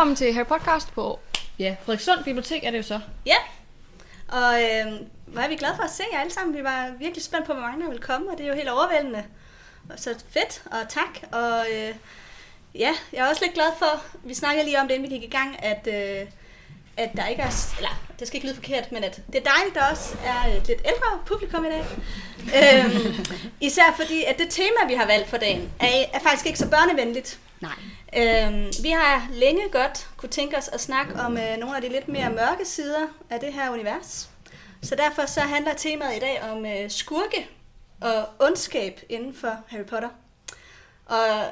Velkommen til Harry Podcast på ja, Frederikssund Bibliotek er det jo så. Ja, og øh, er vi glade for at se jer alle sammen. Vi var virkelig spændt på, hvor mange der ville komme, og det er jo helt overvældende. Så fedt, og tak. Og øh, ja, jeg er også lidt glad for, vi snakkede lige om det, inden vi gik i gang, at, øh, at der ikke er, eller det skal ikke lyde forkert, men at det er dejligt, der også er et lidt ældre publikum i dag. øhm, især fordi, at det tema, vi har valgt for dagen, er, er faktisk ikke så børnevenligt. Nej. Øhm, vi har længe godt kunne tænke os at snakke om øh, nogle af de lidt mere mørke sider af det her univers. Så derfor så handler temaet i dag om øh, skurke og ondskab inden for Harry Potter. Og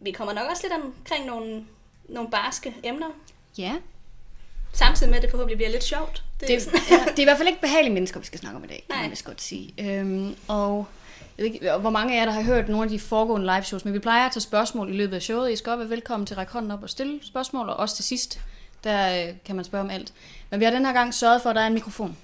vi kommer nok også lidt omkring nogle, nogle barske emner, Ja. samtidig med at det forhåbentlig bliver lidt sjovt. Det, er sådan- ja, det er i hvert fald ikke behagelige mennesker, vi skal snakke om i dag, kan Nej. man vist godt sige. Øhm, og jeg ved ikke, hvor mange af jer, der har hørt nogle af de foregående live shows, men vi plejer at tage spørgsmål i løbet af showet. I skal også være velkommen til at række hånden op og stille spørgsmål, og også til sidst, der øh, kan man spørge om alt. Men vi har den her gang sørget for, at der er en mikrofon.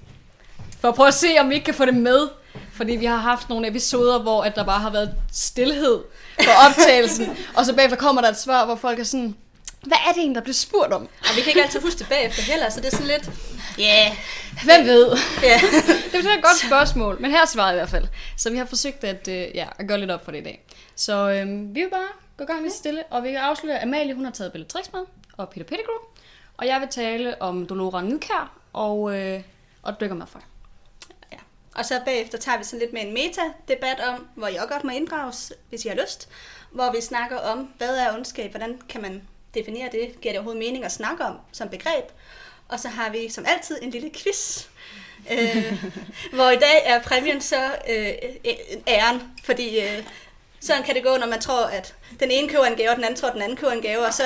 For at prøve at se, om vi ikke kan få det med. Fordi vi har haft nogle episoder, hvor at der bare har været stillhed på optagelsen. og så bagefter kommer der et svar, hvor folk er sådan, hvad er det egentlig, der bliver spurgt om? Og vi kan ikke altid huske det bagefter heller, så det er sådan lidt, ja, yeah, Hvem ved? ja. Det er et godt spørgsmål, men her er svaret i hvert fald. Så vi har forsøgt at, øh, ja, at gøre lidt op for det i dag. Så øh, vi vil bare gå i gang lidt stille, og vi kan afsløre, at Amalie hun har taget Bellatrix med, og Peter Pettigrew. Og jeg vil tale om Dolora Nykær og, øh, og Dykker Malfoy. Ja. Og så bagefter tager vi sådan lidt med en meta-debat om, hvor også godt må inddrages, hvis I har lyst. Hvor vi snakker om, hvad er ondskab, hvordan kan man definere det, giver det overhovedet mening at snakke om som begreb. Og så har vi som altid en lille quiz, øh, hvor i dag er præmien så øh, æren, fordi øh, sådan kan det gå, når man tror, at den ene køber en gave, og den anden tror, at den anden køber en gave, og så,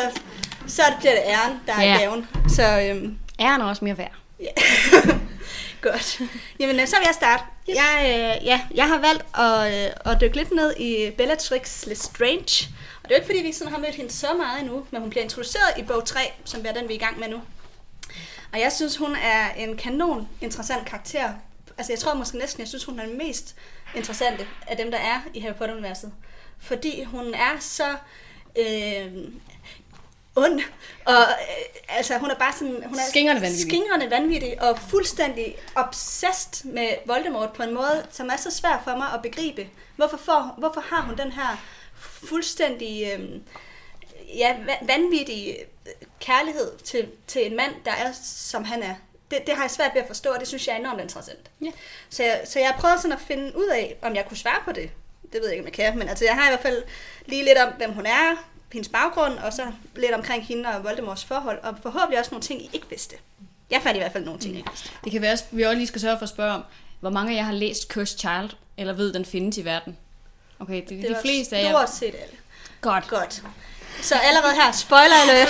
så bliver det æren, der er Ja. gaven. Så øh, Æren er også mere værd. Ja. Godt. Jamen, øh, så vil jeg starte. Yes. Jeg, øh, ja, jeg har valgt at, øh, at dykke lidt ned i Bellatrix Lestrange. Og det er jo ikke, fordi vi sådan har mødt hende så meget endnu, men hun bliver introduceret i bog 3, som er den, vi er i gang med nu. Og jeg synes, hun er en kanon interessant karakter. Altså, jeg tror måske næsten, jeg synes, hun er den mest interessante af dem, der er i Harry Potter-universet. Fordi hun er så øh, ond, og øh, altså, hun er bare sådan... Hun er Skingrende vanvittig. Skingrende vanvittig, og fuldstændig obsessed med Voldemort på en måde, som er så svær for mig at begribe. Hvorfor, får, hvorfor har hun den her fuldstændig... Øh, ja, va- vanvittig øh, kærlighed til, til en mand, der er, som han er. Det, det har jeg svært ved at forstå, og det synes jeg er enormt interessant. Ja. Så, jeg, så jeg har prøvet sådan at finde ud af, om jeg kunne svare på det. Det ved jeg ikke, om jeg kan, men altså, jeg har i hvert fald lige lidt om, hvem hun er, hendes baggrund, og så lidt omkring hende og Voldemorts forhold, og forhåbentlig også nogle ting, I ikke vidste. Jeg fandt i hvert fald nogle ting, I ikke vidste. Det kan være, vi også lige skal sørge for at spørge om, hvor mange af jer har læst Cursed Child, eller ved, den findes i verden? Okay, det, det de var fleste af jer. Stort set alle. Godt. Godt. Så allerede her, spoiler alert.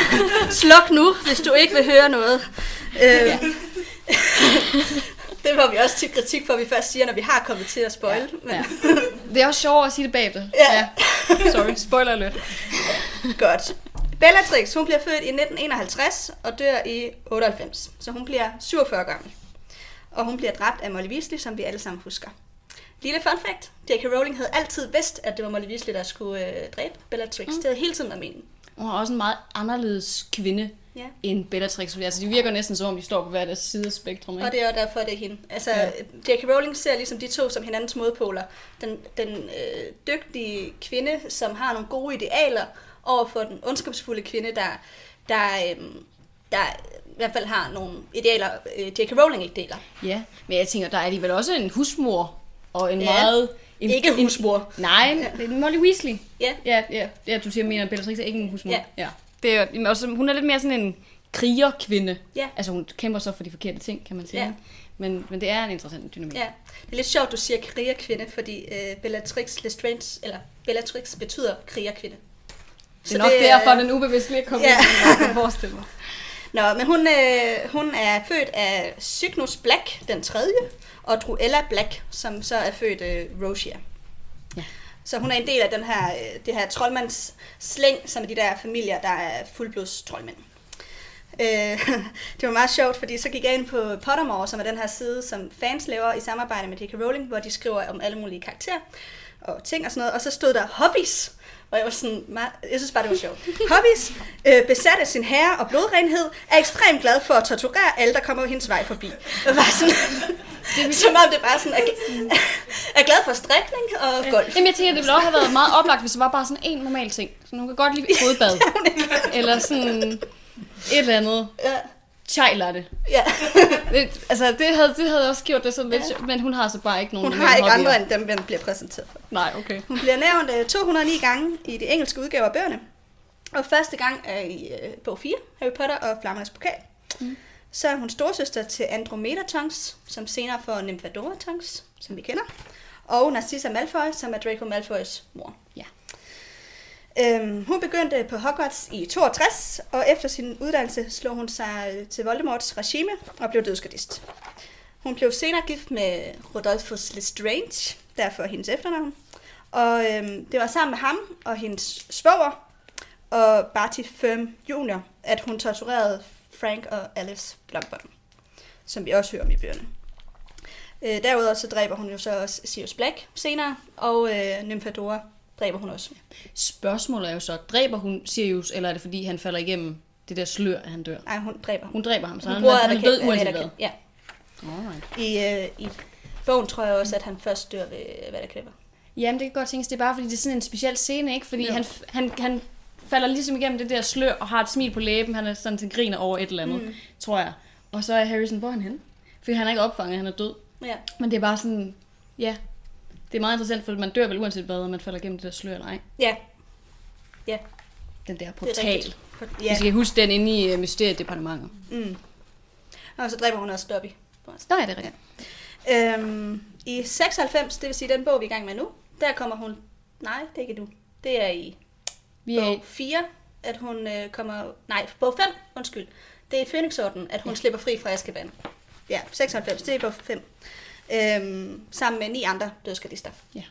Sluk nu, hvis du ikke vil høre noget. Øh, det får vi også til kritik for, at vi først siger, når vi har kommet til at spoil. Men Ja. Det er også sjovere at sige det bagefter. Ja. Sorry, spoiler alert. godt. Bellatrix, hun bliver født i 1951 og dør i 98. Så hun bliver 47 gammel. Og hun bliver dræbt af Molly Weasley, som vi alle sammen husker. Lille fun fact. J.K. Rowling havde altid vidst, at det var Molly Weasley, der skulle øh, dræbe Bellatrix. Mm. Det havde hele tiden været meningen. Hun har også en meget anderledes kvinde Ja. end Bellatrix. Altså, de virker næsten som om, de står på hver deres side af spektrum. Ikke? Og det er også derfor, det er hende. Altså, Ja. ja. J.K. Rowling ser ligesom de to som hinandens modpoler. Den, den øh, dygtige kvinde, som har nogle gode idealer, over for den ondskabsfulde kvinde, der, der, øh, der i hvert fald har nogle idealer, øh, J.K. Rowling ikke deler. Ja, men jeg tænker, der er alligevel også en husmor og en Ja. meget... En, Ikke en- husmor. Nej, det er Molly Weasley. Ja. Ja, ja, ja du siger, mener, at Bellatrix er ikke en husmor. Ja. ja. Det er, men også, hun er lidt mere sådan en krigerkvinde. Ja. Altså, hun kæmper så for de forkerte ting, kan man sige. Ja. Men, men det er en interessant dynamik. Ja. Det er lidt sjovt, du siger krigerkvinde, fordi øh, Bellatrix Lestrange, eller Bellatrix betyder krigerkvinde. Det er nok derfor, den ubevidst lige kommet Ja. ind, forestille mig. Nå, men hun, øh, hun er født af Cygnus Black, den tredje, og Druella Black, som så er født øh, Rosia. Så hun er en del af den her, øh, det her troldmands slæng, som er de der familier, der er fuldblods troldmænd. Øh, det var meget sjovt, fordi så gik jeg ind på Pottermore, som er den her side, som fans laver i samarbejde med J.K. Rowling, hvor de skriver om alle mulige karakterer og ting og sådan noget, og så stod der hobbies og jeg var sådan, meget, jeg synes bare, det var sjovt. Hobbies, øh, besat af sin herre og blodrenhed, er ekstremt glad for at torturere alle, der kommer hendes vej forbi. Det var sådan, det som om det bare sådan, er, er glad for strikning og golf. Jamen jeg tænker, det ville også have været meget oplagt, hvis det var bare sådan en normal ting. Så hun kan godt lide fodbad. eller sådan et eller andet. Ja. Chai latte. Ja. Det- altså, det havde, det havde også gjort det sådan lidt, sjovt, men hun har så bare ikke nogen Hun har ikke hobbyer. andre end dem, den bliver præsenteret for. Nej, okay. Hun bliver nævnt øh, 209 gange i de engelske udgaver af bøgerne. Og første gang er i øh, bog 4, Harry Potter og Flammernes Pokal. Mm. Så er hun storsøster til Andromeda Tonks, som senere får Nymphadora Tonks, som vi kender. Og Narcissa Malfoy, som er Draco Malfoys mor. Ja. Øhm, hun begyndte på Hogwarts i 62, og efter sin uddannelse slog hun sig øh, til Voldemorts regime og blev dødsgardist. Hun blev senere gift med Rodolphus Lestrange, derfor hendes efternavn. Og øhm, det var sammen med ham og hendes svoger og Barty Firm Jr., at hun torturerede Frank og Alice Longbottom, som vi også hører om i bøgerne. Øh, derudover så dræber hun jo så også Sirius Black senere, og øh, Nymphadora dræber hun også. Spørgsmålet er jo så, dræber hun Sirius, eller er det fordi, han falder igennem det der slør, at han dør? Nej, hun dræber ham. Hun dræber ham, så Hun han, bruger han er død uanset hvad. Ja. Alright. I, øh, I bogen tror jeg også, at han først dør ved Vatterklipper. Jamen, det kan godt tænkes, det er bare fordi, det er sådan en speciel scene, ikke? Fordi Jo. han, han, han falder ligesom igennem det der slør og har et smil på læben. Han er sådan til griner over et eller andet, mm. tror jeg. Og så er Harrison, hvor er han henne? Fordi han er ikke opfanget, han er død. Ja. Men det er bare sådan, ja, det er meget interessant, for man dør vel uanset hvad, om man falder igennem det der slør eller ej. Ja. Ja, Den der er portal. Ja. Ja. Vi skal huske den inde i uh, Mysteriedepartementet. Mm. Og så dræber hun også Dobby. Nå ja, det er rigtigt. Øhm, I 96, det vil sige den bog, vi er i gang med nu, der kommer hun... Nej, det er ikke nu. Det er i Vi er, bog 4, at hun øh, kommer... Nej, bog 5, undskyld. Det er i Phoenix-orden, at hun ja. slipper fri fra Azkaban. Ja, 96, det er i bog 5. Øhm, sammen med ni andre dødskallister. Ja.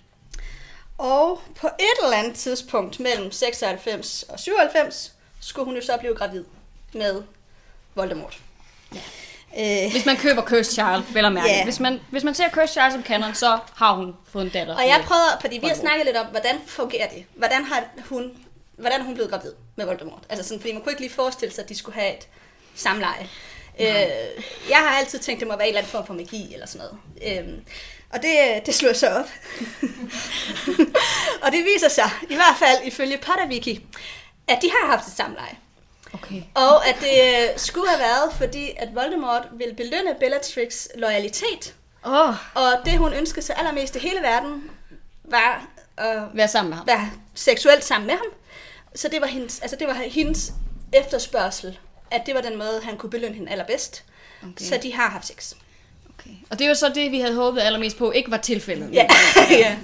Og på et eller andet tidspunkt mellem 96 og 97, skulle hun jo så blive gravid med Voldemort. Ja. Øh, hvis man køber Cursed Child, vel at mærke. Ja. Hvis, man, hvis man ser Cursed Child som canon, så har hun fået en datter. og jeg prøvede, fordi vi har snakket lidt om, hvordan fungerer det? Hvordan har hun, hvordan er hun blevet gravid med Voldemort? Altså sådan, fordi man kunne ikke lige forestille sig, at de skulle have et samleje. Øh, jeg har altid tænkt, det må være en eller anden form for magi eller sådan noget. Øh, og det, det slår så op. og det viser sig, i hvert fald ifølge Potterwiki, at de har haft et samleje. Okay. Og at det øh, skulle have været, fordi at Voldemort ville belønne Bellatrix loyalitet. Oh, Og det, hun ønskede sig allermest i hele verden, var at vær sammen med ham. være seksuelt sammen med ham. Så det var hendes, altså det var hendes efterspørgsel, at det var den måde, han kunne belønne hende allerbedst. Okay. Så de har haft sex. Okay. Og det var så det, vi havde håbet allermest på, ikke var tilfældet. Ja. ja.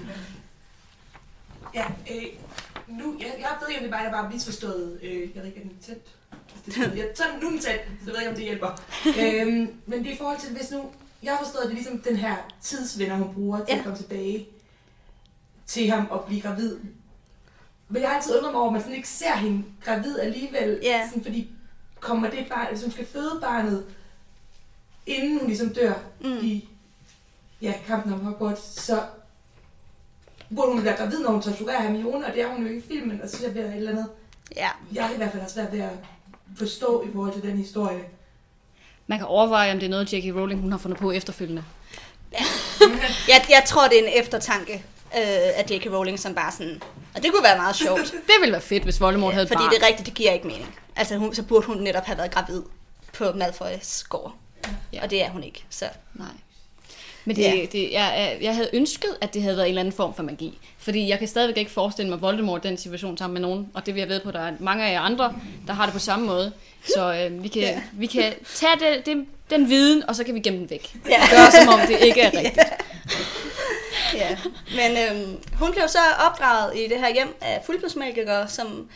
Ja, øh, nu, jeg, jeg ved ikke, om det bare er bare misforstået. Øh, jeg ved ikke, om er det er sådan, jeg, sådan, nu tændt, så jeg ved ikke, om det hjælper. øhm, men det er i forhold til, hvis nu... Jeg har forstået, at det er ligesom den her tidsvinder, hun bruger til Ja. at komme tilbage til ham og blive gravid. Men jeg har altid undret mig over, at man sådan ikke ser hende gravid alligevel. Ja. Sådan, fordi kommer det barn, hun skal føde barnet, inden hun ligesom dør Mm. i ja, kampen om Hogwarts, så burde hun være gravid, når hun torturerer Hermione, og det er hun jo ikke i filmen, og så synes jeg, det er et eller andet, ja. jeg i hvert fald har svært ved at forstå i forhold til den historie. Man kan overveje, om det er noget, J.K. Rowling hun har fundet på efterfølgende. Jeg, jeg tror, det er en eftertanke øh, af J.K. Rowling, som bare sådan... Og det kunne være meget sjovt. Det ville være fedt, hvis Voldemort havde et fordi barn. det er rigtigt, det giver ikke mening. Altså, hun, så burde hun netop have været gravid på Malfoys gård. Ja. Ja. Og det er hun ikke. Så Nej. Men det, Ja. det, jeg, jeg, havde ønsket, at det havde været en eller anden form for magi. Fordi jeg kan stadigvæk ikke forestille mig Voldemort den situation sammen med nogen. Og det vil jeg ved på, at der er mange af jer andre, der har det på samme måde. Så øh, vi, kan, Ja. vi kan tage det, det, den viden, og så kan vi gemme den væk. Ja. Gøre som om det ikke er rigtigt. ja. Men øhm, hun blev så opdraget i det her hjem af fuldblodsmagikere, som,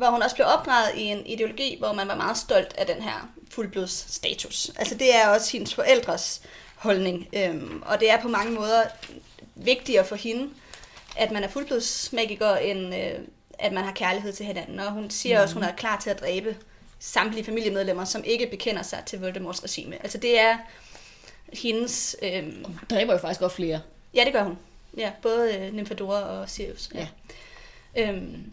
hvor hun også blev opdraget i en ideologi, hvor man var meget stolt af den her fuldblodsstatus. Altså det er også hendes forældres holdning, øhm, og det er på mange måder vigtigere for hende, at man er fuldblodsmagiker, end øh, at man har kærlighed til hinanden. Og hun siger mm. også, at hun er klar til at dræbe samtlige familiemedlemmer, som ikke bekender sig til Voldemorts regime. Altså det er hendes... Øhm, Hun dræber jo faktisk også flere. Ja, det gør hun. Ja, både øh, Nymphadora og Sirius. Ja. Øhm,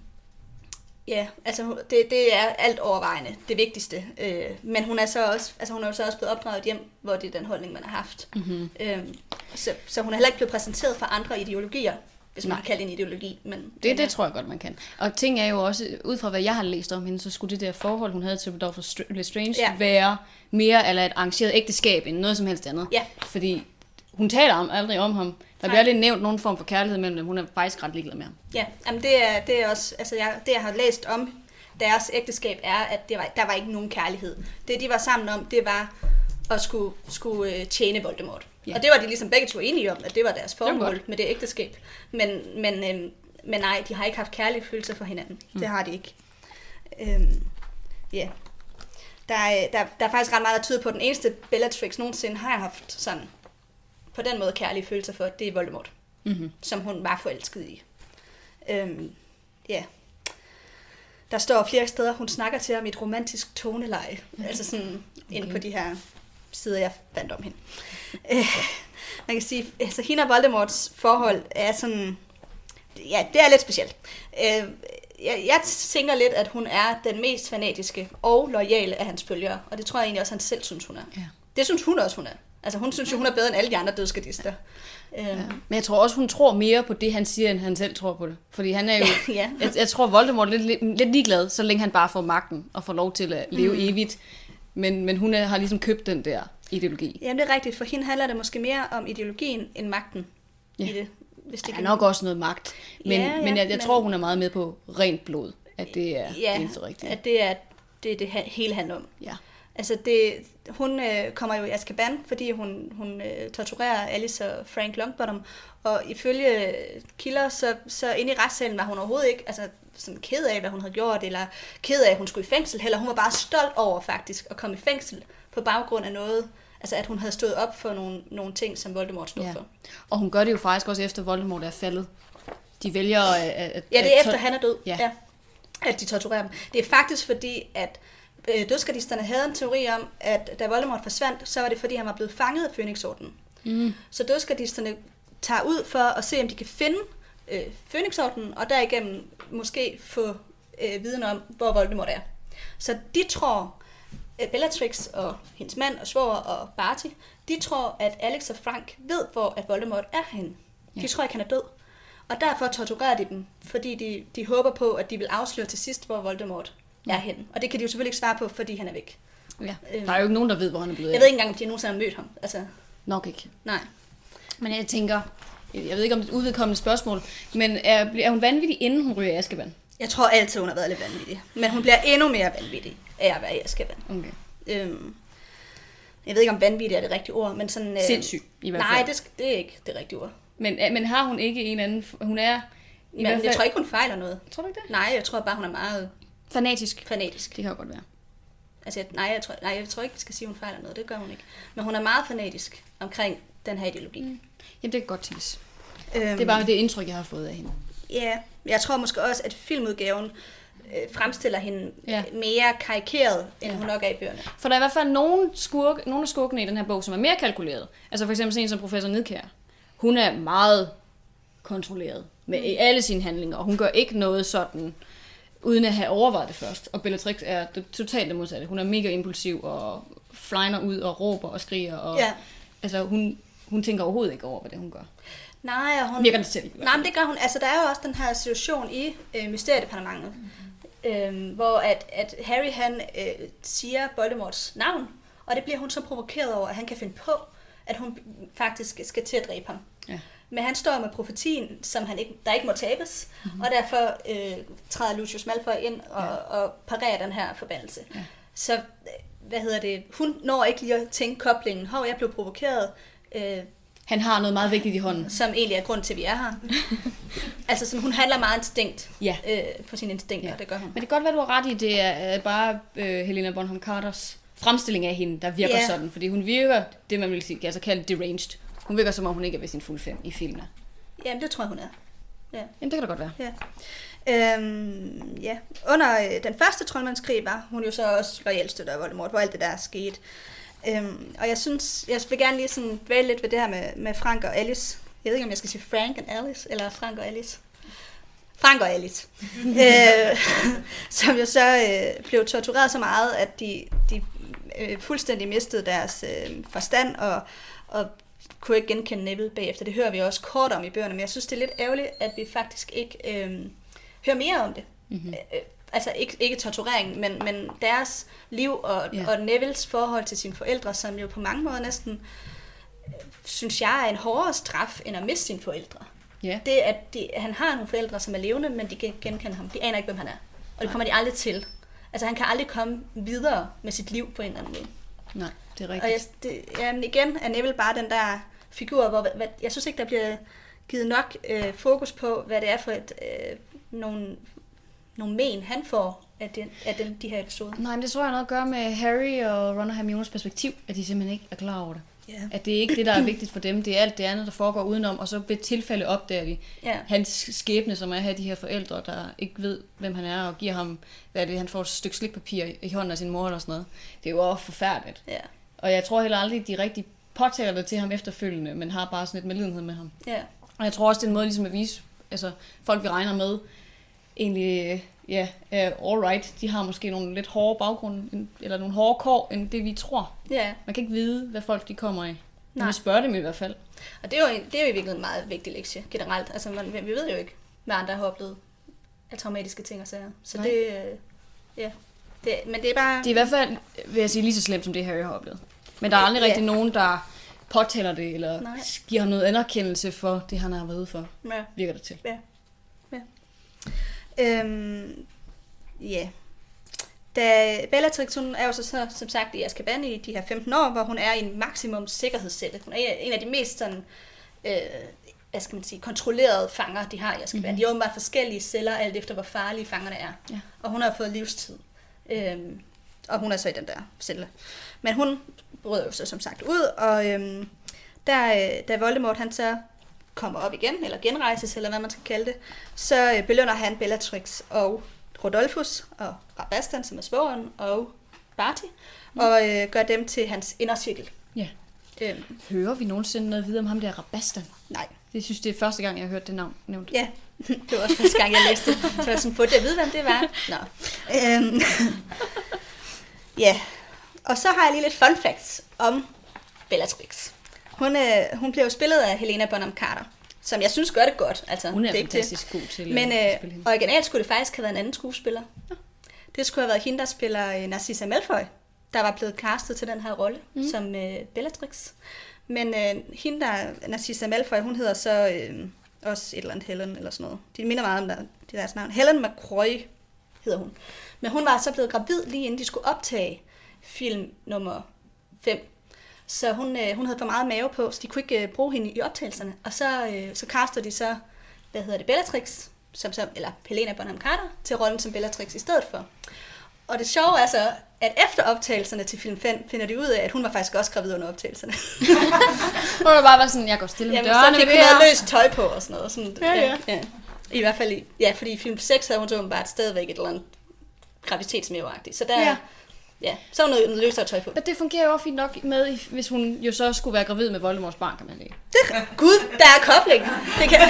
ja, altså det, det er alt overvejende det vigtigste. Øh, men hun er så også, altså hun er jo så også blevet opdraget hjem, hvor det er den holdning, man har haft. Mm-hmm. Øhm, så, så hun er heller ikke blevet præsenteret for andre ideologier, hvis man Nej. kan kalde det en ideologi. Men, Det, men, det tror jeg godt, man kan. Og ting er jo også, ud fra hvad jeg har læst om hende, så skulle det der forhold, hun havde til Rodolfo Str- Lestrange, Ja. ja. være mere eller et arrangeret ægteskab end noget som helst andet. Ja. Fordi hun taler om, aldrig om ham. Der bliver aldrig nævnt nogen form for kærlighed mellem dem. Hun er faktisk ret ligeglad med ham. Ja, jamen det er, det er også, altså jeg, det jeg har læst om deres ægteskab er, at det var, der var ikke nogen kærlighed. Det de var sammen om, det var at skulle, skulle øh, tjene Voldemort. Ja. Og det var de ligesom begge to enige om, at det var deres var formål godt. med det ægteskab. Men, men, øhm, men nej, de har ikke haft kærlige følelser for hinanden. Mm. Det har de ikke. Øhm, ja. Der er, der, der er faktisk ret meget, der tyder på, at den eneste Bellatrix nogensinde har haft sådan, på den måde kærlige følelser for, det er Voldemort Mm-hmm. som hun var forelsket i. Øhm, ja. Der står flere steder, hun snakker til ham i et romantisk toneleje. Altså sådan okay. inde på de her sider, jeg fandt om hende. Øh, man kan sige, altså hende og Voldemorts forhold er sådan, ja, det er lidt specielt. Øh, jeg, jeg tænker lidt, at hun er den mest fanatiske og lojale af hans følgere, og det tror jeg egentlig også, han selv synes, hun er. Ja. Det synes hun også, hun er. Altså hun synes jo, hun er bedre end alle de andre dødskadister. Øhm, Ja. Men jeg tror også, hun tror mere på det, han siger, end han selv tror på det. Fordi han er jo... ja. Jeg, jeg tror, Voldemort er lidt, lidt, ligeglad, så længe han bare får magten og får lov til at leve mm. evigt. Men, men hun er, har ligesom købt den der ideologi. Jamen det er rigtigt, for hende handler det måske mere om ideologien end magten Ja. i det. Hvis det er nok også noget magt. Men, Ja, ja, men jeg, jeg men- tror, hun er meget med på rent blod. At det er ja, det eneste rigtige. at det er det, det hele handler om. Ja. Altså det, hun øh, kommer jo i Azkaban, fordi hun, hun øh, torturerer Alice og Frank Longbottom, og ifølge kilder, så, så inde i retssalen var hun overhovedet ikke altså, sådan ked af, hvad hun havde gjort, eller ked af, at hun skulle i fængsel, heller hun var bare stolt over faktisk at komme i fængsel på baggrund af noget, altså at hun havde stået op for nogle, nogle ting, som Voldemort stod Ja. for. Og hun gør det jo faktisk også efter Voldemort er faldet. De vælger at... at Ja, det er at- efter, han er død. Ja. ja. At de torturerer dem. Det er faktisk fordi, at øh, dødskardisterne havde en teori om, at da Voldemort forsvandt, så var det fordi, han var blevet fanget af Fønixordenen. Mm. Så dødskardisterne tager ud for at se, om de kan finde øh, Fønixordenen, og derigennem måske få øh, viden om, hvor Voldemort er. Så de tror, øh, Bellatrix og hendes mand og svoger og Barty, de tror, at Alex og Frank ved, hvor at Voldemort er henne. De Ja. tror ikke, han er død. Og derfor torturerer de dem, fordi de, de håber på, at de vil afsløre til sidst, hvor Voldemort er henne. Og det kan de jo selvfølgelig ikke svare på, fordi han er væk. Ja. Øhm. Der er jo ikke nogen, der ved, hvor han er blevet Jeg ved ikke engang, om de nogensinde har mødt ham. Altså, Nok ikke. nej. Men jeg tænker... Jeg ved ikke, om det er et udvedkommende spørgsmål, men er, er hun vanvittig, inden hun ryger i Azkaban? Jeg tror altid, hun har været lidt vanvittig. Men hun bliver endnu mere vanvittig af at være i Azkaban. Okay. Øhm, jeg ved ikke, om vanvittig er det rigtige ord, men sådan... Øh, Sindssyg, i hvert fald. Nej, det, det er ikke det rigtige ord. Men, øh, men har hun ikke en anden... Hun er... I Men hvert jeg fald, tror ikke, hun fejler noget. Tror du ikke det? Nej, jeg tror bare, hun er meget Fanatisk. fanatisk. Det kan jo godt være. Altså, jeg, nej, jeg tror, nej, jeg tror ikke, vi skal sige, hun fejler noget. Det gør hun ikke. Men hun er meget fanatisk omkring den her ideologi. Mm. Jamen, det kan godt tænkes. Øhm, Det er bare det indtryk, jeg har fået af hende. Ja, jeg tror måske også, at filmudgaven øh, fremstiller hende Ja. mere karikeret, end Ja. hun nok er i bøgerne. For der er i hvert fald nogle, skurk, nogle af skurkene i den her bog, som er mere kalkuleret. Altså for eksempel sådan en som professor Nidkær. Hun er meget kontrolleret med mm. alle sine handlinger, og hun gør ikke noget sådan, uden at have overvejet det først. Og Bellatrix er det totalt det modsatte. Hun er mega impulsiv og flyner ud og råber og skriger. Og, Ja. Altså hun, hun tænker overhovedet ikke over, hvad det hun gør. Nej, og hun... Virker det selv. Nej, men det gør hun. Altså, der er jo også den her situation i øh, Mysteriedepartementet, mm. øhm, hvor at, at Harry, han øh, siger Voldemorts navn, og det bliver hun så provokeret over, at han kan finde på, at hun faktisk skal til at dræbe ham. Ja. Men han står med profetien, som han ikke, der ikke må tabes, mm-hmm. og derfor øh, træder Lucius Malfoy ind og, ja. og parerer den her forbandelse. Ja. Så, øh, hvad hedder det, hun når ikke lige at tænke koblingen, hov, jeg blev provokeret, øh, Han har noget meget vigtigt i hånden. som egentlig er grund til, at vi er her. altså, sådan, hun handler meget instinkt Ja. øh, på sine instinkter, Ja. det gør hun. Men det kan godt være, du har ret i, det er øh, bare øh, Helena Bonham Carters fremstilling af hende, der virker Ja. sådan. Fordi hun virker, det man vil sige, altså kalde deranged. Hun virker som om, hun ikke er ved sin fuld fem i filmene. Jamen, det tror jeg, hun er. Jamen, det kan da godt være. Ja. Øhm, ja. Under øh, den første troldmandskrig var hun jo så også lojal støtter af Voldemort, hvor alt det der er sket. Øhm, og jeg synes, jeg vil gerne lige sådan dvæle lidt ved det her med, med Frank og Alice. Jeg ved ikke, om jeg skal sige Frank and Alice, eller Frank og Alice. Frank og Alice, øh, som jo så øh, blev tortureret så meget, at de, de øh, fuldstændig mistede deres øh, forstand og, og kunne ikke genkende Neville bagefter. Det hører vi også kort om i bøgerne, men jeg synes, det er lidt ærgerligt, at vi faktisk ikke øh, hører mere om det. Mm-hmm. Øh, altså ikke, ikke torturering, men, men deres liv og, yeah. og Nevilles forhold til sine forældre, som jo på mange måder næsten, synes jeg, er en hårdere straf, end at miste sine forældre. Ja. Det, at de, han har nogle forældre, som er levende, men de kan genkende ham. De aner ikke, hvem han er. Og det kommer de aldrig til. Altså, han kan aldrig komme videre med sit liv på en eller anden måde. Nej, det er Og rigtigt. jeg, det, jamen igen er Neville bare den der figur, hvor hvad, jeg synes ikke, der bliver givet nok øh, fokus på, hvad det er for et, øh, nogle, nogle men, han får af, den, af den, de her episoder. Nej, men det tror jeg har noget at gøre med Harry og Ron og Hermiones perspektiv, at de simpelthen ikke er klar over det. Ja. At det er ikke det, der er vigtigt for dem. Det er alt det andet, der foregår udenom, og så ved tilfælde opdager de Ja. hans skæbne, som er at have de her forældre, der ikke ved, hvem han er, og giver ham, hvad er det, han får et stykke slikpapir i- hånden af sin mor eller sådan noget. Det er jo også forfærdeligt. Ja. Og jeg tror heller aldrig, de rigtig påtaler det til ham efterfølgende, men har bare sådan et medlidenhed med ham. Ja. Og jeg tror også, det er en måde ligesom at vise, altså folk vi regner med, egentlig, øh, ja, er all right. De har måske nogle lidt hårde baggrunde, eller nogle hårde kår, end det vi tror. ja. Man kan ikke vide, hvad folk de kommer i. Nej. vil spørge dem i hvert fald. Og det er, jo, en- det er jo i virkeligheden en meget vigtig lektie generelt. Altså, man, vi ved jo ikke, hvad andre har oplevet af traumatiske ting og sager. Så Nej. det, øh, ja. Det, men det er bare... Det er i hvert fald, vil jeg sige, lige så slemt, som det Harry har oplevet. Men der er aldrig Ja. rigtig nogen, der påtaler det, eller Nej. giver ham noget anerkendelse for det, han har været ude for, ja. virker det til. Øhm, ja. Da Bellatrix, hun er jo så, så som sagt i Azkaban i de her 15 år, hvor hun er i en maksimum sikkerhedscelle. Hun er en af de mest sådan, øh, hvad skal man sige, kontrollerede fanger, de har i Azkaban. Mm-hmm. De er åbenbart forskellige celler, alt efter hvor farlige fangerne er. Ja. Og hun har fået livstid. Øhm, og hun er så i den der celle. Men hun bryder jo så som sagt ud, og øhm, der, øh, da Voldemort han så kommer op igen, eller genrejses, eller hvad man skal kalde det, så øh, belønner han Bellatrix og Rodolphus og Rabastan, som er svogeren, og Barty, mm. og øh, gør dem til hans indercirkel. Ja. Øhm, Hører vi nogensinde noget videre om ham der Rabastan? nej, Det synes det er første gang, jeg har hørt det navn nævnt. ja, det var også første gang, jeg læste det, så jeg sådan, burde jeg vide, hvem det var? Nå. Øhm, ja, og så har jeg lige lidt fun facts om Bellatrix. Hun, øh, hun blev jo spillet af Helena Bonham Carter, som jeg synes gør det godt. Altså, Hun er det ikke det. fantastisk god til Men øh, spille hende. originalt skulle det faktisk have været en anden skuespiller. Det skulle have været hende, der spiller øh, Narcissa Malfoy, der var blevet castet til den her rolle mm. som øh, Bellatrix. Men øh, hende, der Narcissa Malfoy, hun hedder så øh, også et eller andet Helen eller sådan noget. De minder meget om der, det deres navn. Helen McCroy hedder hun. Men hun var så blevet gravid lige inden de skulle optage film nummer 5. Så hun, øh, hun havde for meget mave på, så de kunne ikke øh, bruge hende i optagelserne. Og så, øh, så castede de så, hvad hedder det, Bellatrix, som, som, eller Helena Bonham Carter, til rollen som Bellatrix i stedet for. Og det sjove er så, at efter optagelserne til film 5, finder de ud af, at hun var faktisk også gravid under optagelserne. Hun var bare sådan, jeg går stille med Jamen, så dørene. fik ved hun det noget løst tøj på og sådan noget. Sådan, Ja, ja. ja. I hvert fald, i, ja, fordi i film 6 havde hun så åbenbart stadigvæk et eller andet graviditetsmæveagtigt. Så der, Ja. ja. så var noget, løsere tøj på. Men det fungerer jo også fint nok med, hvis hun jo så skulle være gravid med Voldemorts barn, kan man sige. Gud, der er kobling. Det kan...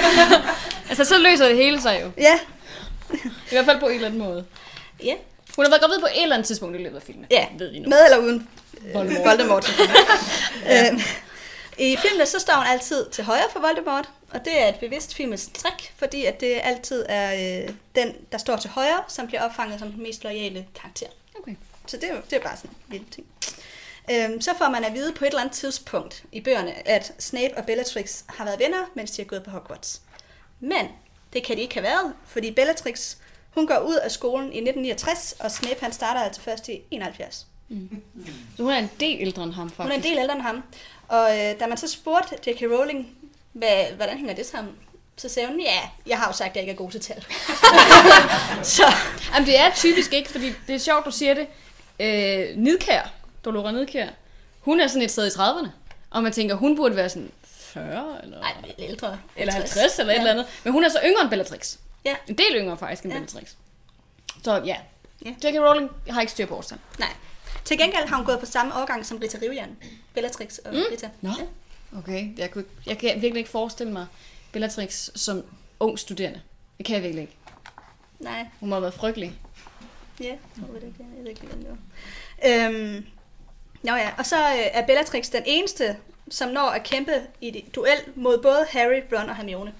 Altså, så løser det hele sig jo. ja, I hvert fald på en eller anden måde. ja. Hun har været gravid på et eller andet tidspunkt i løbet af filmen. Ja, Ved I nu. med eller uden Voldemort. Voldemort. Voldemort. øhm, I filmene så står hun altid til højre for Voldemort, og det er et bevidst filmets trick, fordi at det altid er øh, den, der står til højre, som bliver opfanget som den mest loyale karakter. Okay. Så det er, det er bare sådan en lille ting. Øhm, så får man at vide på et eller andet tidspunkt i bøgerne, at Snape og Bellatrix har været venner, mens de har gået på Hogwarts. Men det kan de ikke have været, fordi Bellatrix, hun går ud af skolen i 1969, og Snape han starter altså først i 71. Så hun er en del ældre end ham, faktisk. Hun er en del ældre end ham. Og øh, da man så spurgte J.K. Rowling, hvad, hvordan hænger det sammen, så sagde hun, ja, jeg har jo sagt, at jeg ikke er god til tal. så Jamen, det er typisk ikke, fordi det er sjovt, du siger det. Øh, Nidkær, Dolora Nidkær, hun er sådan et sted i 30'erne. Og man tænker, hun burde være sådan 40 eller, nej, ældre. eller 50 eller et eller andet. Men hun er så yngre end Bellatrix. Ja. En del yngre faktisk end Ja. Bellatrix. Så ja. Ja. J.K. Rowling har ikke styr på årstal. Nej. Til gengæld har hun gået på samme årgang som Rita Rivian. Bellatrix og mm. Rita. Nå. Ja. Okay, jeg, kunne, jeg kan virkelig ikke forestille mig Bellatrix som ung studerende. Det kan jeg virkelig ikke. Nej, Hun må have været frygtelig. ja, jeg tror det ikke. Jeg ved ikke, det var. Øhm, nå ja, og så øh, er Bellatrix den eneste, som når at kæmpe i et duel mod både Harry, Ron og Hermione.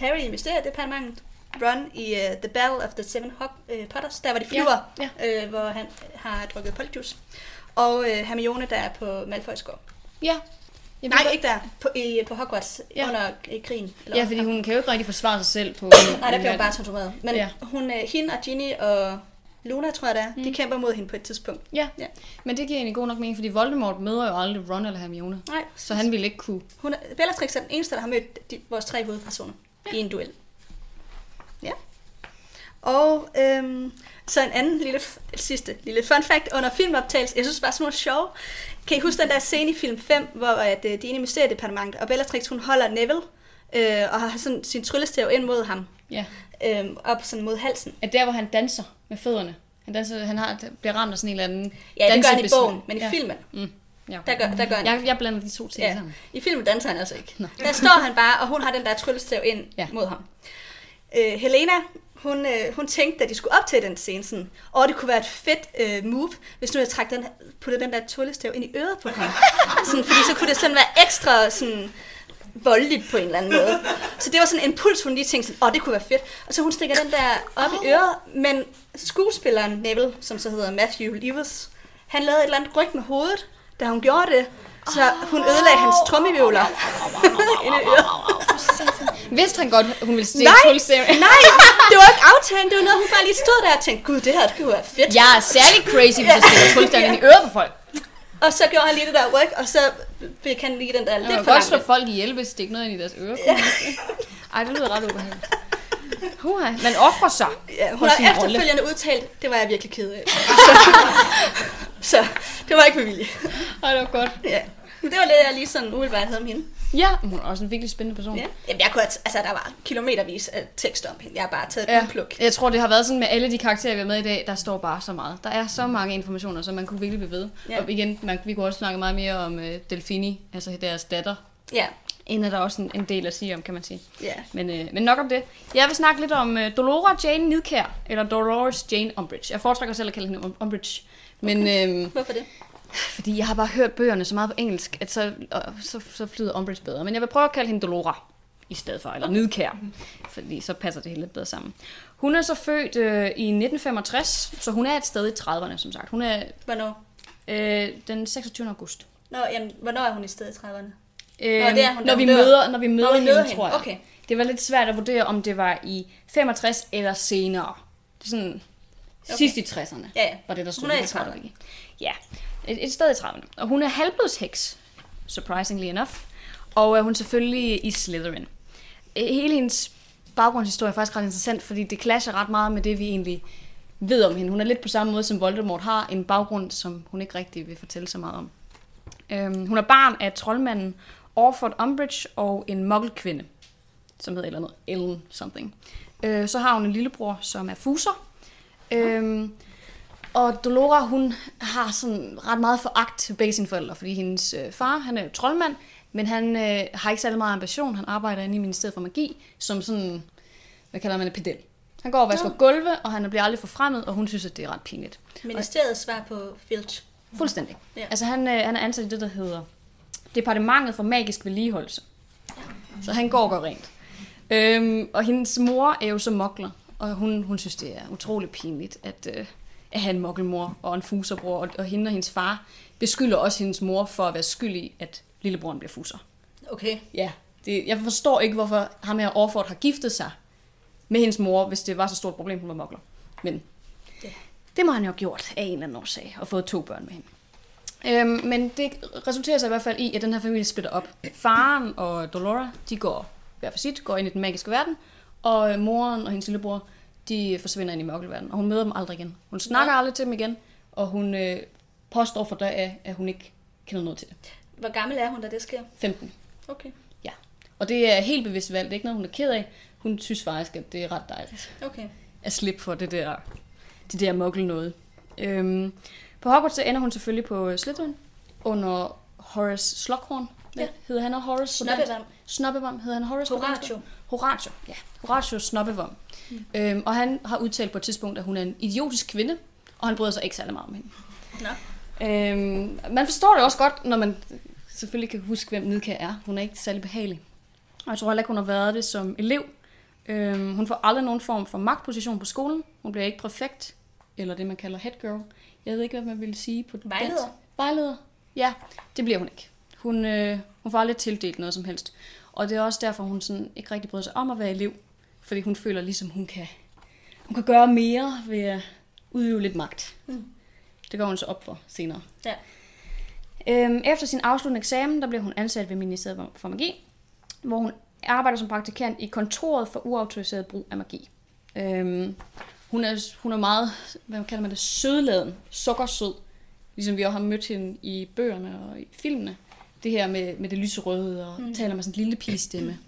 Ja. Harry i Mysteriedepartementet, Ron i uh, The Battle of the Seven Hog, uh, Potters, der var de flyver, Ja, Øh, hvor han har drukket polyjuice. Og uh, Hermione, der er på Malfoy's gård. Ja. Jeg Nej, ikke der. På, i, på Hogwarts Ja. ja. under i krigen. godt- Ja, fordi hun kan jo ikke rigtig forsvare sig selv på... Nej, der bliver hun bare tortureret. Men Ja. ja. hun, uh, hende og Ginny og Luna, tror jeg det er, Mm. de kæmper mod hende på et tidspunkt. Ja. Ja. men det giver egentlig god nok mening, fordi Voldemort møder jo aldrig Ron eller Hermione. Nej, Så han ville ikke kunne... Hun er, Bellatrix er den eneste, der har mødt de, vores tre hovedpersoner ja. I en duel. Ja. Og øhm, så en anden lille, sidste lille fun fact under filmoptagelse. Jeg synes det var sådan noget sjov. Kan I huske den der scene i film 5, hvor at, øh, de er inde i mysteriedepartementet, og Bellatrix hun holder Neville, øh, og har sådan sin tryllestav ind mod ham, Ja. øh, op sådan mod halsen. At der, hvor han danser med fødderne. Han, danser, han har, bliver ramt af sådan en eller anden... Ja, det gør han i bogen, men i ja. filmen, Mm. Ja. der gør, der gør han Jeg, jeg blander de to ting Ja. sammen. I filmen danser han altså ikke. Nå. Der står han bare, og hun har den der tryllestav ind Ja. mod ham. Øh, Helena, hun, øh, hun tænkte, da de skulle optage den scene, sådan, åh, det kunne være et fedt øh, move, hvis nu jeg trak den, puttede den der tryllestav ind i øret på ham. sådan, fordi så kunne det sådan være ekstra sådan, voldeligt på en eller anden måde. Så det var sådan en impuls, hun lige tænkte sådan, åh, det kunne være fedt. Og så hun stikker den der op i øret, men skuespilleren Neville, som så hedder Matthew Lewis, han lavede et eller andet ryg med hovedet, da hun gjorde det. Så hun ødelagde hans trommevivler inde i øret. Vidste han godt, hun ville stikke Nej. tryllestaven? Nej, det var ikke aftalen. Det var noget, hun bare lige stod der og tænkte, gud, det her det kunne være fedt. Jeg er særlig crazy, hvis jeg stikker tryllestaven ind i øret på folk. Og så gjorde han lige det der ryg, og så fik han lige den der Jeg lidt kan for godt slå langt. folk ihjel, hvis stikke noget ind i deres ører. Ej, det lyder ret ubehageligt. Huha, man offrer sig Ja, hun for har sin rolle. efterfølgende udtalt, det var jeg virkelig ked af. så det var ikke med vilje. Ej, det var godt. Ja. Det var det, jeg lige sådan umiddelbart havde om hende. Ja, hun er også en virkelig spændende person. Ja. Jamen, jeg kunne, altså, der var kilometervis af tekst om hende. Jeg har bare taget et Ja. udpluk. Jeg tror, det har været sådan med alle de karakterer, vi har med i dag, der står bare så meget. Der er så mange informationer, så man kunne virkelig blive ved. Ja. Og igen, man, vi kunne også snakke meget mere om uh, Delfini, altså deres datter. Ja, Inden er der også en, en del at sige om, kan man sige. ja. Men, øh, men nok om det. Jeg vil snakke lidt om øh, Dolora Jane Nidkær, eller Dolores Jane Umbridge. Jeg foretrækker selv at kalde hende Um- Umbridge. Men øh, Hvorfor det? fordi jeg har bare hørt bøgerne så meget på engelsk, at så, og så, så flyder Umbridge bedre. Men jeg vil prøve at kalde hende Dolora i stedet for, eller Nidkær. Fordi så passer det hele lidt bedre sammen. Hun er så født øh, i 1965, så hun er et sted i 30'erne, som sagt. Hun er Hvornår? øh, den 26. august. Nå, jamen, hvornår er hun i stedet i 30'erne? Øh, det er hun, når, vi dør. møder, når vi møder, Når vi hende, møder hende, tror jeg. okay. Det var lidt svært at vurdere, om det var i 65 eller senere. Det er sådan okay. sidst i 60'erne, Ja, ja. var det, der stod. Hun er i på kortet, 30'erne. ikke? Ja, et, et sted i 30'erne. Og hun er halvblodsheks, surprisingly enough. Og er hun selvfølgelig i Slytherin. Øh, Hele hendes baggrundshistorie er faktisk ret interessant, fordi det clasher ret meget med det, vi egentlig ved om hende. Hun er lidt på samme måde, som Voldemort har en baggrund, som hun ikke rigtig vil fortælle så meget om. Øhm, hun er barn af troldmanden Orford Umbridge og en muggelkvinde, som hedder eller andet Ellen something. Øh, så har hun en lillebror, som er fuser. Øhm, og Dolora, hun har sådan ret meget foragt til begge sine forældre, fordi hendes øh, far, han er jo troldmand, men han øh, har ikke særlig meget ambition. Han arbejder inde i Ministeriet for Magi, som sådan, hvad kalder man det, pedel. Han går og vasker Nå. gulve, og han bliver aldrig forfremmet, og hun synes, at det er ret pinligt. Ministeriets svar på Filch. Fuldstændig. Ja. Ja. Altså han, øh, han er ansat i det, der hedder Departementet for Magisk Vedligeholdelse. Så han går og gør rent. Øhm, og hendes mor er jo så mokler, og hun, hun synes, det er utrolig pinligt, at, øh, at have en mokkelmor og en fuserbror, og, og hende og hendes far beskylder også hendes mor for at være skyld i, at lillebroren bliver fuser. Okay. Ja, det, jeg forstår ikke, hvorfor ham her Orford har giftet sig med hendes mor, hvis det var så stort problem, hun var mokler. Men Ja. det må han jo have gjort af en eller anden årsag, og fået to børn med hende. Øhm, men det resulterer sig i hvert fald i, at den her familie splitter op. Faren og Dolora, de går hver for sit, går ind i den magiske verden, og øh, moren og hendes lillebror, de forsvinder ind i mørkelverdenen, og hun møder dem aldrig igen. Hun snakker aldrig til dem igen, og hun øh, påstår for af, at hun ikke kender noget til det. Hvor gammel er hun, da det sker? 15. Okay. Ja. Og det er helt bevidst valgt. Det er ikke noget, hun er ked af. Hun synes faktisk, at det er ret dejligt Okay. at slippe for det der, det der muggle noget. Øhm, på Hogwarts så ender hun selvfølgelig på Slytherin under Horace Slughorn. Hvad Ja. hedder han og Horace? Snoppevam. Snoppevam hedder han Horace? Horatio. Horatio, ja. Horatio Snobbevom. Mm. Øhm, og han har udtalt på et tidspunkt, at hun er en idiotisk kvinde, og han bryder sig ikke særlig meget om hende. Nå. Øhm, man forstår det også godt, når man selvfølgelig kan huske, hvem Nidka er. Hun er ikke særlig behagelig. Og jeg tror heller ikke, hun har været det som elev. Øhm, hun får aldrig nogen form for magtposition på skolen. Hun bliver ikke præfekt, eller det, man kalder head girl. Jeg ved ikke, hvad man vil sige på Vejleder. dansk. Vejleder. Ja, det bliver hun ikke. Hun, øh, hun får aldrig tildelt noget som helst. Og det er også derfor, hun sådan ikke rigtig bryder sig om at være elev. Fordi hun føler ligesom, hun kan, hun kan gøre mere ved at udøve lidt magt. Mm. Det går hun så op for senere. Ja. Øhm, efter sin afsluttende eksamen, der blev hun ansat ved Ministeriet for Magi, hvor hun arbejder som praktikant i kontoret for uautoriseret brug af magi. Øhm, hun, er, hun er meget, hvad kalder man det, sødladen, sukkersød, ligesom vi også har mødt hende i bøgerne og i filmene. Det her med, med det lyserøde og mm. taler med sådan en lille pigestemme.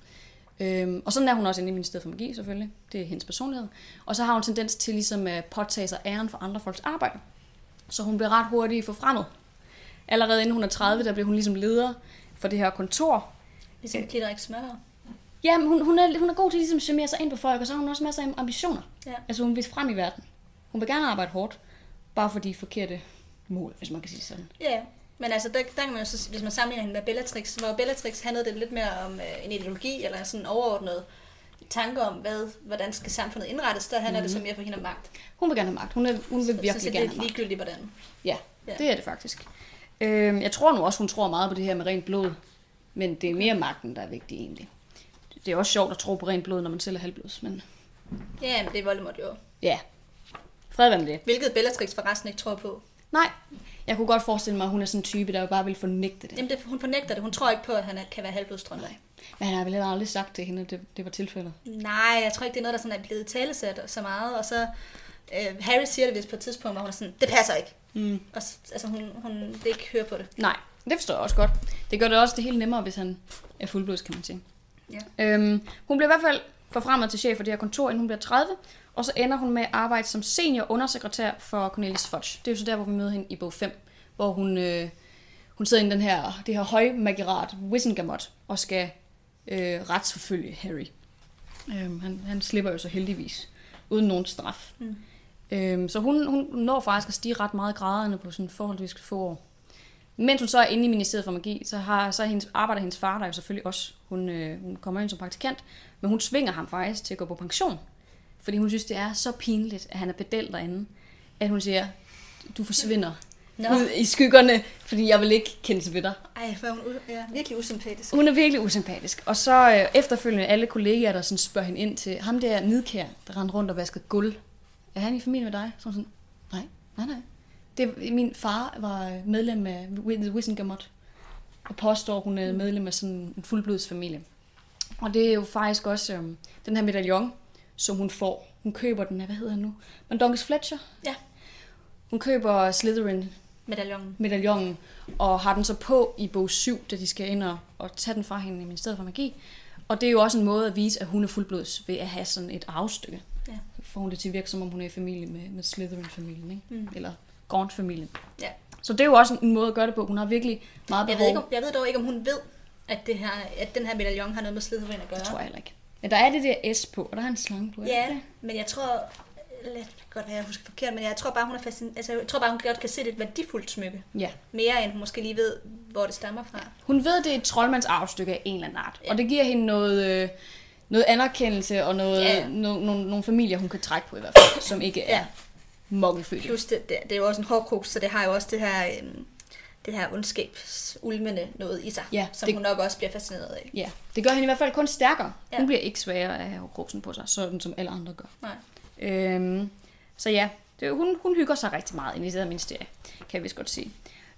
Øhm, og sådan er hun også inde i Ministeriet for Magi, selvfølgelig. Det er hendes personlighed. Og så har hun tendens til ligesom at påtage sig æren for andre folks arbejde. Så hun bliver ret hurtigt forfremmet. Allerede inden hun er 30, der bliver hun ligesom leder for det her kontor. Ligesom Klitter ikke smør. Ja, hun, hun, er, hun er god til ligesom at summere sig ind på folk, og så har hun også masser af ambitioner. Ja. Altså hun vil frem i verden. Hun vil gerne arbejde hårdt, bare for de forkerte mål, hvis man kan sige det sådan. Ja, men altså, der, der kan man jo så, hvis man sammenligner hende med Bellatrix, hvor Bellatrix handlede det lidt mere om øh, en ideologi, eller sådan en overordnet tanke om, hvad, hvordan skal samfundet indrettes, der handler mm. det så mere for hende om magt. Hun vil gerne have magt. Hun, er, hun vil Så, virkelig så, så det gerne er have magt. ligegyldigt, hvordan. Ja, Ja. det er det faktisk. Øhm, jeg tror nu også, hun tror meget på det her med rent blod. Men det er mere magten, der er vigtig egentlig. Det er også sjovt at tro på rent blod, når man selv er halvblods. Men Ja, men det er Voldemort jo. ja, fred være med det. Hvilket Bellatrix forresten ikke tror på. Nej, jeg kunne godt forestille mig, at hun er sådan en type, der jo bare vil fornægte det. Jamen, det, hun fornægter det. Hun tror ikke på, at han er, kan være halvblodstrømper. Nej. Men han har vel heller aldrig sagt til hende, at det, det var tilfældet. Nej, jeg tror ikke, det er noget, der sådan er blevet talesat så meget. Og så øh, Harry siger det vist på et tidspunkt, hvor hun er sådan, det passer ikke. Mm. Og altså, hun, hun vil ikke høre på det. Nej, det forstår jeg også godt. Det gør det også det hele nemmere, hvis han er fuldblods, kan man sige. Ja. Øhm, hun bliver i hvert fald forfremmet til chef for det her kontor, inden hun bliver 30. Og så ender hun med at arbejde som senior undersekretær for Cornelius Fudge. Det er jo så der, hvor vi møder hende i bog 5, hvor hun, øh, hun sidder i den her, det her højmagirat, Wisengamot, og skal øh, retsforfølge Harry. Øhm, han, han slipper jo så heldigvis, uden nogen straf. Mm. Øhm, så hun, hun når faktisk at stige ret meget i graderne på sådan forholdsvis få år. Mens hun så er inde i Ministeriet for Magi, så, har, så er hendes, arbejder hendes far der jo selvfølgelig også. Hun, øh, hun kommer ind som praktikant, men hun tvinger ham faktisk til at gå på pension. Fordi hun synes, det er så pinligt, at han er pedel derinde, at hun siger, du forsvinder Nå. ud i skyggerne, fordi jeg vil ikke kende til ved dig. Ej, er hun ja, virkelig usympatisk. Hun er virkelig usympatisk. Og så øh, efterfølgende alle kollegaer, der sådan spørger hende ind til ham der Nidkær, der rendte rundt og vaskede gulv. Er han i familie med dig? Så er hun sådan, nej, nej, nej. Det, min far var medlem af The Wisengamot, og påstår, hun er medlem af sådan en fuldblodsfamilie. Og det er jo faktisk også øhm, den her medaljon, som hun får. Hun køber den af, hvad hedder han nu? Mandongus Fletcher? Ja. Hun køber Slytherin Medaljongen. medaljongen, og har den så på i bog 7, da de skal ind og, og tage den fra hende i Ministeriet for Magi. Og det er jo også en måde at vise, at hun er fuldblods ved at have sådan et arvestykke. Ja. Får hun det til at virke, som om hun er i familie med, med Slytherin-familien, ikke? Mm. eller Gaunt-familien. Ja. Så det er jo også en måde at gøre det på. Hun har virkelig meget Jeg behov. ved, ikke, om, jeg ved dog ikke, om hun ved, at, det her, at den her medaljon har noget med Slytherin at gøre. Det tror jeg heller ikke. Men der er det der S på, og der er en slange på. Ja, det? men jeg tror, det godt være, jeg husker forkert, men jeg tror bare, hun er fascin... altså, jeg tror bare, hun godt kan se det et værdifuldt smykke. Ja. Mere end hun måske lige ved, hvor det stammer fra. Hun ved, det er et troldmands arvestykke af en eller anden art. Ja. Og det giver hende noget, øh, noget anerkendelse og noget, Ja. ja. no, no, nogle familier, hun kan trække på i hvert fald, som ikke er Ja. Ja. mokkelfødte. Plus, det, det, det er jo også en hårdkoks, så det har jo også det her, øhm, det her ondskabsulmende noget i sig, Ja, som det- hun nok også bliver fascineret af. Ja, det gør hende i hvert fald kun stærkere. Ja. Hun bliver ikke sværere af at have på sig, sådan som alle andre gør. Nej. Øhm, så ja, det, hun, hun hygger sig rigtig meget inde i det her ministerie, kan jeg vist godt sige.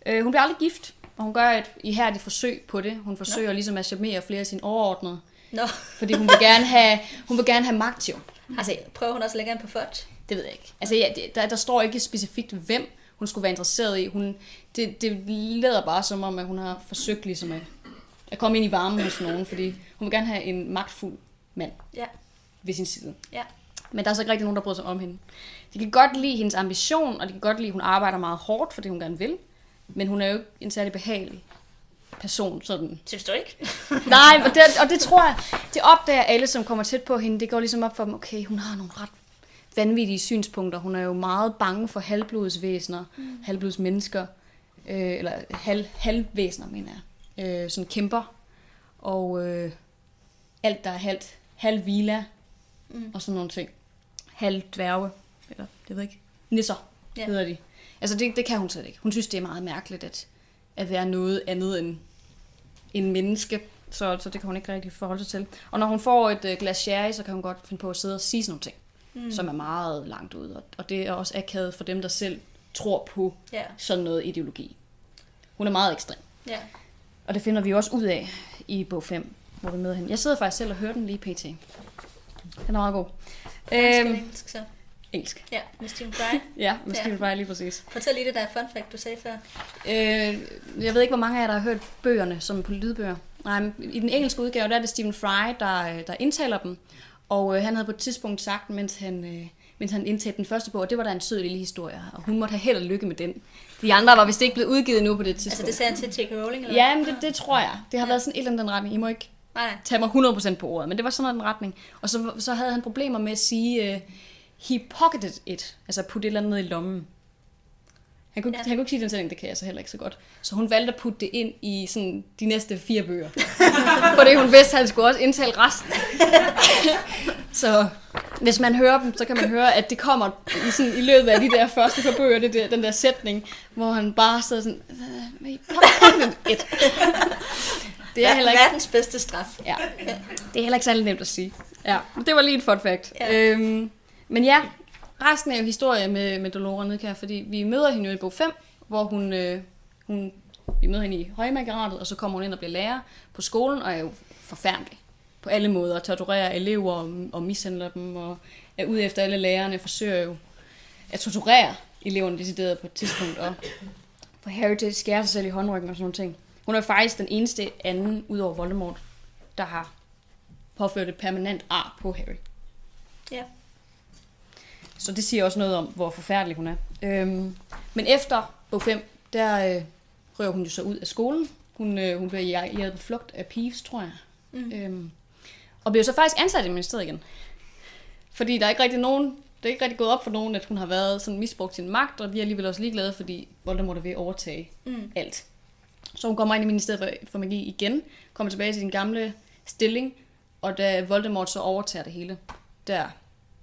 Øh, hun bliver aldrig gift, og hun gør et ihærdigt forsøg på det. Hun forsøger ligesom at charmere flere af sine overordnede, Nå, fordi hun vil gerne have, hun vil gerne have magt jo. altså prøver hun også at lægge an på Fudge? Det ved jeg ikke. Altså, ja, det, der, der står ikke specifikt, hvem hun skulle være interesseret i. Hun, det, det lader bare som om, at hun har forsøgt ligesom at, at komme ind i varmen hos nogen, fordi hun vil gerne have en magtfuld mand Ja, ved sin side. ja. Men der er så ikke rigtig nogen, der bryder sig om hende. De kan godt lide hendes ambition, og de kan godt lide, at hun arbejder meget hårdt for det, hun gerne vil. Men hun er jo ikke en særlig behagelig person sådan. Synes du ikke? Nej, og det, og det tror jeg, det opdager alle, som kommer tæt på hende. Det går ligesom op for dem, okay, hun har nogle ret vanvittige synspunkter. Hun er jo meget bange for halvblodsvæsener, mm. halvblodsmennesker, øh, eller halv, halvvæsener, mener jeg. Øh, sådan kæmper. Og øh, alt, der er halvt, halv vila, mm. og sådan nogle ting. Halv dværge, eller det ved jeg ikke. Nisser, ja. hedder de. Altså det, det kan hun slet ikke. Hun synes, det er meget mærkeligt, at, at være noget andet end, end menneske. Så, så det kan hun ikke rigtig forholde sig til. Og når hun får et øh, glas sherry, så kan hun godt finde på at sidde og sige sådan nogle ting, mm. som er meget langt ude. Og, det er også akavet for dem, der selv tror på Ja. sådan noget ideologi. Hun er meget ekstrem. Ja. Og det finder vi også ud af i bog 5, hvor vi møder hende. Jeg sidder faktisk selv og hører den lige pt. Den er meget god. Øhm. Engelsk, så. engelsk. Ja, med Stephen Fry. Ja, med Ja. Stephen Fry lige præcis. Fortæl lige det der fun fact, du sagde før. Øh, jeg ved ikke, hvor mange af jer, der har hørt bøgerne som på lydbøger. Nej, men i den engelske udgave, der er det Stephen Fry, der, der indtaler dem. Og øh, han havde på et tidspunkt sagt, mens han, øh, mens han indtalte den første bog, og det var da en sød lille historie, og hun måtte have held og lykke med den. De andre var vist ikke blevet udgivet nu på det tidspunkt. Altså, det sagde han til J.K. Rowling, eller Ja, men det, det tror jeg. Det har været sådan et eller andet den retning. I må ikke Nej, tage mig 100% på ordet, men det var sådan den retning. Og så, så havde han problemer med at sige, uh, he pocketed it, altså putte et eller andet ned i lommen. Han kunne, Ja. han kunne ikke sige den sætning, det kan jeg så heller ikke så godt. Så hun valgte at putte det ind i sådan, de næste fire bøger. Fordi hun vidste, at han skulle også indtale resten. så hvis man hører dem, så kan man høre, at det kommer i, sådan, i løbet af de der første par bøger, det der, den der sætning, hvor han bare sidder sådan, "Øh, he pocketed it. Det er heller ikke Verdens bedste straf. Ja. Det er heller ikke særlig nemt at sige. Ja, det var lige et fun fact. Ja. Øhm, men ja, resten er jo historie med, med Dolores Nedkær, fordi vi møder hende jo i bog 5, hvor hun, øh, hun vi møder hende i højmageratet, og så kommer hun ind og bliver lærer på skolen, og er jo forfærdelig på alle måder. Torturerer elever og, og mishandler dem, og er ude efter alle lærerne, forsøger jo at torturere eleverne decideret på et tidspunkt, og for Harry til at skære sig selv i håndryggen og sådan nogle ting. Hun er faktisk den eneste anden, udover Voldemort, der har påført et permanent ar på Harry. Ja. Så det siger også noget om, hvor forfærdelig hun er. Øhm, men efter bog 5, der øh, rører hun jo så ud af skolen. Hun, øh, hun bliver jag- jaget på flugt af Peeves, tror jeg. Mm. Øhm, og bliver så faktisk ansat i ministeriet igen. Fordi der er ikke rigtig nogen, det er ikke rigtig gået op for nogen, at hun har været sådan misbrugt sin magt, og vi er alligevel også ligeglade, fordi Voldemort er ved at overtage Mm. alt. Så hun kommer ind i ministeriet for, for magi igen, kommer tilbage til sin gamle stilling, og da Voldemort så overtager det hele, der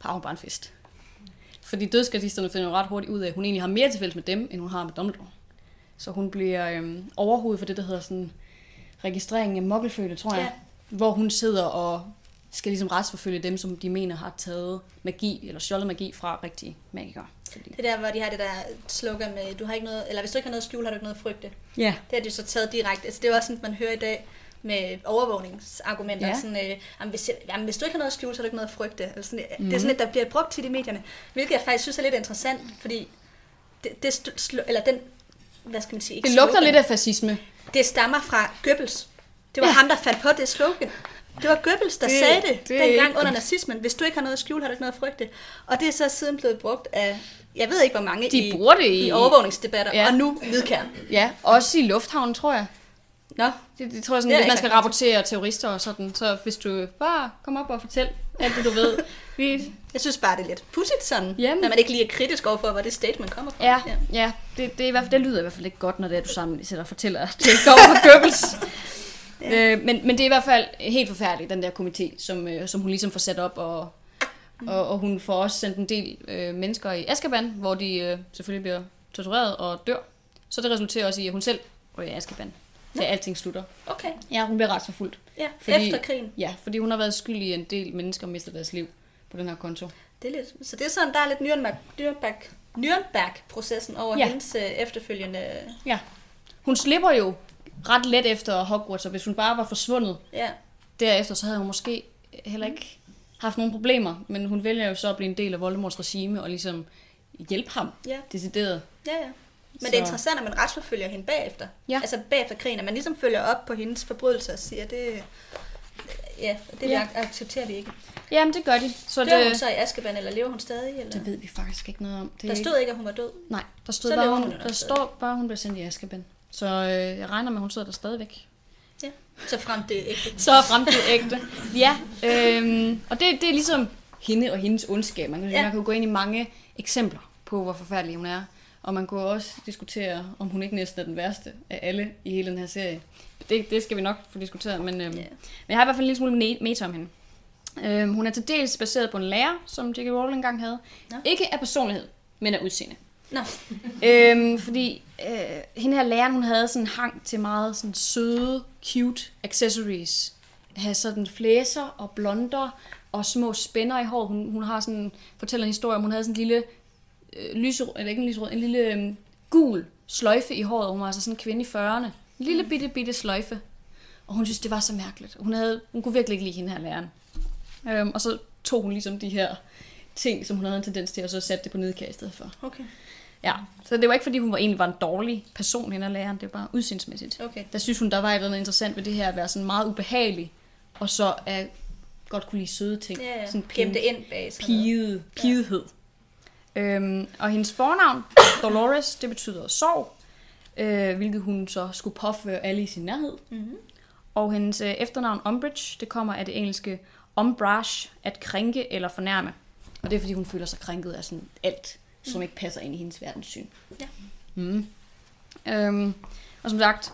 har hun bare en fest. Fordi dødsgardisterne finder jo ret hurtigt ud af, at hun egentlig har mere til fælles med dem, end hun har med Dumbledore. Så hun bliver øhm, overhovedet for det, der hedder sådan registrering af mokkelfølge, tror jeg. Ja. Hvor hun sidder og skal ligesom retsforfølge dem, som de mener har taget magi, eller stjålet magi fra rigtige magikere. Fordi... Det er der, hvor de har det der slogan med, du har ikke noget, eller hvis du ikke har noget at skjule, har du ikke noget frygte. Ja. Det har de så taget direkte. Altså, det er også sådan, man hører i dag med overvågningsargumenter. Ja. Sådan, øh, jamen, hvis, jamen, hvis du ikke har noget at skjule, så har du ikke noget at frygte. Eller sådan, mm. Det er sådan lidt, der bliver brugt tit i medierne. Hvilket jeg faktisk synes er lidt interessant, fordi det, det st- sl- eller den, hvad skal man sige? Det lugter slogan. lidt af fascisme. Det stammer fra Goebbels. Det var ja. Ham, der fandt på det slogan. Det var Goebbels, der det, sagde det, det er dengang ikke- under nazismen. Hvis du ikke har noget at skjule, har du ikke noget at frygte. Og det er så siden blevet brugt af, jeg ved ikke hvor mange De i, bruger det i- i overvågningsdebatter, ja. Og nu hvidkern. Ja, også i lufthavnen, tror jeg. Nå, Det, det tror jeg sådan, Det hvis man skal rapportere terrorister og sådan, så hvis du bare kom op og fortæl alt det, du ved. Vi, jeg synes bare, det er lidt pudsigt sådan, Jamen. når man ikke lige er kritisk overfor, hvor det statement kommer fra. ja, ja det, det, er i hvert fald, det lyder i hvert fald ikke godt, når det er, du sammen sætter og fortæller, at det går fra Goebbels. ja. øh, men, men det er i hvert fald helt forfærdeligt, den der komité, som, øh, som hun ligesom får sat op, og, og, og hun får også sendt en del øh, mennesker i Azkaban, hvor de øh, selvfølgelig bliver tortureret og dør. Så det resulterer også i, at hun selv ryger i Azkaban, da alting slutter. Okay, Ja, hun bliver retsforfulgt. ja. Fordi- Efter krigen. Ja, fordi hun har været skyld i, en del mennesker mister deres liv på den her konto. Det er lidt, så det er sådan, der er lidt Nürnberg, Nürnberg, Nürnberg-processen over ja. Hendes øh, efterfølgende... Ja. Hun slipper jo ret let efter Hogwarts, og hvis hun bare var forsvundet Ja, derefter, så havde hun måske heller ikke haft nogen problemer. Men hun vælger jo så at blive en del af Voldemorts regime og ligesom hjælpe ham ja, decideret. ja, ja. Men Så- det er interessant, at man retsforfølger hende bagefter. Ja. Altså bagefter krigen, at man ligesom følger op på hendes forbrydelser og siger, det, ja, det Ja. accepterer vi ikke. Jamen, det gør de. Så Dør hun det, så i Askeban, eller lever hun stadig? Eller? det ved vi faktisk ikke noget om. Det Der er stod ikke, at hun var død. Nej, der stod Så bare, hun, hun der står bare, hun bliver sendt i Azkaban. Så øh, jeg regner med, at hun sidder der stadigvæk. Ja. Så frem det er ægte. Så er fremtid ægte. Ja, øhm, og det, det er ligesom hende og hendes ondskab. Man kan. Ja. man kan jo gå ind i mange eksempler på, hvor forfærdelig hun er. Og man kunne også diskutere, om hun ikke næsten er den værste af alle i hele den her serie. Det, det skal vi nok få diskuteret, men, øhm, Ja. men jeg har i hvert fald en lille smule me- meta om hende. Øhm, hun er til dels baseret på en lærer, som J.K. Rowling engang havde. Nå. Ikke af personlighed, men af udseende. Nå, øhm, fordi øh, hende her læreren, hun havde sådan en hang til meget sådan søde, cute accessories. Have sådan flæser og blonder og små spænder i håret. Hun, hun har sådan, fortæller en historie om, hun havde sådan en lille øh, lyserød, eller ikke en lyserød, en lille øh, gul sløjfe i håret. Hun var altså sådan en kvinde i 40'erne. En lille bitte, bitte sløjfe. Og hun synes, det var så mærkeligt. Hun, havde, hun kunne virkelig ikke lide hende her læreren. Øhm, og så tog hun ligesom de her ting, som hun havde en tendens til, og så satte det på nedkær i stedet for. okay. Ja, så det var ikke, fordi hun var egentlig var en dårlig person, hende af læreren. Det var bare udseendsmæssigt. Okay. Der synes hun, der var et eller andet interessant ved det her, at være sådan meget ubehagelig, og så at godt kunne lide søde ting. Ja, ja. Sådan Gem det ind bag sådan pigede, pigedhed. Øhm, og hendes fornavn, Dolores, det betyder sorg, øh, hvilket hun så skulle påføre alle i sin nærhed. Mhm. Og hendes øh, efternavn Umbridge, det kommer af det engelske umbrage, at krænke eller fornærme. Og det er, fordi hun føler sig krænket af sådan alt, som ikke passer ind i hendes verdenssyn. Ja. Mm. Øhm, og som sagt,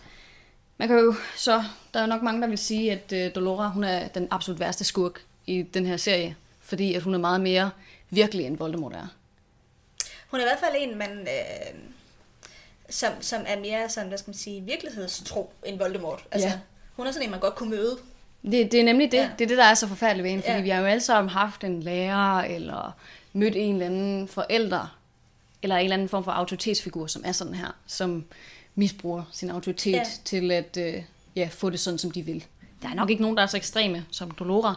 man kan jo så, der er jo nok mange, der vil sige, at øh, Dolora, hun er den absolut værste skurk i den her serie, fordi at hun er meget mere virkelig, end Voldemort er. Hun er i hvert fald en, man, øh, som, som er mere sådan, hvad skal man sige, virkelighedstro end Voldemort. Altså, Ja. Hun er sådan en, man godt kunne møde. Det, det er nemlig det, Ja. det er det, der er så forfærdeligt ved hende, fordi Ja. vi har jo alle sammen haft en lærer, eller mødt en eller anden forælder, eller en eller anden form for autoritetsfigur, som er sådan her, som misbruger sin autoritet Ja. til at øh, ja, få det sådan, som de vil. Der er nok ikke nogen, der er så ekstreme som Dolora,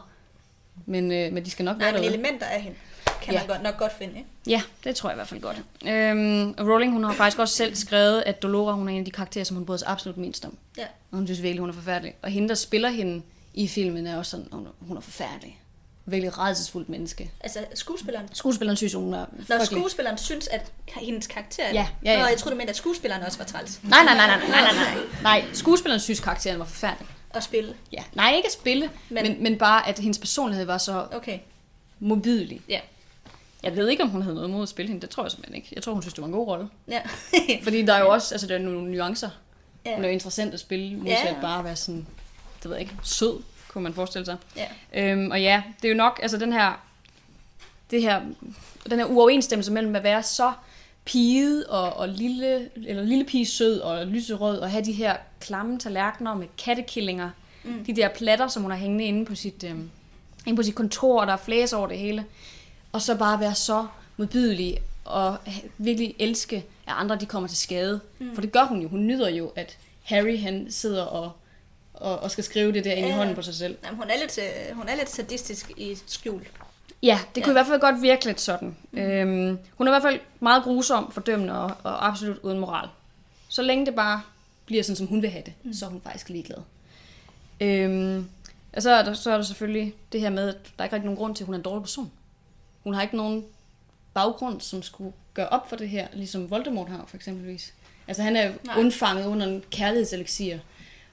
men, øh, men de skal nok Nej, være derude. elementer af hende kan Ja. man godt, nok godt finde, ikke? Ja, det tror jeg i hvert fald godt. Øhm, Rowling, hun har faktisk også selv skrevet, at Dolora, hun er en af de karakterer, som hun bryder sig absolut mindst om. Ja. Og hun synes virkelig, hun er forfærdelig. Og hende, der spiller hende i filmen, er også sådan, hun er, hun er forfærdelig. Virkelig redselsfuldt menneske. Altså skuespilleren. Skuespilleren synes, hun er Når frygtelig. skuespilleren synes, at hendes karakter... Ja, ja, ja. Nå, jeg troede, du mente, at skuespilleren også var træls. Nej, nej, nej, nej, nej, nej, nej. Nej, skuespilleren synes, karakteren var forfærdelig. At spille. Ja. Nej, ikke at spille, Men- men, men, men bare, at hendes personlighed var så Okay. modbydelig. Ja. Jeg ved ikke, om hun havde noget imod at spille hende. Det tror jeg simpelthen ikke. Jeg tror, hun synes, det var en god rolle. Ja. Fordi der er jo også altså, der er nogle nuancer. ja. Hun er jo interessant at spille, modsat Ja, bare at være sådan, det ved jeg ikke, sød, kunne man forestille sig. ja. Øhm, og ja, det er jo nok, altså den her, det her, den her uoverensstemmelse mellem at være så piget og, og lille, eller lille pige sød og lyserød, og have de her klamme tallerkener med kattekillinger, Mm. de der platter, som hun har hængende inde på sit, øhm, inde på sit kontor, og der er flæs over det hele, og så bare være så modbydelig og virkelig elske, at andre de kommer til skade. Mm. For det gør hun jo. Hun nyder jo, at Harry han sidder og, og, og skal skrive det der ind i Ja. hånden på sig selv. Jamen, hun, er lidt, øh, hun er lidt sadistisk i skjul. Ja, det kunne Ja. ja. i hvert fald godt virke lidt sådan. Mm. Øhm, hun er i hvert fald meget grusom, fordømmende og, og absolut uden moral. Så længe det bare bliver sådan, som hun vil have det, mm. så er hun faktisk ligeglad. Øhm, og så er, der, så er der selvfølgelig det her med, at der er ikke rigtig nogen grund til, at hun er en dårlig person. Hun har ikke nogen baggrund, som skulle gøre op for det her, ligesom Voldemort har for eksempelvis. Altså han er Nej. Undfanget under en kærlighedseliksir,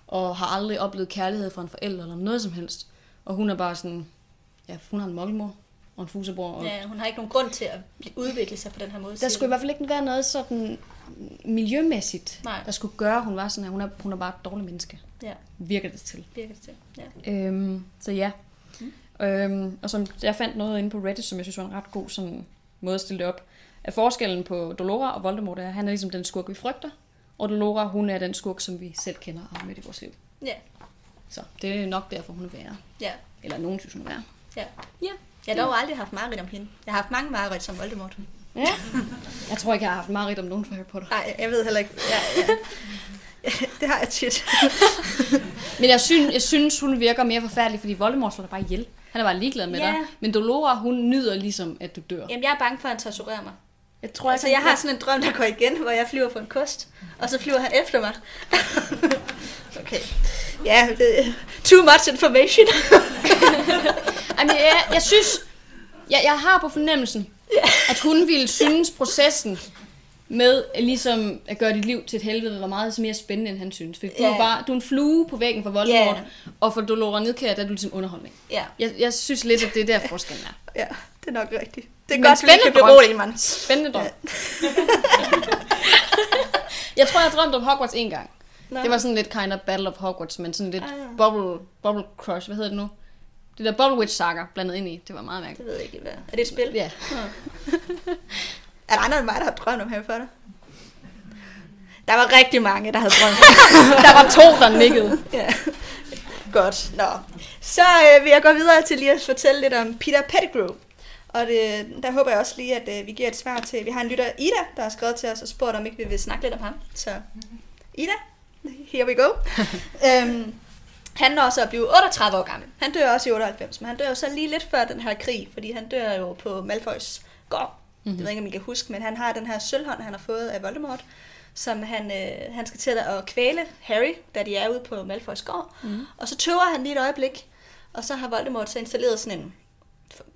og har aldrig oplevet kærlighed fra en forælder eller noget som helst. Og hun er bare sådan, ja, hun har en mokkelmor og en fusebror. Og Ja, hun har ikke nogen grund til at udvikle sig på den her måde. der skulle i hvert fald ikke være noget sådan miljømæssigt, Nej. der skulle gøre, at hun var sådan her. Hun er, hun er bare et dårligt menneske, Ja, virker det til. virker det til. Ja. Øhm, så ja. Øhm, og som jeg fandt noget inde på Reddit, som jeg synes var en ret god sådan, måde at stille det op. At forskellen på Dolora og Voldemort er, at han er ligesom den skurk, vi frygter, og Dolora, hun er den skurk, som vi selv kender og har mødt i vores liv. Ja, Så det er nok derfor, hun er værre. ja, Eller nogen synes, hun er værre. ja. Ja. Jeg har dog aldrig haft mareridt om hende. Jeg har haft mange mareridt som Voldemort. Ja. Jeg tror ikke, jeg har haft meget om nogen fra Harry Potter. Nej, jeg ved heller ikke. Ja, ja. det har jeg tit. Men jeg synes, jeg synes, hun virker mere forfærdelig, fordi Voldemort slår dig bare ihjel. Han er bare ligeglad med Ja. dig. Men Dolora, hun nyder ligesom, at du dør. Jamen, jeg er bange for, at han torturerer mig. Jeg tror, Altså, jeg har sådan en drøm, der går igen, hvor jeg flyver på en kost, og så flyver han efter mig. okay. Ja, det, too much information. Jamen, jeg, jeg synes, jeg, jeg har på fornemmelsen, at hun ville synes, processen med ligesom at gøre dit liv til et helvede, var meget mere spændende, end han synes. For du, Ja. er bare, du er en flue på væggen for Voldemort, Ja. og for Dolores Nedkær, der er du ligesom underholdning. Ja, Jeg, jeg synes lidt, at det er der forskellen er. ja, det er nok rigtigt. Det er Men godt, at vi spændende kan blive drøm. roligt, man. Spændende drøm. jeg tror, jeg drømte om Hogwarts en gang. Nå. Det var sådan lidt kind of Battle of Hogwarts, men sådan lidt Ah, ja. bubble, bubble Crush, hvad hedder det nu? Det der Bubble Witch saga blandet ind i, det var meget mærkeligt. Det ved jeg ikke, hvad. Er det et spil? Ja. Er der andre end mig, der har drømt om Harry Potter? Der var rigtig mange, der havde drømt Der var to, der nikkede. ja. Godt. Nå. Så øh, vil jeg gå videre til lige at fortælle lidt om Peter Pettigrew. Og det, der håber jeg også lige, at øh, vi giver et svar til. Vi har en lytter, Ida, der har skrevet til os og spurgt, om ikke vi vil snakke lidt om ham. Så Ida, here we go. øhm, han når så at blive 38 år gammel. Han dør også i 98, men han dør jo så lige lidt før den her krig, fordi han dør jo på Malfoys gård. Mm-hmm. Jeg ved ikke, om I kan huske, men han har den her sølvhånd, han har fået af Voldemort, som han, øh, han skal til at kvæle Harry, da de er ude på Malfoys gård. Mm. Og så tøver han lige et øjeblik, og så har Voldemort så installeret sådan en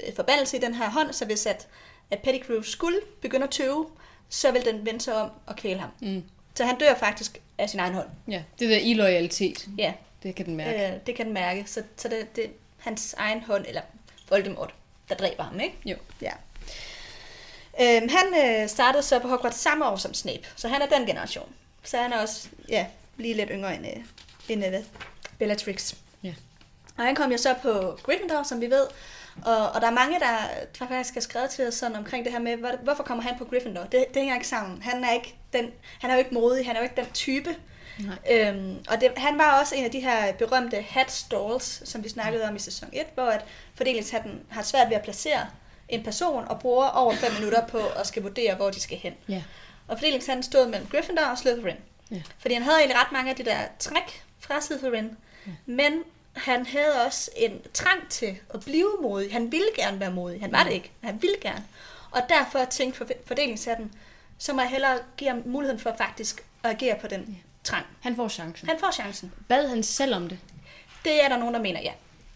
øh, forbandelse i den her hånd, så hvis at, at Pettigrew skulle begynde at tøve, så vil den vende sig om og kvæle ham. Mm. Så han dør faktisk af sin egen hånd. Ja, det der illoyalitet, Ja, det kan den mærke. øh, det kan den mærke. Så, så det, det er hans egen hånd, eller Voldemort, der dræber ham, ikke? Jo. Ja. Øhm, han øh, startede så på Hogwarts samme år som Snape, så han er den generation. Så han er også ja, lige lidt yngre end, øh, end øh, Bellatrix. Ja. Og han kom jo så på Gryffindor, som vi ved, og, og der er mange, der, der faktisk har skrevet til os sådan omkring det her med, hvor, hvorfor kommer han på Gryffindor? Det, det hænger ikke sammen. Han er, ikke den, han er jo ikke modig, han er jo ikke den type. Nej. Øhm, og det, han var også en af de her berømte hat stalls, som vi snakkede om i sæson 1, hvor at fordelingshatten har svært ved at placere en person og bruger over 5 minutter på at skal vurdere, hvor de skal hen. Ja. Og fordelingshatten stod mellem Gryffindor og Slytherin. Ja. Fordi han havde egentlig ret mange af de der træk fra Slytherin, men han havde også en trang til at blive modig. Han ville gerne være modig. Han var det ikke. Han ville gerne. Og derfor tænkte for- fordelingshatten, så må jeg hellere give ham muligheden for faktisk at agere på den trang. Han får chancen. Han får chancen. Bad han selv om det? Det er der nogen, der mener, ja.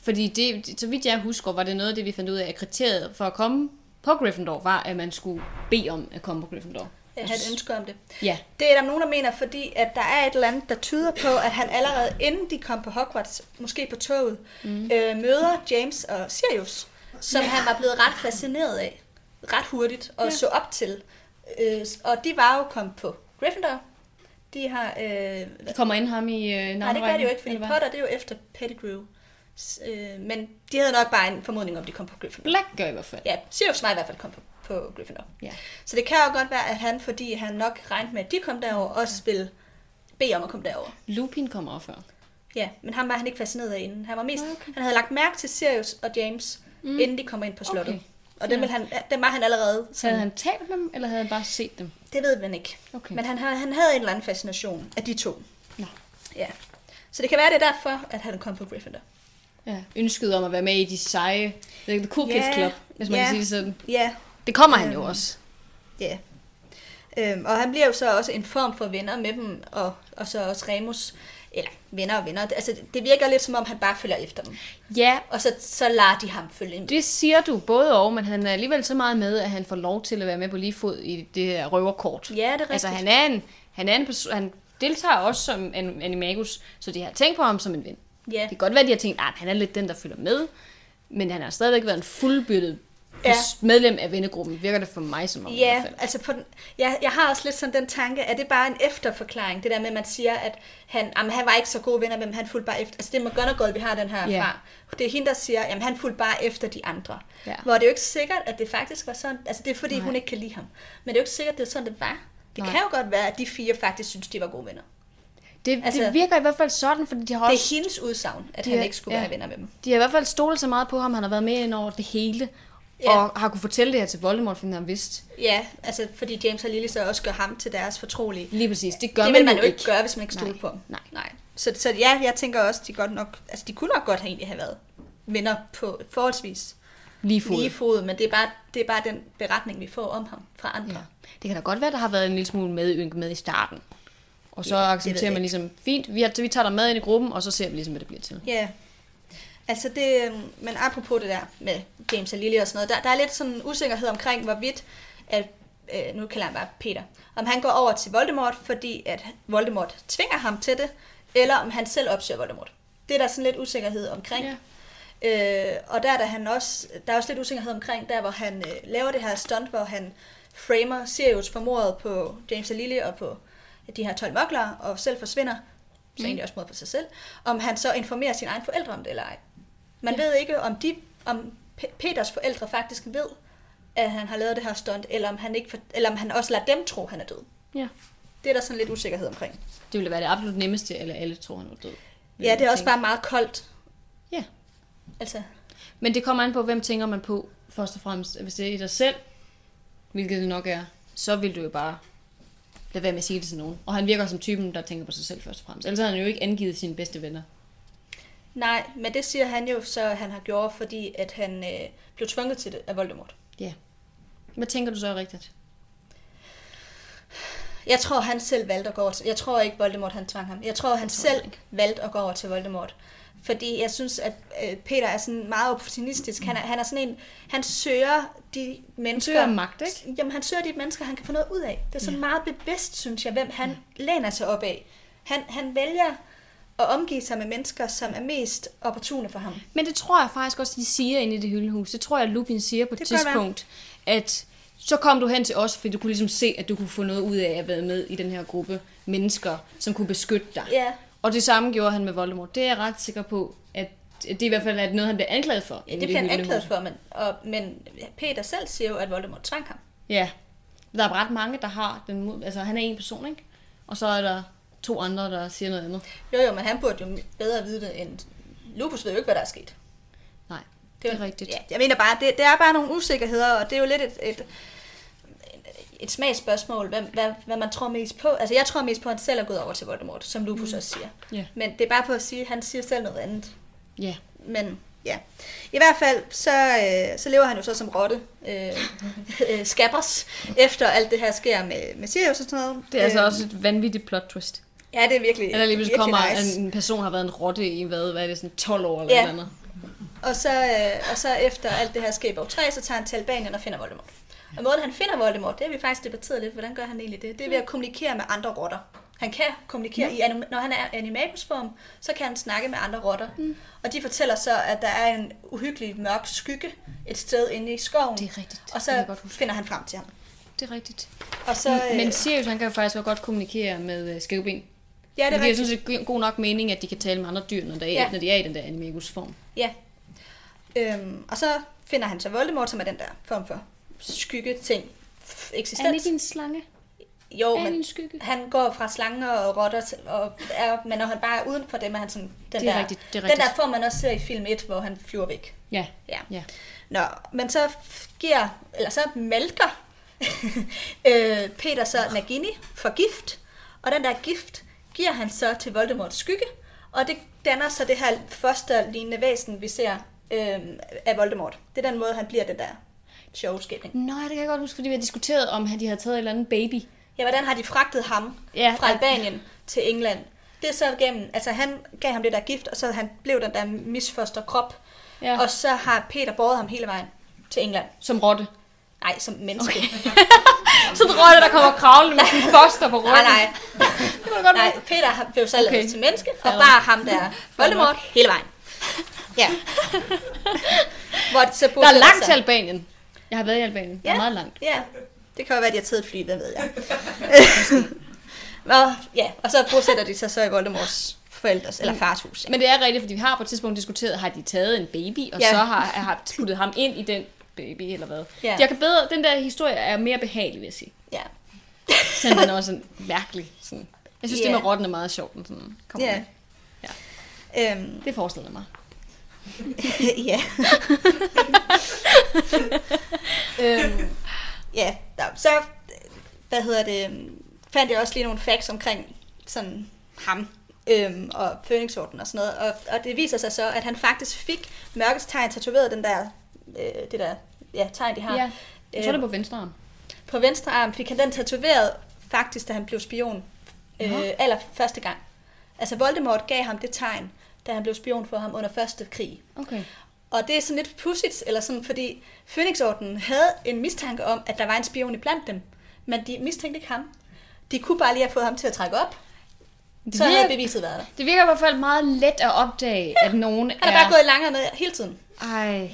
Fordi det, så vidt jeg husker, var det noget af det, vi fandt ud af, at kriteriet for at komme på Gryffindor var, at man skulle bede om at komme på Gryffindor. Jeg har et ønske om det. Ja, Det er der nogen, der mener, fordi at der er et eller andet, der tyder på, at han allerede inden de kom på Hogwarts, måske på toget, mm. øh, møder James og Sirius, som ja. han var blevet ret fascineret af, ret hurtigt, og ja. så op til. Øh, og de var jo kommet på Gryffindor. De har... Øh, de kommer ind ham i øh, nej, det gør de jo ikke, fordi? Potter det er jo efter Pettigrew. Øh, men de havde nok bare en formodning om, de kom på Gryffindor. Black gør i hvert fald. Ja, Sirius var i hvert fald kom på, på Gryffindor. Ja. Så det kan jo godt være, at han, fordi han nok regnede med, at de kom derover, også ville bede om at komme derover. Lupin kommer også før. Ja, men ham var han ikke fascineret af inden. Han var mest, okay. han havde lagt mærke til Sirius og James, mm. inden de kommer ind på slottet. Okay. Og dem, ville han, dem var han allerede. Så havde han talt med dem, eller havde han bare set dem? Det ved man ikke. Okay. Men han, havde- han havde en eller anden fascination af de to. Nå. Ja. Så det kan være, det er derfor, at han kom på Gryffindor. Ja, ønsket om at være med i de seje, the cool kids Ja, club, hvis man ja. kan sige det sådan. Ja, Det kommer han jo Øhm, også. ja. Øhm, og han bliver jo så også en form for venner med dem, og, og så også Remus, eller venner og venner. Altså, det virker lidt som om, han bare følger efter dem. Ja, Og så, så lader de ham følge ind. det siger du både og, men han er alligevel så meget med, at han får lov til at være med på lige fod i det her røverkort. Ja, det er rigtigt. Altså han er en, han er en perso- han deltager også som en animagus, så de har tænkt på ham som en ven. Ja. Det kan godt være, at de har tænkt, at han er lidt den, der følger med, men han har stadigvæk været en fuldbyrdet Ja. ja. medlem af vennegruppen, virker det for mig som om i Ja, hvert fald. altså på den, jeg, jeg har også lidt sådan den tanke, at det er bare en efterforklaring, det der med, at man siger, at han, jamen, han var ikke så gode venner med dem, han fulgte bare efter. Altså det er McGonagall, vi har den her Ja. fra. Det er hende, der siger, at han fulgte bare efter de andre. Ja. Hvor det er jo ikke sikkert, at det faktisk var sådan. Altså det er fordi, Nej. hun ikke kan lide ham. Men det er jo ikke sikkert, at det er sådan, det var. Det Nej. kan jo godt være, at de fire faktisk synes, de var gode venner. Det, altså, det virker i hvert fald sådan, fordi de har, Det også, er hendes udsagn, at De han ikke skulle ja. være venner med dem. de har i hvert fald stolet så meget på ham, han har været med ind over det hele, Ja. og har kunne fortælle det her til Voldemort, fordi han vidst. Ja, altså fordi James og Lily så også gør ham til deres fortrolige. Lige præcis, det gør det man, vil man jo ikke gøre, hvis man ikke stoler på ham. nej. nej. Så, så ja, jeg tænker også, de godt nok, altså de kunne nok godt have egentlig have været venner på forholdsvis Lige fod. lige fod, men det er, bare, det er bare den beretning, vi får om ham fra andre. Ja. Det kan da godt være, der har været en lille smule medynk med i starten. Og så Ja, accepterer man ligesom, fint, vi, har, vi tager dig med ind i gruppen, og så ser vi ligesom, hvad det bliver til. Ja. Altså det, øhm, men apropos det der med James og Lily og sådan noget, der, der er lidt sådan usikkerhed omkring, hvorvidt at øh, nu kalder han bare Peter, om han går over til Voldemort, fordi at Voldemort tvinger ham til det, eller om han selv opsøger Voldemort. Det er der sådan lidt usikkerhed omkring. Ja. Øh, og der er, der, han også, der er også lidt usikkerhed omkring, der hvor han øh, laver det her stunt, hvor han framer Sirius for mordet på James og Lily og på de her 12 mokler, og selv forsvinder, så Mm. egentlig også mordet på sig selv, om han så informerer sine egne forældre om det eller ej. Man Ja. ved ikke, om, de, om Pe- Peters forældre faktisk ved, at han har lavet det her stunt, eller om han, ikke for, eller om han også lader dem tro, at han er død. Ja. Det er der sådan lidt usikkerhed omkring. Det ville være det absolut nemmeste, eller alle tror, han var død. Ja, det er også bare meget koldt. Ja. Altså, Men det kommer an på, hvem tænker man på, først og fremmest. Hvis det er i dig selv, hvilket det nok er, så vil du jo bare lade være med at sige det til nogen. Og han virker som typen, der tænker på sig selv først og fremmest. Ellers har han jo ikke angivet sine bedste venner. nej, men det siger han jo så, han har gjort, fordi at han øh, blev tvunget til det af Voldemort. Ja. Hvad tænker du så er rigtigt? Jeg tror, han selv valgte at gå over til... Jeg tror ikke, Voldemort han tvang ham. Jeg tror, han tror jeg selv ikke. valgte at gå over til Voldemort. Fordi jeg synes, at øh, Peter er sådan meget opportunistisk. Han er, han er sådan en... Han søger de mennesker... søger magt, ikke? Jamen, han søger de mennesker, han kan få noget ud af. Det er sådan meget bevidst, synes jeg, hvem han læner sig op af. Han, han vælger at omgive sig med mennesker, som er mest opportune for ham. Men det tror jeg faktisk også, de siger inde i det hyldehus. Det tror jeg, Lupin siger på et tidspunkt, at så kom du hen til os, fordi du kunne ligesom se, at du kunne få noget ud af at være med i den her gruppe mennesker, som kunne beskytte dig. Ja, Og det samme gjorde han med Voldemort. Det er jeg ret sikker på, at det i hvert fald er noget, han bliver anklaget for. ja det bliver han anklaget for, men, og, men Peter selv siger jo, at Voldemort tvang ham. Ja. Der er ret mange, der har den mod... Altså, han er en person, ikke? Og så er der to andre, der siger noget andet. Jo, jo, men han burde jo bedre vide det, end Lupus ved jo ikke, hvad der er sket. Nej, Det det er rigtigt. Ja, jeg mener bare, det, det er bare nogle usikkerheder, og det er jo lidt et, et, et smagsspørgsmål, hvad, hvad, hvad man tror mest på. Altså, jeg tror mest på, at han selv er gået over til Voldemort, som Lupus mm. også siger. Ja. Men det er bare for at sige, at han siger selv noget andet. Ja. Men ja, i hvert fald, så, øh, så lever han jo så som rotte, øh, øh, skabbers, efter alt det her sker med, med Sirius og sådan noget. Det er altså Øh, også et vanvittigt plot twist. Ja, det er virkelig, Eller lige pludselig kommer nice. en, person, har været en rotte i, hvad, hvad er det, sådan 12 år eller Ja. ja. andet. Og så, øh, og så efter alt det her sker i bog 3, så tager han til Albanien og finder Voldemort. Og måden han finder Voldemort, det har vi faktisk debatteret lidt, hvordan gør han egentlig det? Det er ved at kommunikere med andre rotter. Han kan kommunikere, i anim- når han er i animagusform, så kan han snakke med andre rotter. Mm. Og de fortæller så, at der er en uhyggelig mørk skygge et sted inde i skoven. Det er rigtigt. Og Det så huske. finder han frem til ham. Det er rigtigt. Og så, øh, Men Sirius, han kan jo faktisk også godt kommunikere med øh, skævben. ja, Det, det er det giver rigtigt. sådan set god nok mening, at de kan tale med andre dyr, når, der er, Ja. ja. når de er i den der animagus-form. Ja. Øhm, og så finder han så Voldemort, som er den der form for skygge-ting. Er han Eksistens. ikke en slange? Jo, er men en skygge? han går fra slanger og rotter, til, og er, men når han bare er uden for dem, er han sådan den Det er der, rigtigt, det er den rigtigt. der får man også ser i film 1, hvor han flyver væk. Ja. Ja. Ja. Nå, men så giver, eller så mælker øh, Peter så Nagini for gift, og den der gift giver han så til Voldemorts skygge, og det danner så det her fosterlignende væsen, vi ser øh, af Voldemort. Det er den måde, han bliver den der sjove skæbning. Nå, det kan jeg godt huske, fordi vi har diskuteret, om han- de havde taget en eller anden baby. Ja, hvordan har de fragtet ham Ja, fra at- Albanien til England? Det er så gennem, altså han gav ham det der gift, og så han blev den der misfoster krop, Ja. og så har Peter båret ham hele vejen til England. Som rotte. Nej, som menneske. Okay. En rotte, der kommer kravlende med en foster på ryggen. nej, nej. Det var godt Nej, nej. Peter har- blev så Okay. til menneske, og Fair bare ham der Voldemort hele vejen. Ja. Hvor så Der er langt til Albanien. Jeg har været i Albanien. Det er Ja. meget langt. Ja, det kan jo være, at de har taget et fly, hvad ved jeg. og, ja, og så bosætter de sig så i Voldemorts forældres, eller fars hus. Ja. Men det er rigtigt, fordi vi har på et tidspunkt diskuteret, har de taget en baby, og Ja. ja. så har, har puttet ham ind i den baby, eller hvad. Ja. Ja. Jeg kan bedre, den der historie er mere behagelig, vil jeg sige. ja. Selvom den er også sådan mærkelig. Sådan. Jeg synes, Ja. det med rotten er meget sjovt. Den sådan kommer Ja. med. Øhm, Det forestiller jeg mig. ja. øhm, ja, så hvad hedder det, fandt jeg også lige nogle facts omkring sådan ham øhm, og Phoenixorden og sådan noget, og, og det viser sig så, at han faktisk fik mørkets tegn tatoveret, den der, øh, det der ja, tegn, de har. Ja. Jeg tror, det Øhm, er på venstre arm. på venstre arm fik han den tatoveret faktisk, da han blev spion øh, aller første gang. Altså Voldemort gav ham det tegn, da han blev spion for ham under første krig. Okay. Og det er sådan lidt pudsigt, eller sådan, fordi Phoenixordenen havde en mistanke om, at der var en spion iblandt dem. men de mistænkte ikke ham. De kunne bare lige have fået ham til at trække op, Det så havde virker, beviset været der. det virker i hvert fald meget let at opdage, at nogen Han er bare gået i langer med hele tiden. Ej.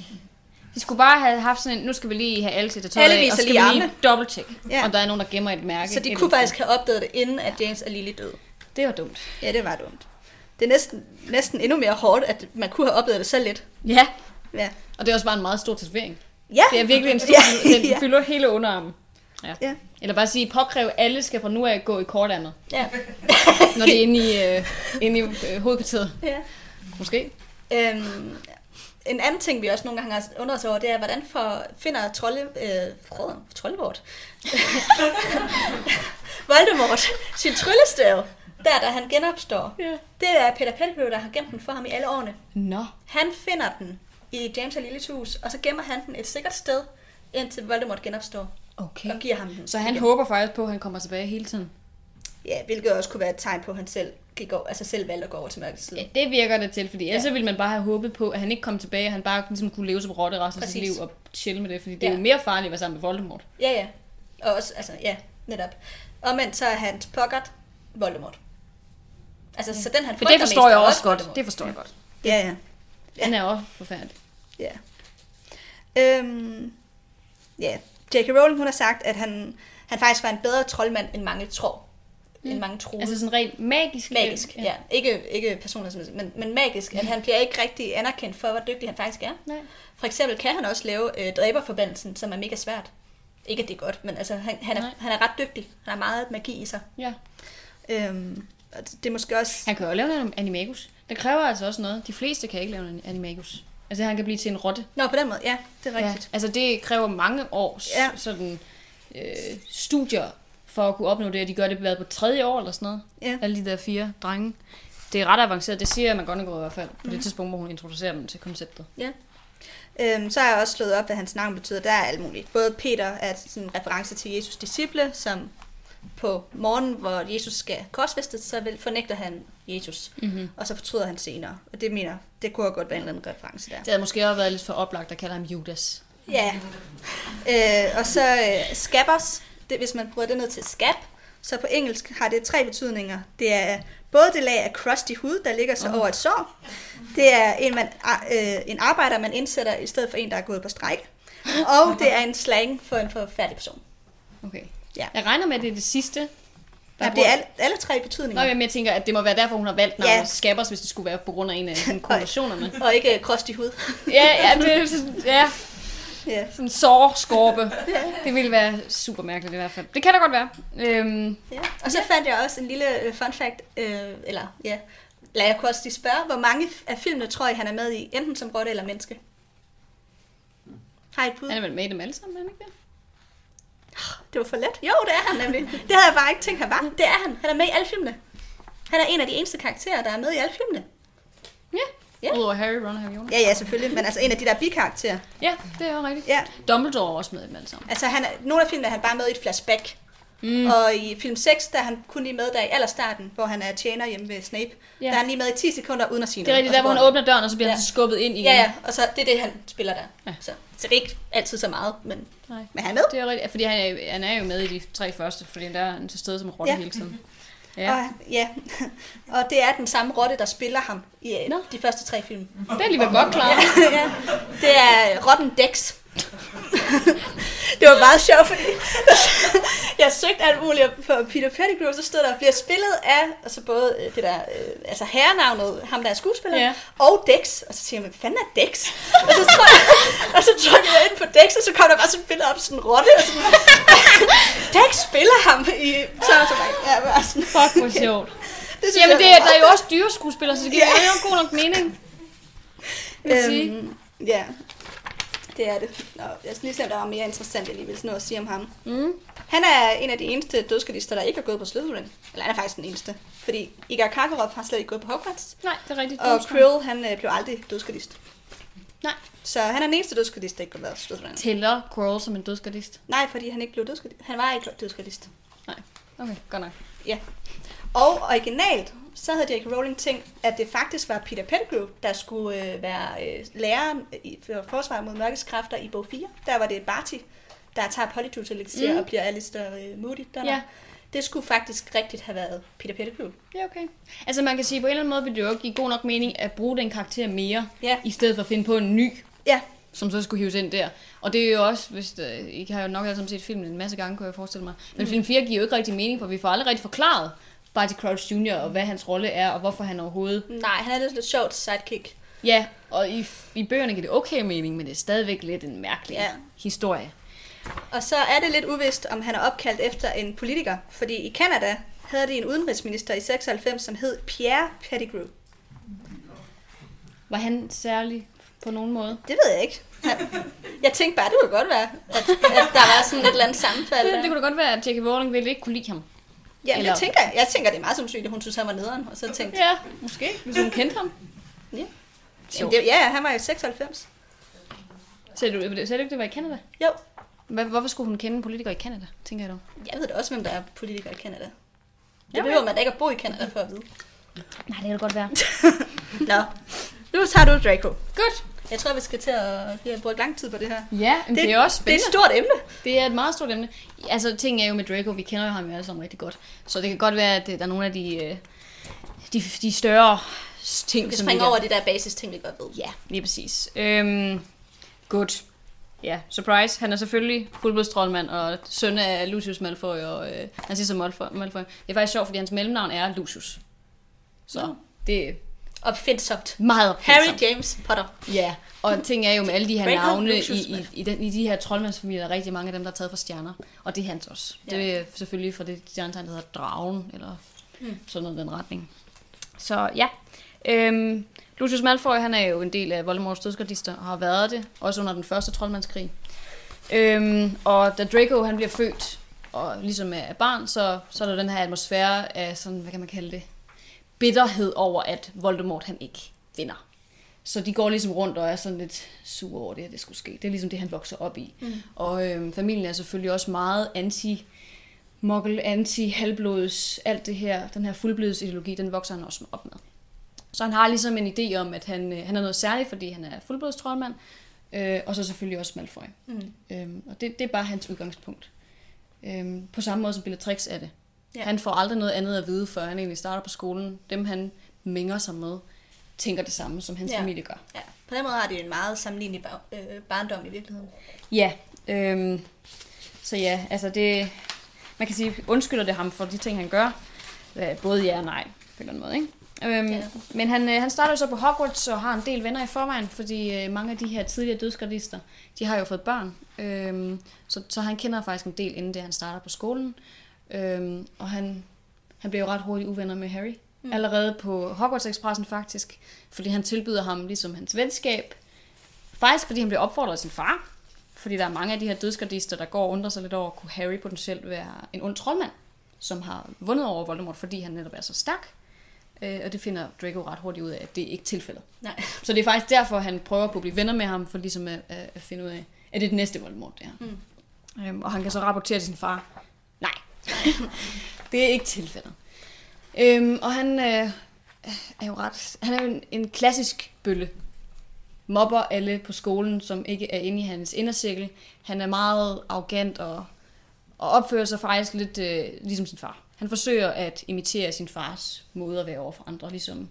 De skulle bare have haft sådan en, nu skal vi lige have alle til at Alle af, og skal lige vi lige dobbelt-check, Ja. om der er nogen, der gemmer et mærke. Så de kunne faktisk have opdaget det, inden at James og Lily døde. andet. Det var dumt. Ja, det var dumt. Det er næsten, næsten endnu mere hårdt, at man kunne have opdaget det så lidt. Ja, Ja. og det er også bare en meget stor tatovering. Ja, Det er virkelig en stor, Ja, den fylder hele underarmen. Ja. Ja. Eller bare sige, påkræve, at alle skal fra nu af gå i kortærmet, ja. når de er inde i, øh, inde i øh, hovedkvarteret. ja. Måske. Øhm, en anden ting, vi også nogle gange har undret os over, det er, hvordan får, finder trolde, øh, frø- Troldevort, Voldemort sin tryllestav, der da han genopstår. Ja. Det er Peter Pettigrew, der har gemt den for ham i alle årene. Nå. Han finder den i James og Lillys hus, og så gemmer han den et sikkert sted, indtil Voldemort genopstår Okay. og giver ham den. Så han igen. håber faktisk på, at han kommer tilbage hele tiden. Ja, hvilket også kunne være et tegn på, at han selv, gik over, altså selv valgte at gå over til mørkets side. Ja, det virker det til, fordi ellers Ja. så ville man bare have håbet på, at han ikke kom tilbage, og han bare ligesom kunne leve som rotte resten af sit liv og chille med det, fordi det er Ja. jo mere farligt at være sammen med Voldemort. Ja, ja. Og også, altså, ja, netop. Og men så er hans pokkert Voldemort. Altså, så den han For det forstår mest jeg også godt. Det forstår jeg godt. Ja, ja. Han er også forfærdelig. Ja. Øhm, ja. J.K. Rowling, hun har sagt, at han, han faktisk var en bedre troldmand, end mange tror. Mm. End mange troede. Altså sådan rent magisk. magisk, ja. ja. Ikke, ikke personligt, men, men magisk. At han bliver ikke rigtig anerkendt for, hvor dygtig han faktisk er. Nej. For eksempel kan han også lave øh, dræberforbandelsen, som er mega svært. Ikke at det er godt, men altså, han, han, er, Nej. han er ret dygtig. Han har meget magi i sig. Ja. Øhm, og det er måske også... Han kan jo lave en animagus. Det kræver altså også noget. De fleste kan ikke lave en animagus. Altså han kan blive til en rotte. Nå, på den måde, ja, det er Ja. rigtigt. Altså det kræver mange års Ja. ja. sådan, øh, studier for at kunne opnå det, og de gør det været på tredje år eller sådan noget. Ja. Alle de der fire drenge. Det er ret avanceret, det siger McGonagall i hvert fald, på Mhm. det tidspunkt, hvor hun introducerer dem til konceptet. Ja. Øhm, så har jeg også slået op, hvad hans navn betyder. Der er alt muligt. Både Peter er sådan en reference til Jesus disciple, som på morgen, hvor Jesus skal korsfæstes, så fornægter han Jesus, Mm-hmm. og så fortryder han senere. Og det mener, det kunne godt være en eller anden reference der. Det havde måske også været lidt for oplagt at kalde ham Judas. Ja. Øh, og så øh, scabbers, det, hvis man bruger det ned til scab, så på engelsk har det tre betydninger. Det er både det lag af crusty hud, der ligger så Åh. over et sår. Det er en, man, øh, en arbejder, man indsætter i stedet for en, der er gået på stræk. Og det er en slang for en forfærdelig person. Okay. Ja. Jeg regner med, at det er det sidste. Ja, det er alle, alle tre Nå, betydninger. jamen, jeg tænker, at det må være derfor, hun har valgt navnet Ja. Skabbers, hvis det skulle være på grund af en af sådan kombinationerne. Og ikke øh, crusty hud. ja, ja, det er sådan, ja, ja. sådan en sårskorpe. Det ville være super mærkeligt i hvert fald. Det kan da godt være. Øhm, Ja. Og så fandt jeg også en lille øh, fun fact, øh, eller ja, lad jeg kunne også lige spørge, hvor mange af filmene tror I, han er med i, enten som rotte eller menneske? Har I et bud? han er vel med i dem alle sammen, er han ikke det? Det var for let. Jo, det er han nemlig. Det havde jeg bare ikke tænkt, han var. Det er han. Han er med i alle filmene. Han er en af de eneste karakterer, der er med i alle filmene. Ja. Ja. Udover Harry, Ron og Hermione. Ja, ja, selvfølgelig. Men altså en af de der bikarakterer. Ja, det er jo rigtigt. Ja. Dumbledore er også med i dem alle sammen. Altså han er, nogle af filmene er han bare med i et flashback. Mm. Og i film 6, der er han kun lige med der i allerstarten, hvor han er tjener hjemme ved Snape. Ja. Der er han lige med i 10 sekunder uden at sige Det er noget. rigtigt, der hvor han åbner døren, og så bliver Ja. han så skubbet ind igen. Ja, ja, og så det er det, han spiller der. Ja. Så, så det er ikke altid så meget, men, Nej. men han er med. Det er rigtigt, fordi han er, han er jo med i de tre første, fordi der er han til stede som rotte Ja. ja. hele tiden. Ja. Ja. Og, ja. og det er den samme rotte, der spiller ham i øh, Nå. de første tre film. Det er alligevel godt klaret. ja. Det er rotten Dex. det var meget sjovt, fordi jeg søgte alt muligt på Peter Pettigrew, og så stod der, bliver spillet af, altså både øh, det der, øh, altså herrenavnet, ham der er skuespiller, Ja. og Dex. Og så siger jeg, hvad fanden er Dex? og så, tror jeg, og så trykkede jeg ind på Dex, og så kom der bare sådan et billede op, sådan en rotte, og sådan, Dex spiller ham i, så, så bare, ja, bare sådan, Fuck, hvor sjovt. det synes Jamen, jeg det, er- der er jo også dyreskuespillere, så det giver Ja. jo god nok mening. Øhm, ja, det er det. Nå, jeg skal lige se, om der var mere interessant, jeg lige vil nå at sige om ham. Mm. Han er en af de eneste dødskalister, der ikke har gået på Slytherin. Eller han er faktisk den eneste. Fordi Igar Karkaroff har slet ikke gået på Hogwarts. Nej, det er rigtigt. Og Krill, han øh, blev aldrig dødskalist. Nej. Så han er den eneste dødskalist, der ikke har været på Slytherin. Tæller Quirrell som en dødsgardist? Nej, fordi han ikke blev dødskalist. Han var ikke dødskalist. Nej. Okay, godt nok. Ja. Og originalt, så havde J.K. Rowling tænkt, at det faktisk var Peter Pettigrew, der skulle øh, være øh, læreren i for forsvar mod mørkets kræfter i bog 4. Der var det Barty, der tager Polyjuice elixir Mm. mm. og bliver Alistair øh, Moody. Der Ja. Det skulle faktisk rigtigt have været Peter Pettigrew. Ja, okay. Altså man kan sige, på en eller anden måde vil det jo give god nok mening at bruge den karakter mere, Ja. i stedet for at finde på en ny, Ja, som så skulle hives ind der. Og det er jo også, hvis øh, I har jo nok alle sammen set filmen en masse gange, kunne jeg forestille mig. Men film 4 giver jo ikke rigtig mening, for vi får aldrig rigtig forklaret Barty Crouch Jr. og hvad hans rolle er, og hvorfor han overhovedet... nej, han er lidt, lidt sjovt sidekick. Ja, og i, i bøgerne giver det okay mening, men det er stadigvæk lidt en mærkelig Ja. historie. Og så er det lidt uvist, om han er opkaldt efter en politiker, fordi i Kanada havde de en udenrigsminister i 96, som hed Pierre Pettigrew. Var han særlig på nogen måde? Det ved jeg ikke. Jeg tænkte bare, det kunne godt være, at, at der var sådan et eller andet sammenfald. Det, der. det kunne da godt være, at Jackie Rowling ville ikke kunne lide ham. Jamen, eller- jeg tænker, jeg tænker, det er meget sandsynligt, at hun synes, han var nederen, og så tænkte Ja, måske. Hvis hun kendte ham. Ja. Jamen, det, ja, han var jo 96. Sagde du, sagde du ikke, det var i Canada? Jo, Hvad, hvorfor skulle hun kende en politiker i Canada, tænker jeg dog? jeg ved da også, hvem der er politikere i Canada. Det Ja, okay. behøver man da ikke at bo i Canada for at vide. Nej, det kan det godt være. Nå, nu tager du Draco. Godt. Jeg tror, vi skal til at... Vi har brugt lang tid på det her. Ja, men det, det er også Det er spændende. et stort emne. Det er et meget stort emne. Altså, ting er jo med Draco, vi kender jo ham jo alle sammen rigtig godt. Så det kan godt være, at der er nogle af de, øh, de, de større ting, Vi som springer over de der basis ting, vi godt ved. Ja, lige præcis. Øhm, godt. Ja, surprise. Han er selvfølgelig fuldblodstrollmand og søn af Lucius Malfoy og øh, han siger som Malfoy. Malfoy. Det er faktisk sjovt, fordi hans mellemnavn er Lucius. Så Nå. det Opfindsomt. meget opfindsomt. Harry James Potter. Ja, og ting er jo med alle de her Draco navne i, i, i, den, i de her troldmandsfamilier, der er rigtig mange af dem, der er taget fra stjerner. Og det er hans også. Ja. Det er selvfølgelig fra det stjernetegn, der hedder dragen, eller Mm. sådan noget i den retning. Så ja, øhm, Lucius Malfoy, han er jo en del af Voldemorts dødsgardister, og har været det, også under den første troldmandskrig. Øhm, og da Draco han bliver født, og ligesom er barn, så, så er der den her atmosfære af sådan, hvad kan man kalde det, bitterhed over, at Voldemort han ikke vinder. Så de går ligesom rundt og er sådan lidt sure over det, at det skulle ske. Det er ligesom det, han vokser op i. Mm. Og øhm, familien er selvfølgelig også meget anti muggle, anti halvblods, alt det her, den her fuldblods ideologi, den vokser han også op med. Så han har ligesom en idé om, at han, øh, han er noget særligt, fordi han er fuldblodstrollmand, øh, og så selvfølgelig også Malfoy. Mm. Øhm, og det, det er bare hans udgangspunkt. Øhm, på samme måde som Bellatrix er det. Ja. Han får aldrig noget andet at vide, før han egentlig starter på skolen. Dem han mænger sig med, tænker det samme, som hans Ja. familie gør. Ja, på den måde har de en meget sammenlignelig bar- øh, barndom i virkeligheden. Ja, øhm, så ja, altså det, man kan sige, undskylder det ham for de ting, han gør. Både ja og nej, på en eller anden måde, ikke? Øhm, ja. Men han, øh, han starter jo så på Hogwarts og har en del venner i forvejen, fordi øh, mange af de her tidligere dødsgardister, de har jo fået børn. Øhm, så, så han kender faktisk en del, inden det han starter på skolen. Øhm, og han, han bliver jo ret hurtigt uvenner med Harry. Mm. Allerede på Hogwarts Expressen faktisk, fordi han tilbyder ham ligesom hans venskab. Faktisk fordi han bliver opfordret af sin far. Fordi der er mange af de her dødsgardister, der går og undrer sig lidt over, kunne Harry potentielt være en ond troldmand, som har vundet over Voldemort, fordi han netop er så stærk. Øh, og det finder Draco ret hurtigt ud af, at det ikke er tilfældet. Nej. Så det er faktisk derfor, han prøver på at blive venner med ham, for ligesom at, at finde ud af, at det er det næste Voldemort, det her. Mm. Øhm, og han kan så rapportere til sin far, det er ikke tilfældet. Øhm, og han øh, er jo ret, han er jo en, en klassisk bølle. Mobber alle på skolen, som ikke er inde i hans indercirkel. Han er meget arrogant og, og opfører sig faktisk lidt øh, ligesom sin far. Han forsøger at imitere sin fars måde at være over for andre, ligesom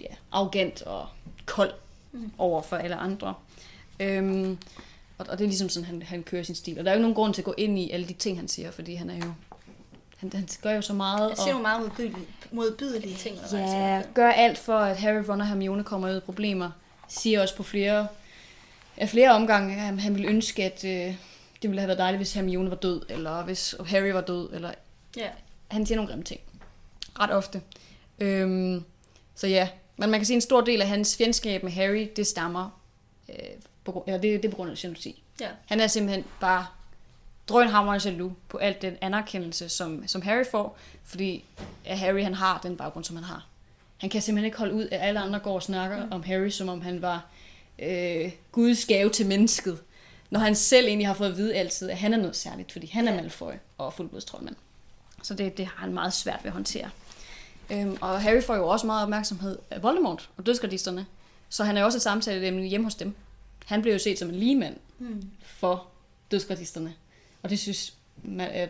ja, arrogant og kold mm. over for alle andre. Øhm, og, og det er ligesom sådan, han, han kører sin stil. Og der er jo ikke nogen grund til at gå ind i alle de ting, han siger, fordi han er jo... Han, han gør jo så meget. Jeg ser nogle meget modbydelige, modbydelige ting. Ja, fald. gør alt for, at Harry, Ron og Hermione kommer ud i problemer. Siger også på flere, af flere omgange, at han ville ønske, at øh, det ville have været dejligt, hvis Hermione var død, eller hvis Harry var død, eller Ja. han siger nogle grimme ting. Ret ofte. Øhm, så ja, men man kan sige, at en stor del af hans fjendskab med Harry, det stammer, øh, på, grund- eller det, det er på grund af jalousi. Ja. Han er simpelthen bare drønhammerende jaloux på alt den anerkendelse, som, som Harry får, fordi at Harry han har den baggrund, som han har. Han kan simpelthen ikke holde ud, at alle andre går og snakker mm. om Harry, som om han var øh, Guds gave til mennesket. Når han selv egentlig har fået at vide altid, at han er noget særligt, fordi han er Ja. Malfoy og fuldblodstrollmand. Så det, det har han meget svært ved at håndtere. Øhm, og Harry får jo også meget opmærksomhed af Voldemort og dødsgardisterne. Så han er jo også et samtale hjemme hos dem. Han blev jo set som en ligemand Mm. for dødsgradisterne. Og det synes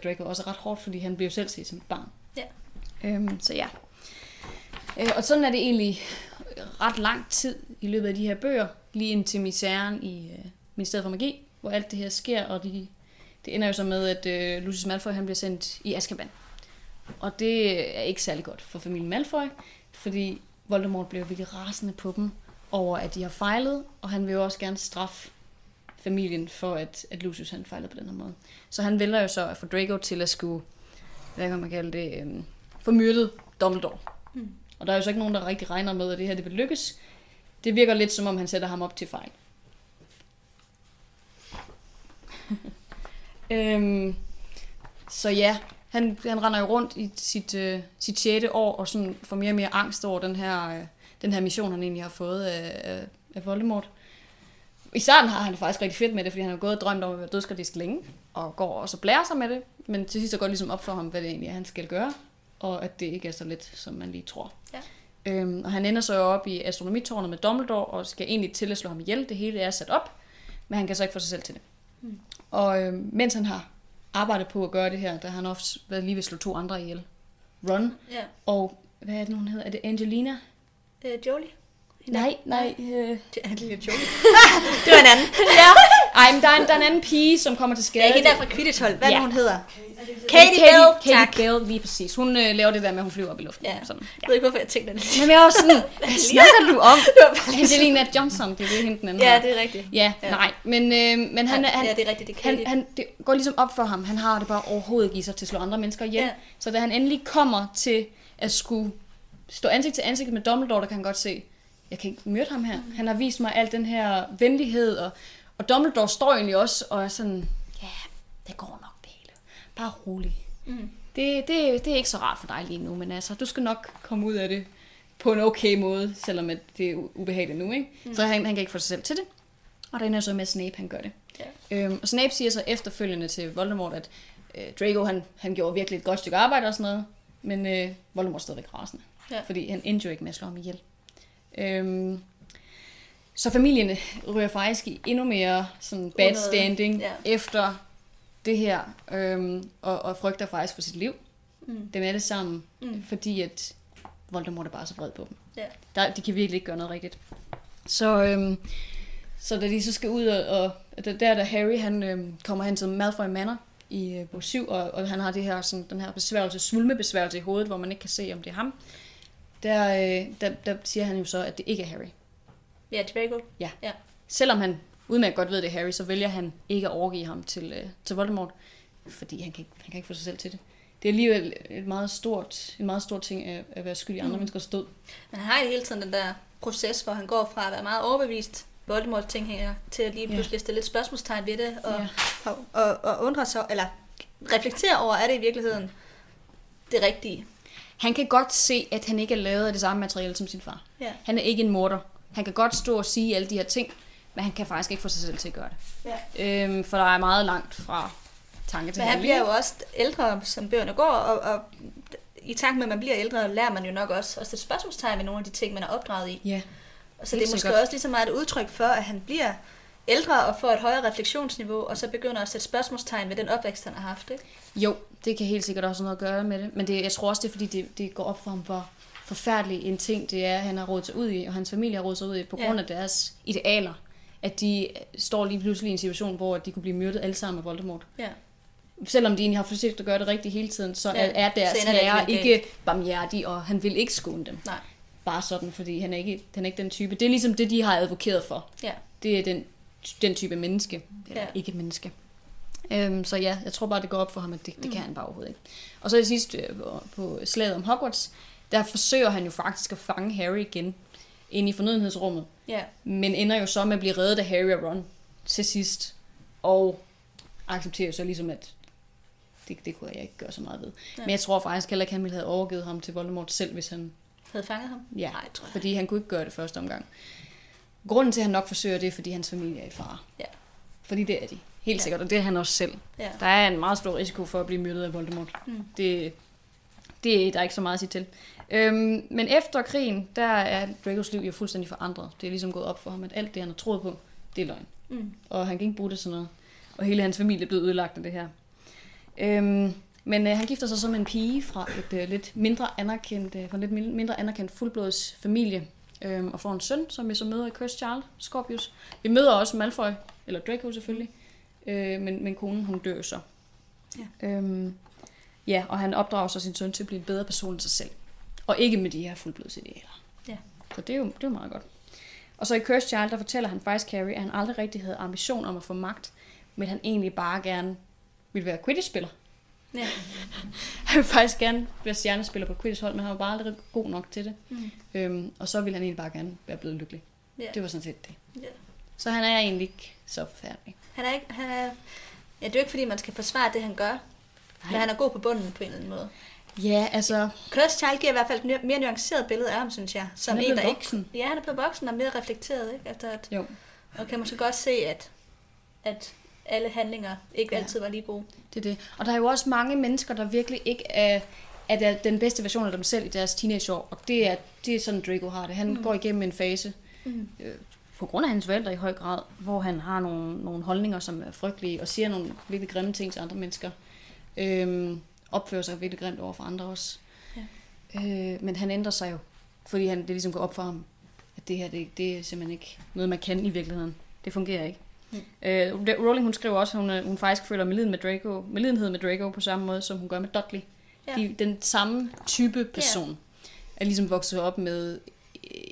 Draco også er ret hårdt, fordi han jo selv set som et barn. Ja. Øhm, så ja. Øh, og sådan er det egentlig ret lang tid i løbet af de her bøger, lige indtil misæren i øh, Ministeriet for Magi, hvor alt det her sker, og de, det ender jo så med, at øh, Lucius Malfoy han bliver sendt i Azkaban. Og det er ikke særlig godt for familien Malfoy, fordi Voldemort bliver virkelig rasende på dem over, at de har fejlet, og han vil jo også gerne straffe familien for, at, at Lucius han fejlede på den her måde. Så han vælger jo så at få Draco til at skulle, hvad kan man kalde det, øhm, få myrdet Dumbledore. Mm. Og der er jo så ikke nogen, der rigtig regner med, at det her det vil lykkes. Det virker lidt som om, han sætter ham op til fejl. øhm, så ja, han, han render jo rundt i sit, øh, sit 6. år og sådan får mere og mere angst over den her, øh, den her mission, han egentlig har fået af, af, af Voldemort. I starten har han faktisk rigtig fedt med det, fordi han har gået og drømt om at være dødskardist længe, og går også og blærer sig med det, men til sidst så går det ligesom op for ham, hvad det egentlig er, han skal gøre, og at det ikke er så let, som man lige tror. Ja. Øhm, og han ender så op i astronomitårnet med Dumbledore, og skal egentlig til at slå ham ihjel. Det hele er sat op, men han kan så ikke få sig selv til det. Mm. Og øhm, mens han har arbejdet på at gøre det her, der har han også været lige ved at slå to andre ihjel. Ron Ja. og, hvad er det hun hedder? Er det Angelina? Øh, Jolie? Nej, nej. Øh, Det er Angelina Jolie. det var en anden. ja. Ej, men der er, en, der er en anden pige, som kommer til skade. Ja, hende der fra Quidditch hold. Hvad Ja. ja. hun hedder? Katie Katie Bell, tak. Katie Bell, lige præcis. Hun øh, laver det der med, at hun flyver op i luften. Ja. Sådan. Jeg ved ikke, hvorfor jeg tænkte det. Men jeg er også sådan, hvad snakker du om? var bare- Angelina Johnson, det er det, hende den anden Ja, det er rigtigt. Ja, Ja. nej, men, øh, men han, ja, er- han, ja, det er rigtigt. Det er han, Katie. han, det går ligesom op for ham. Han har det bare overhovedet i sig til at slå andre mennesker ihjel. Ja. Så da han endelig kommer til at skulle stå ansigt til ansigt med Dumbledore, der kan han godt se, jeg kan ikke myrde ham her. Mm. Han har vist mig al den her venlighed, og, og Dumbledore står egentlig også og er sådan, ja, det går nok det hele. Bare rolig. Mm. Det, det, det er ikke så rart for dig lige nu, men altså, du skal nok komme ud af det på en okay måde, selvom at det er ubehageligt nu, ikke? Mm. Så han, han kan ikke få sig selv til det. Og der ender så med, at Snape han gør det. Ja. Øhm, og Snape siger så efterfølgende til Voldemort, at øh, Draco han, han gjorde virkelig et godt stykke arbejde og sådan noget, men øh, Voldemort er stadigvæk rasende, Ja. fordi han endte jo ikke med at slå ham ihjel. Øhm, så familien ryger faktisk i endnu mere sådan bad standing ja. efter det her, øhm, og, og frygter faktisk for sit liv. Mm. Dem alle sammen, Mm. fordi at Voldemort er bare så vred på dem. Ja. Der, de kan virkelig ikke gøre noget rigtigt. Så, øhm, så da de så skal ud, og, og der, der Harry han øhm, kommer hen til Malfoy Manor i øh, bog 7, og, og han har det her, sådan, den her besværgelse, svulmebesværgelse i hovedet, hvor man ikke kan se, om det er ham. Der, øh, der, der siger han jo så, at det ikke er Harry. Ja, Draco. Selvom han udmærket godt ved, at det er Harry, så vælger han ikke at overgive ham til, øh, til Voldemort, fordi han kan, ikke, han kan ikke få sig selv til det. Det er alligevel et meget stort, en meget stor ting at, at være skyld i andre Mm. menneskers død. Men han har i hele tiden den der proces, hvor han går fra at være meget overbevist Voldemort tilhænger til at lige Ja. pludselig stille lidt spørgsmålstegn ved det, og, Ja. og, og, og undre sig, eller reflektere over, er det i virkeligheden det rigtige? Han kan godt se, at han ikke er lavet af det samme materiale som sin far. Ja. Han er ikke en morder. Han kan godt stå og sige alle de her ting, men han kan faktisk ikke få sig selv til at gøre det. Ja. Øhm, for der er meget langt fra tanke til Men han handling. bliver jo også ældre, som bøgerne går, og, og i takt med, at man bliver ældre, lærer man jo nok også at sætte spørgsmålstegn ved nogle af de ting, man er opdraget i. Ja, Og så Helt det er måske sikkert. også lige så meget et udtryk for, at han bliver ældre og får et højere refleksionsniveau, og så begynder at sætte spørgsmålstegn ved den opvækst, han har haft. Ikke? jo, det kan helt sikkert også noget at gøre med det. Men det, jeg tror også, det er, fordi det, det går op for ham, hvor forfærdelig en ting det er, han har rådet sig ud i, og hans familie har rådet sig ud i, på grund af deres idealer. At de står lige pludselig i en situation, hvor de kunne blive myrdet alle sammen af Voldemort. Ja. selvom de egentlig har forsøgt at gøre det rigtigt hele tiden, så Ja, er deres så herre alligevel ikke barmhjertig, og han vil ikke skåne dem. Nej. Bare sådan, fordi han er, ikke, han er ikke den type. Det er ligesom det, de har advokeret for. Ja. Det er den, den type menneske. Eller Ja. ikke menneske. Øhm, så ja, jeg tror bare, det går op for ham, at det, det Mm. kan han bare overhovedet ikke. Og så i sidst øh, på, slaget om Hogwarts, der forsøger han jo faktisk at fange Harry igen ind i fornødenhedsrummet. Ja. Men ender jo så med at blive reddet af Harry og Ron til sidst. Og accepterer så ligesom, at det, det kunne jeg ikke gøre så meget ved. Ja. Men jeg tror faktisk heller ikke, han ville have overgivet ham til Voldemort selv, hvis han... Havde fanget ham? Ja, Nej, tror jeg. fordi han kunne ikke gøre det første omgang. Grunden til, at han nok forsøger det, er, fordi hans familie er i fare. Ja. Fordi det er de. Helt Ja. sikkert, og det er han også selv. Ja. Der er en meget stor risiko for at blive myrdet af Voldemort. Mm. Det, det er der er ikke så meget at sige til. Øhm, men efter krigen, der er Dracos liv jo fuldstændig forandret. Det er ligesom gået op for ham, at alt det, han har troet på, det er løgn. Mm. Og han kan ikke bruge det til noget. og hele hans familie blev ødelagt af det her. Øhm, men øh, han gifter sig så med en pige fra et øh, lidt mindre anerkendt, øh, fra en lidt min- mindre anerkendt fuldblods familie, øh, og får en søn, som vi så møder i Cursed Child, Scorpius. Vi møder også Malfoy, eller Draco selvfølgelig, øh, men, men konen hun dør så. Ja. Øhm, ja, og han opdrager så sin søn til at blive en bedre person end sig selv. Og ikke med de her fuldblodsidealer. Ja. Så det er, jo, det er jo meget godt. Og så i Cursed Child, der fortæller han faktisk Carrie, at han aldrig rigtig havde ambition om at få magt, men han egentlig bare gerne ville være Quidditch-spiller. Ja. Han ville faktisk gerne være stjernespiller på Quidditch-hold, men han var bare aldrig god nok til det. Mm. Øhm, og så ville han egentlig bare gerne være blevet lykkelig. Ja. Det var sådan set det. Ja. Så han er egentlig ikke så færdig. Han er ikke, han er, ja, det er jo ikke fordi, man skal forsvare det, han gør. Men han er god på bunden på en eller anden måde. Ja, altså, Cursed Child giver i hvert fald et mere nuanceret billede af ham, synes jeg. Som Han er en, blevet der voksen. Ikke, ja, han er blevet voksen og mere reflekteret, ikke? Efter at, jo, og kan måske godt se, at, at alle handlinger ikke Ja. altid var lige gode. det er det. Og der er jo også mange mennesker, der virkelig ikke er, er den bedste version af dem selv i deres teenageår. Og det er, det er sådan, Draco har det. Han mm. går igennem en fase, Mm. øh, på grund af hans forældre i høj grad, hvor han har nogle, nogle holdninger, som er frygtelige, og siger nogle virkelig grimme ting til andre mennesker. Øhm, opfører sig virkelig grimt over for andre også. Ja. Øh, men han ændrer sig jo, fordi han, det ligesom går op for ham, at det her, det, det er simpelthen ikke noget, man kan i virkeligheden. Det fungerer ikke. Mm. Øh, Rowling, hun skriver også, at hun, øh, hun faktisk føler medliden med Draco, medlidenhed med Draco på samme måde, som hun gør med Dudley. Ja. De, den samme type person er ligesom vokset op med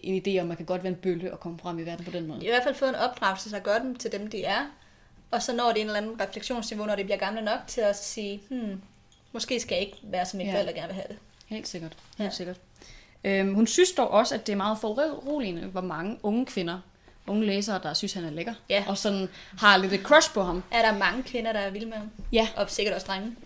en idé om, at man kan godt være en bølle og komme frem i verden på den måde. I hvert fald fået en opdragelse, der gør dem til dem, de er. Og så når det en eller anden refleksionsniveau, når de bliver gamle nok til at sige, hmm, måske skal jeg ikke være, som mine Ja. ja. forældre gerne vil have det. Helt sikkert. Helt Ja. ja. sikkert. Øhm, hun synes dog også, at det er meget foruroligende, hvor mange unge kvinder, unge læsere, der synes, han er lækker. Ja. Og sådan har lidt et crush på ham. Er der mange kvinder, der er vilde med ham? Ja. Og sikkert også drenge.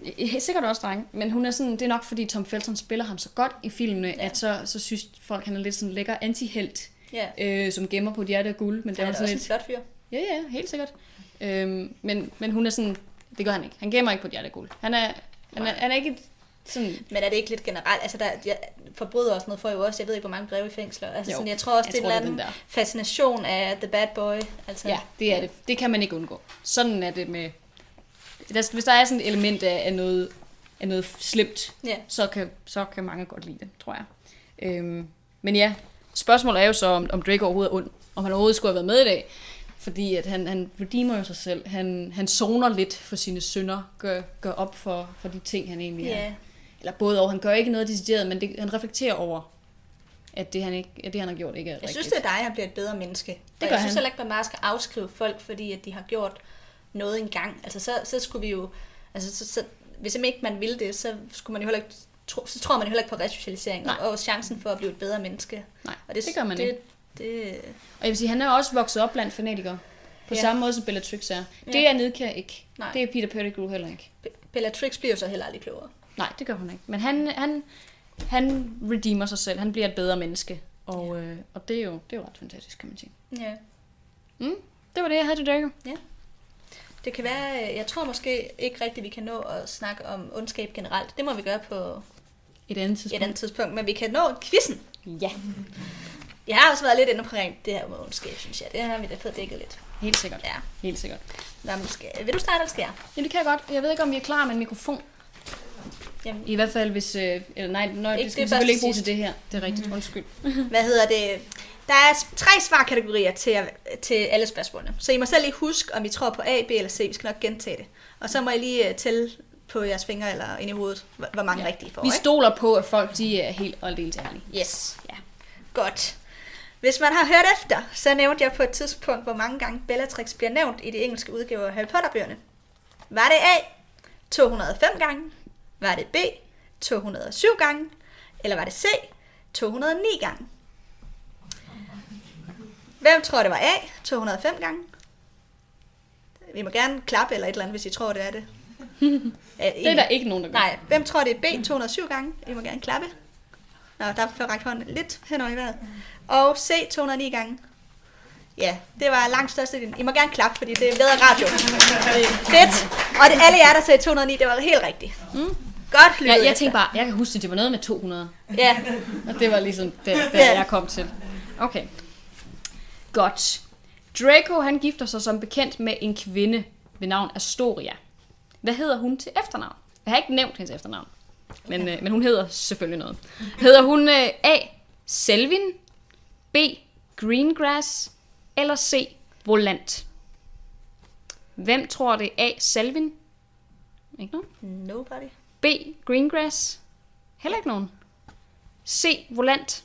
Sikkert også dreng, men hun er sådan, det er nok fordi Tom Felton spiller ham så godt i filmene, Ja. at så, så synes folk, han er lidt sådan lækker antihelt, Ja. øh, som gemmer på et hjerte af guld. Men det er er sådan også lidt, en flot fyr. ja, ja, helt sikkert. Øhm, men, men hun er sådan, det gør han ikke. Han gemmer ikke på et hjerte af guld. Han er, han er, han er ikke et, sådan, Men er det ikke lidt generelt? Altså, der, jeg forbryder også noget for jo også. Jeg ved ikke, hvor mange breve i fængsler. Altså, Jo, sådan, jeg tror også, jeg det er en er eller anden fascination af The Bad Boy. Altså, Ja, det er det. Det kan man ikke undgå. Sådan er det med... Der, hvis der er sådan et element af, af, noget, af noget slemt, Ja. så kan, så kan mange godt lide det, tror jeg. Øhm, men ja, spørgsmålet er jo så, om, om Drake overhovedet er ond. Om han overhovedet skulle have været med i dag. Fordi at han, han redeemer jo sig selv. Han, han zoner lidt for sine synder. Gør, gør op for, for de ting, han egentlig er. Eller både over. Han gør ikke noget decideret, men det, han reflekterer over, at det, han, ikke, at det, han har gjort, ikke er Jeg rigtigt. synes, det er dig, han bliver et bedre menneske. Det gør og jeg synes han. heller ikke, at man bare skal afskrive folk, fordi at de har gjort noget engang. Altså, så, så skulle vi jo... Altså, så, så, hvis ikke man ville det, så skulle man jo heller ikke... Tro, så tror man jo heller ikke på resocialisering Nej. og, og chancen for at blive et bedre menneske. Nej, Og det, det gør man det, ikke. Det, Og jeg vil sige, han er også vokset op blandt fanatikere. På Ja. samme måde som Bellatrix er. Det Ja. er Nedkær ikke. Nej. Det er Peter Pettigrew heller ikke. Bellatrix bliver jo så heller aldrig klogere. Nej, det gør hun ikke. Men han, han, han redeemer sig selv. Han bliver et bedre menneske. Og, øh, og det, er jo, det er jo ret fantastisk, kan man sige. Ja. Mm, det var det, jeg havde til Draco. Det kan være, øh, jeg tror måske ikke rigtigt, vi kan nå at snakke om ondskab generelt. Det må vi gøre på Et andet et tidspunkt. andet tidspunkt, men vi kan nå quizzen. Ja, Jeg har også været lidt inde på rent det her med ondskab, synes jeg. Det har vi da fået dækket lidt. helt sikkert. Ja. Helt sikkert. Nå, men skal, vil du starte, eller skal jeg? Ja, det kan jeg godt. Jeg ved ikke, om vi er klar med en mikrofon. Jamen, I hvert fald, hvis... Øh, eller nej, nøj, det skal det vi selvfølgelig ikke bruge til det her. Det er rigtigt. Undskyld. hvad hedder det? Der er tre svarkategorier til, til alle spørgsmålene. Så I må selv lige huske, om I tror på A, B eller C. Vi skal nok gentage det. Og så må I lige øh, tælle på jeres fingre eller ind i hovedet, hvor mange ja. rigtige I får. Vi ikke? stoler på, at folk de er helt og aldeles ærlige. Yes. Ja. Godt. Hvis man har hørt efter, så nævnte jeg på et tidspunkt, hvor mange gange Bellatrix bliver nævnt i de engelske udgaver af Harry Potter-bøgerne. Var det A, 205 gange? Var det B, 207 gange? Eller var det C, 209 gange? Hvem tror, det var A, 205 gange? Vi må gerne klappe eller et eller andet, hvis I tror, det er det. Det er der ikke nogen, der gør. Nej, hvem tror, det er B, 207 gange? I må gerne klappe. Nå, der får rækket hånden lidt henover i vejret. Og C, 209 gange. Ja, det var langt størstedelen. I må gerne klappe, fordi det er bedre radio. Fedt. Og det alle jer, der sagde 209, det var helt rigtigt. Mm. Godt lyttet Jeg, jeg tænkte bare, jeg kan huske, at det var noget med 200. Ja, Og det var ligesom der, der Ja. jeg kom til. Okay. Godt. Draco, han gifter sig som bekendt med en kvinde. ved navn Astoria. Hvad hedder hun til efternavn? Jeg har ikke nævnt hendes efternavn, men, øh, men hun hedder selvfølgelig noget. Hedder hun øh, A. Selvin, B. Greengrass eller C. Volant? Hvem tror det er A. Selvin? Ikke nogen? Nobody. B. Greengrass. Heller ikke nogen. C. Volant.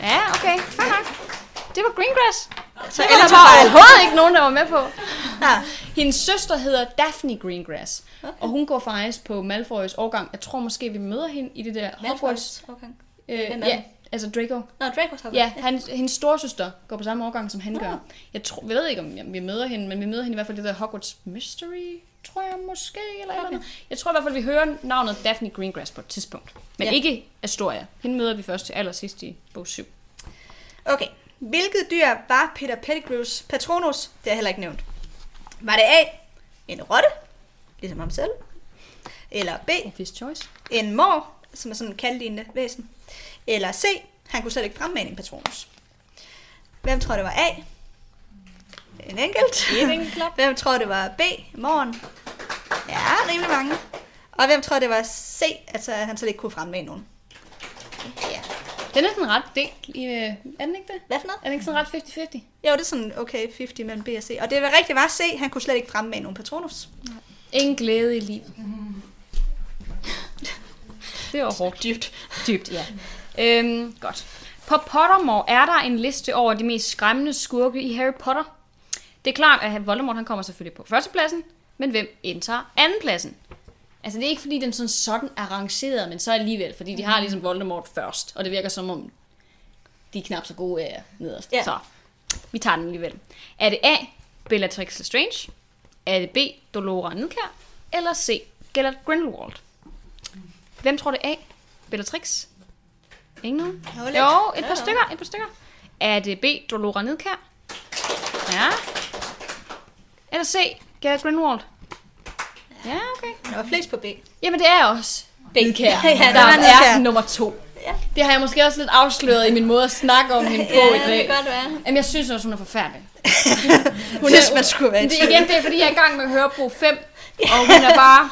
Ja, okay. Fair nok. Det var Greengrass. Så Det var der overhovedet ikke nogen, der var med på. Ja. Hendes søster hedder Daphne Greengrass. Okay. Og hun går faktisk på Malfoys årgang. Jeg tror måske, vi møder hende i det der Hogwarts. Okay. Øh, ja, altså Draco. Nå, Dracos har Ja, han, hendes storesøster går på samme årgang, som han gør. Jeg, tror, jeg ved ikke, om vi møder hende, men vi møder hende i hvert fald i det der Hogwarts Mystery, tror jeg måske, eller okay. eller andet. Jeg tror i hvert fald, vi hører navnet Daphne Greengrass på et tidspunkt. Men Ja. ikke Astoria. Hende møder vi først til allersidst i bog 7. Okay. Hvilket dyr var Peter Pettigrews Patronus? Det jeg heller ikke nævnt. Var det A, en rotte, ligesom ham selv? Eller B, Obvious choice. en mor, som er sådan en kaldlignende væsen? Eller C, han kunne slet ikke fremmane en Patronus? Hvem tror det var A? En enkelt. En enkelt klap. Hvem tror det var B, morgen? Ja, rimelig mange. Og hvem tror det var C, altså at han slet ikke kunne fremmane nogen? Ja. Den er sådan ret delt. I, øh, er den ikke det? Hvad for noget? Er den ikke sådan ret 50-50? Jo, det er sådan, okay, 50 mellem B og C. Og det var rigtigt var C, han kunne slet ikke fremme med nogen Patronus. Ingen glæde i livet. Det var hårdt. Dybt. Dybt, ja. Øhm, godt. På Pottermore er der en liste over de mest skræmmende skurke i Harry Potter. Det er klart, at Voldemort han kommer selvfølgelig på førstepladsen, men hvem indtager andenpladsen? Altså det er ikke fordi, den sådan, sådan er rangeret, men så alligevel, fordi de har ligesom Voldemort først, og det virker som om, de er knap så gode er nederst. Ja. Så vi tager den alligevel. Er det A, Bellatrix Lestrange? Er det B, Dolora Nidkær? Eller C, Gellert Grindelwald? Hvem tror det er A? Bellatrix? Ingen nogen? Jo. Jo, et par stykker, et par stykker. Er det B, Dolora Nidkær? Ja. Eller C, Gellert Grindelwald? Ja, okay. Der var flest på B. Jamen det er også Nidkær, Ja, det der var er Nidkjær. nummer to. Ja. Det har jeg måske også lidt afsløret i min måde at snakke om hende på Ja, i det dag. kan godt være. Jamen jeg synes også, hun er forfærdelig. Hun Hvis man skulle være det, igen, det er fordi, jeg er i gang med at høre på 5, og hun er bare...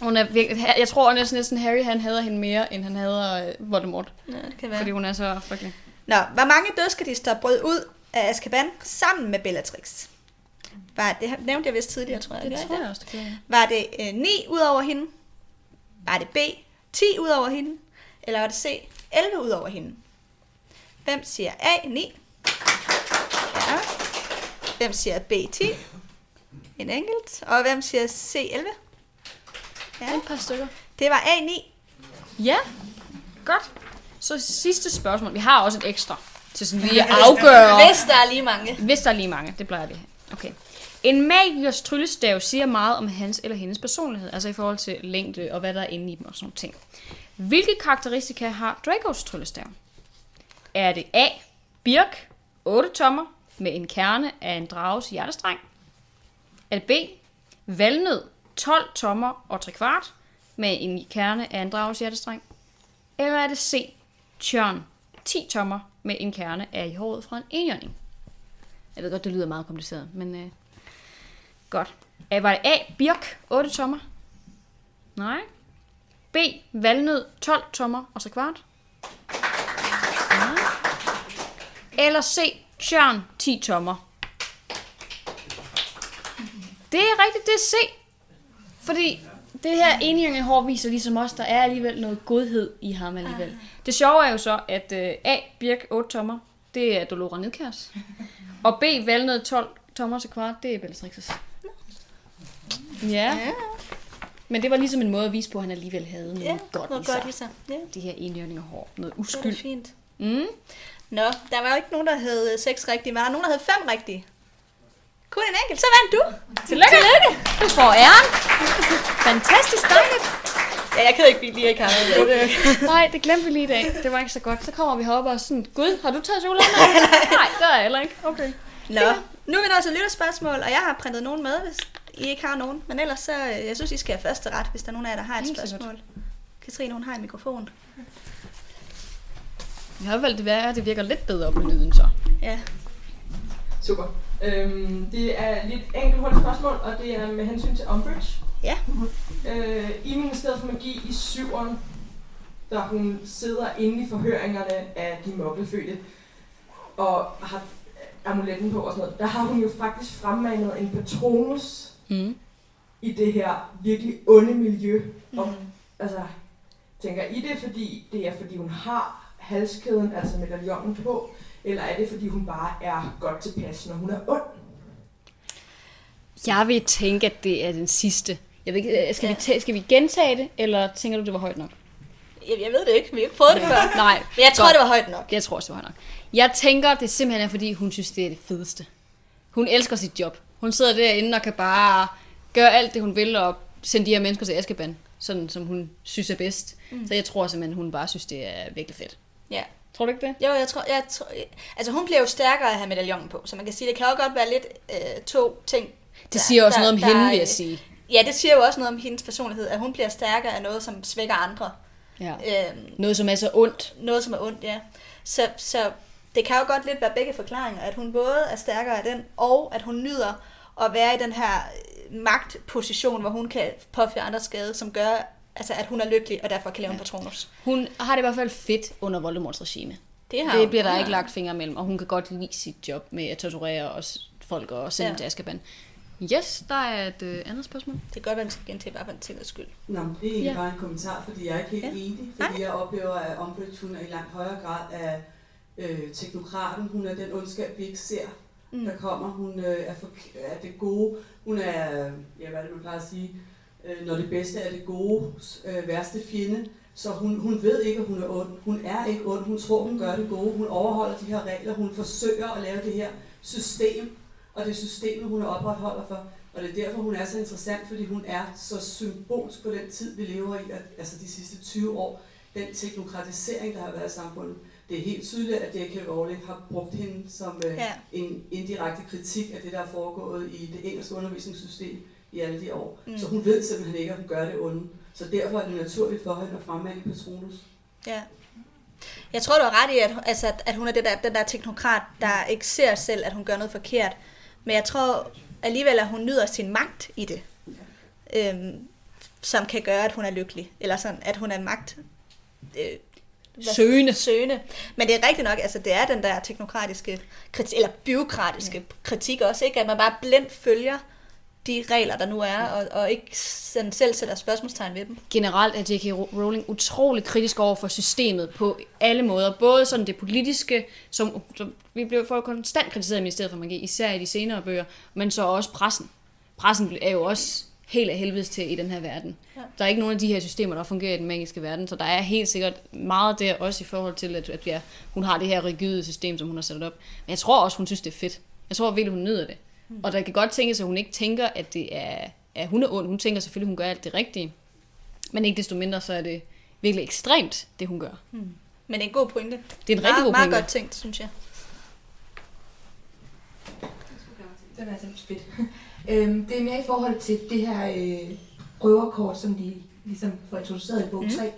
Hun er virkelig, jeg tror næsten, næsten Harry han hader hende mere, end han hader øh, Voldemort. Ja, det kan være. Fordi hun er så frygtelig. Nå, hvor mange dødskadister brød ud af Azkaban sammen med Bellatrix? Var det nævnte jeg vist tidligere, tror jeg. Det Gør jeg tror jeg også, det kan Var det øh, 9 ud over hende? Var det B, 10 ud over hende? Eller var det C, 11 ud over hende? Hvem siger A, 9? Ja. Hvem siger B, 10? En enkelt. Og hvem siger C, 11? Ja, Et par stykker. det var A, 9. Ja, godt. Så sidste spørgsmål. Vi har også et ekstra til sådan lige at afgøre. Hvis der er lige mange. Hvis der er lige mange, det plejer vi. Okay. En magikers tryllestav siger meget om hans eller hendes personlighed, altså i forhold til længde og hvad der er inde i dem og sådan nogle ting. Hvilke karakteristika har Dracos tryllestav? Er det A. Birk, 8 tommer, med en kerne af en drages hjertestreng? Er det B. Valnød, 12 tommer og 3 kvart, med en kerne af en drages hjertestreng? Eller er det C. Tjørn, 10 tommer, med en kerne af i håret fra en enhjørning? Jeg ved godt, det lyder meget kompliceret, men øh, godt. Øh, var det A, birk, 8 tommer? Nej. B, valnød, 12 tommer og så kvart? Nej. Eller C, tjørn, 10 tommer? Det er rigtigt, det er C. Fordi det her enhjørninge hår viser ligesom os, der er alligevel noget godhed i ham alligevel. Det sjove er jo så, at øh, A, birk, 8 tommer, det er Dolora Nidkærs. Og B, valnød 12 tommer til kvart, det er Bellatrix's. Ja. Ja, Men det var ligesom en måde at vise på, at han alligevel havde noget ja godt, noget i sig. godt i sig. Ja, De her enhjørninger hår. Noget det var uskyld. fint. Mm. Nå, der var jo ikke nogen, der havde seks rigtige. Var der nogen, der havde fem rigtige? Kun en enkelt, så vandt du. Tillykke. Tillykke. Du får æren. Fantastisk dejligt. Ja, jeg kan ikke blive lige ikke have det. Nej, det glemte vi lige i dag. Det var ikke så godt. Så kommer vi heroppe og sådan, Gud, har du taget chokolade med? Nej, det har jeg heller ikke. Okay. Nå, nu er vi nået til lytterspørgsmål, og jeg har printet nogen med, hvis I ikke har nogen. Men ellers så, øh, jeg synes, I skal have første ret, hvis der er nogen af jer, der har et Helt sikkert. spørgsmål. Katrine, hun har en mikrofon. Jeg har valgt det være, at det virker lidt bedre på lyden så. Ja. Super. Øhm, det er lidt enkelt hurtigt spørgsmål, og det er med hensyn til Umbridge. Ja. Øh, I Ministeriet for Magi i syveren, der hun sidder inde i forhøringerne af de mokkelfødte, og har amuletten på og sådan noget, der har hun jo faktisk fremmanet en patronus Mm. i det her virkelig onde miljø. Og Mm. altså, tænker I det, fordi det er, fordi hun har halskæden, altså medaljonen på, eller er det, fordi hun bare er godt tilpas, når hun er ond? Jeg vil tænke, at det er den sidste. Jeg ved ikke, øh, skal, Ja. vi ta- skal vi gentage det, eller tænker du, det var højt nok? Jeg, jeg ved det ikke, vi har ikke prøvet det før. Nej, Men jeg tror, godt. det var højt nok. Jeg tror også, det var højt nok. Jeg tænker, det simpelthen er, fordi hun synes, det er det fedeste. Hun elsker sit job. Hun sidder derinde og kan bare gøre alt det, hun vil, og sende de her mennesker til Askeban, sådan som hun synes er bedst. Mm. Så jeg tror simpelthen, hun bare synes, det er virkelig fedt. Ja. Tror du ikke det? Jo, jeg tror, jeg tror, altså hun bliver jo stærkere af at have medaljonen på, så man kan sige, det kan jo godt være lidt øh, to ting. Det der- siger også der- noget om der- hende, vil jeg sige. Ja, det siger jo også noget om hendes personlighed, at hun bliver stærkere af noget, som svækker andre. Ja. Øhm, Noget, som er så ondt. noget, som er ondt, ja. Så, så det kan jo godt lidt være begge forklaringer, at hun både er stærkere af den, og at hun nyder at være i den her øh, magtposition, hvor hun kan påføre andre skade, som gør, altså, at hun er lykkelig, og derfor kan lave en patronus. Hun har det i hvert fald fedt under Voldemorts regime. Det, har Det hun. bliver der Hun ikke lagt fingre imellem, og hun kan godt lide sit job med at torturere os folk og sende Ja. ja. dem til Askeban. Yes, der er et øh, andet spørgsmål. Det kan godt være, at vi skal gentage bare for en sikkerheds skyld. Nå, det er egentlig Ja. ja. bare en kommentar, fordi jeg er ikke helt Ja. ja. enig, fordi jeg oplever, at Umbridge hun er i langt højere grad af øh, teknokraten. Hun er den ondskab, vi ikke ser, Mm. der kommer. Hun øh, er, for, er det gode. Hun er, ja, hvad er det, man plejer at sige, øh, når det bedste er det gode øh, værste fjende. Så hun, hun ved ikke, at hun er ond. Hun er ikke ond. Hun tror, hun gør det gode. Hun overholder de her regler. Hun forsøger at lave det her system. Og det er systemet, hun er opretholder for. Og det er derfor, hun er så interessant, fordi hun er så symbolsk på den tid, vi lever i, at, altså de sidste 20 år. Den teknokratisering, der har været i samfundet. Det er helt tydeligt, at J.K. Rowling har brugt hende som øh, Ja. en indirekte kritik af det, der er foregået i det engelske undervisningssystem i alle de år. Mm. Så hun ved simpelthen ikke, at hun gør det onde. Så derfor er det naturligt for hende at fremmane Patronus. Ja. Jeg tror, du har ret i, at, altså, at- hun er det der, den der teknokrat, der ikke ser selv, at hun gør noget forkert. Men jeg tror alligevel, at hun nyder sin magt i det. Øhm, som kan gøre, at hun er lykkelig. Eller sådan, at hun er magt... Øh, Søgende. Søgende. Men det er rigtigt nok, altså det er den der teknokratiske, kritik, eller byråkratiske ja. kritik også, ikke? At man bare blindt følger de regler, der nu er, og, og ikke sådan selv sætter spørgsmålstegn ved dem. Generelt er J.K. Rowling utrolig kritisk over for systemet på alle måder. Både sådan det politiske, som, som vi bliver for konstant kritiseret i Ministeriet for Magi, især i de senere bøger, men så også pressen. Pressen er jo også helt af helvedes til i den her verden. Ja. Der er ikke nogen af de her systemer, der fungerer i den magiske verden, så der er helt sikkert meget der også i forhold til, at, at ja, hun har det her rigide system, som hun har sat op. Men jeg tror også, hun synes, det er fedt. Jeg tror virkelig, hun nyder det. Mm. Og der kan godt tænkes, at hun ikke tænker, at det er, at hun er ond. Hun tænker selvfølgelig, at hun gør alt det rigtige. Men ikke desto mindre, så er det virkelig ekstremt, det hun gør. Men det er en god pointe. Det er en rigtig meget, god meget pointe. godt tænkt, synes jeg. Den er altså fedt. Øhm, det er mere i forhold til det her øh, røverkort, som de ligesom får introduceret i bog Mhm. 3.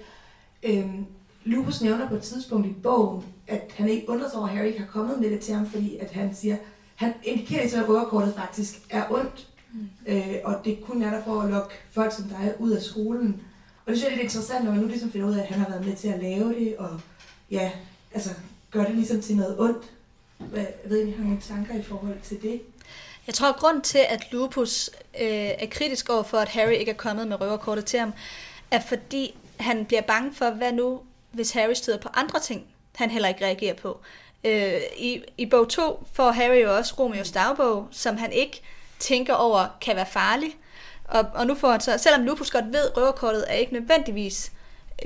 Øhm, Lupus nævner på et tidspunkt i bogen, at han ikke undrer sig over, at Harry ikke har kommet med det til ham, fordi at han siger, han indikerer ligesom, at røverkortet faktisk er ondt, Mm. øh, og det kun er der for at lokke folk som dig ud af skolen. Og det synes jeg er lidt interessant, når man nu ligesom finder ud af, at han har været med til at lave det, og ja, altså gør det ligesom til noget ondt. Hvad, jeg ved ikke, om I har nogle tanker i forhold til det? Jeg tror, at grund til, at Lupus øh, er kritisk over for, at Harry ikke er kommet med røverkortet til ham, er fordi han bliver bange for, hvad nu, hvis Harry støder på andre ting, han heller ikke reagerer på. Øh, i, I bog 2 får Harry jo også Romeos dagbog, som han ikke tænker over kan være farlig. Og, og nu får han så, selvom Lupus godt ved, at røverkortet er ikke nødvendigvis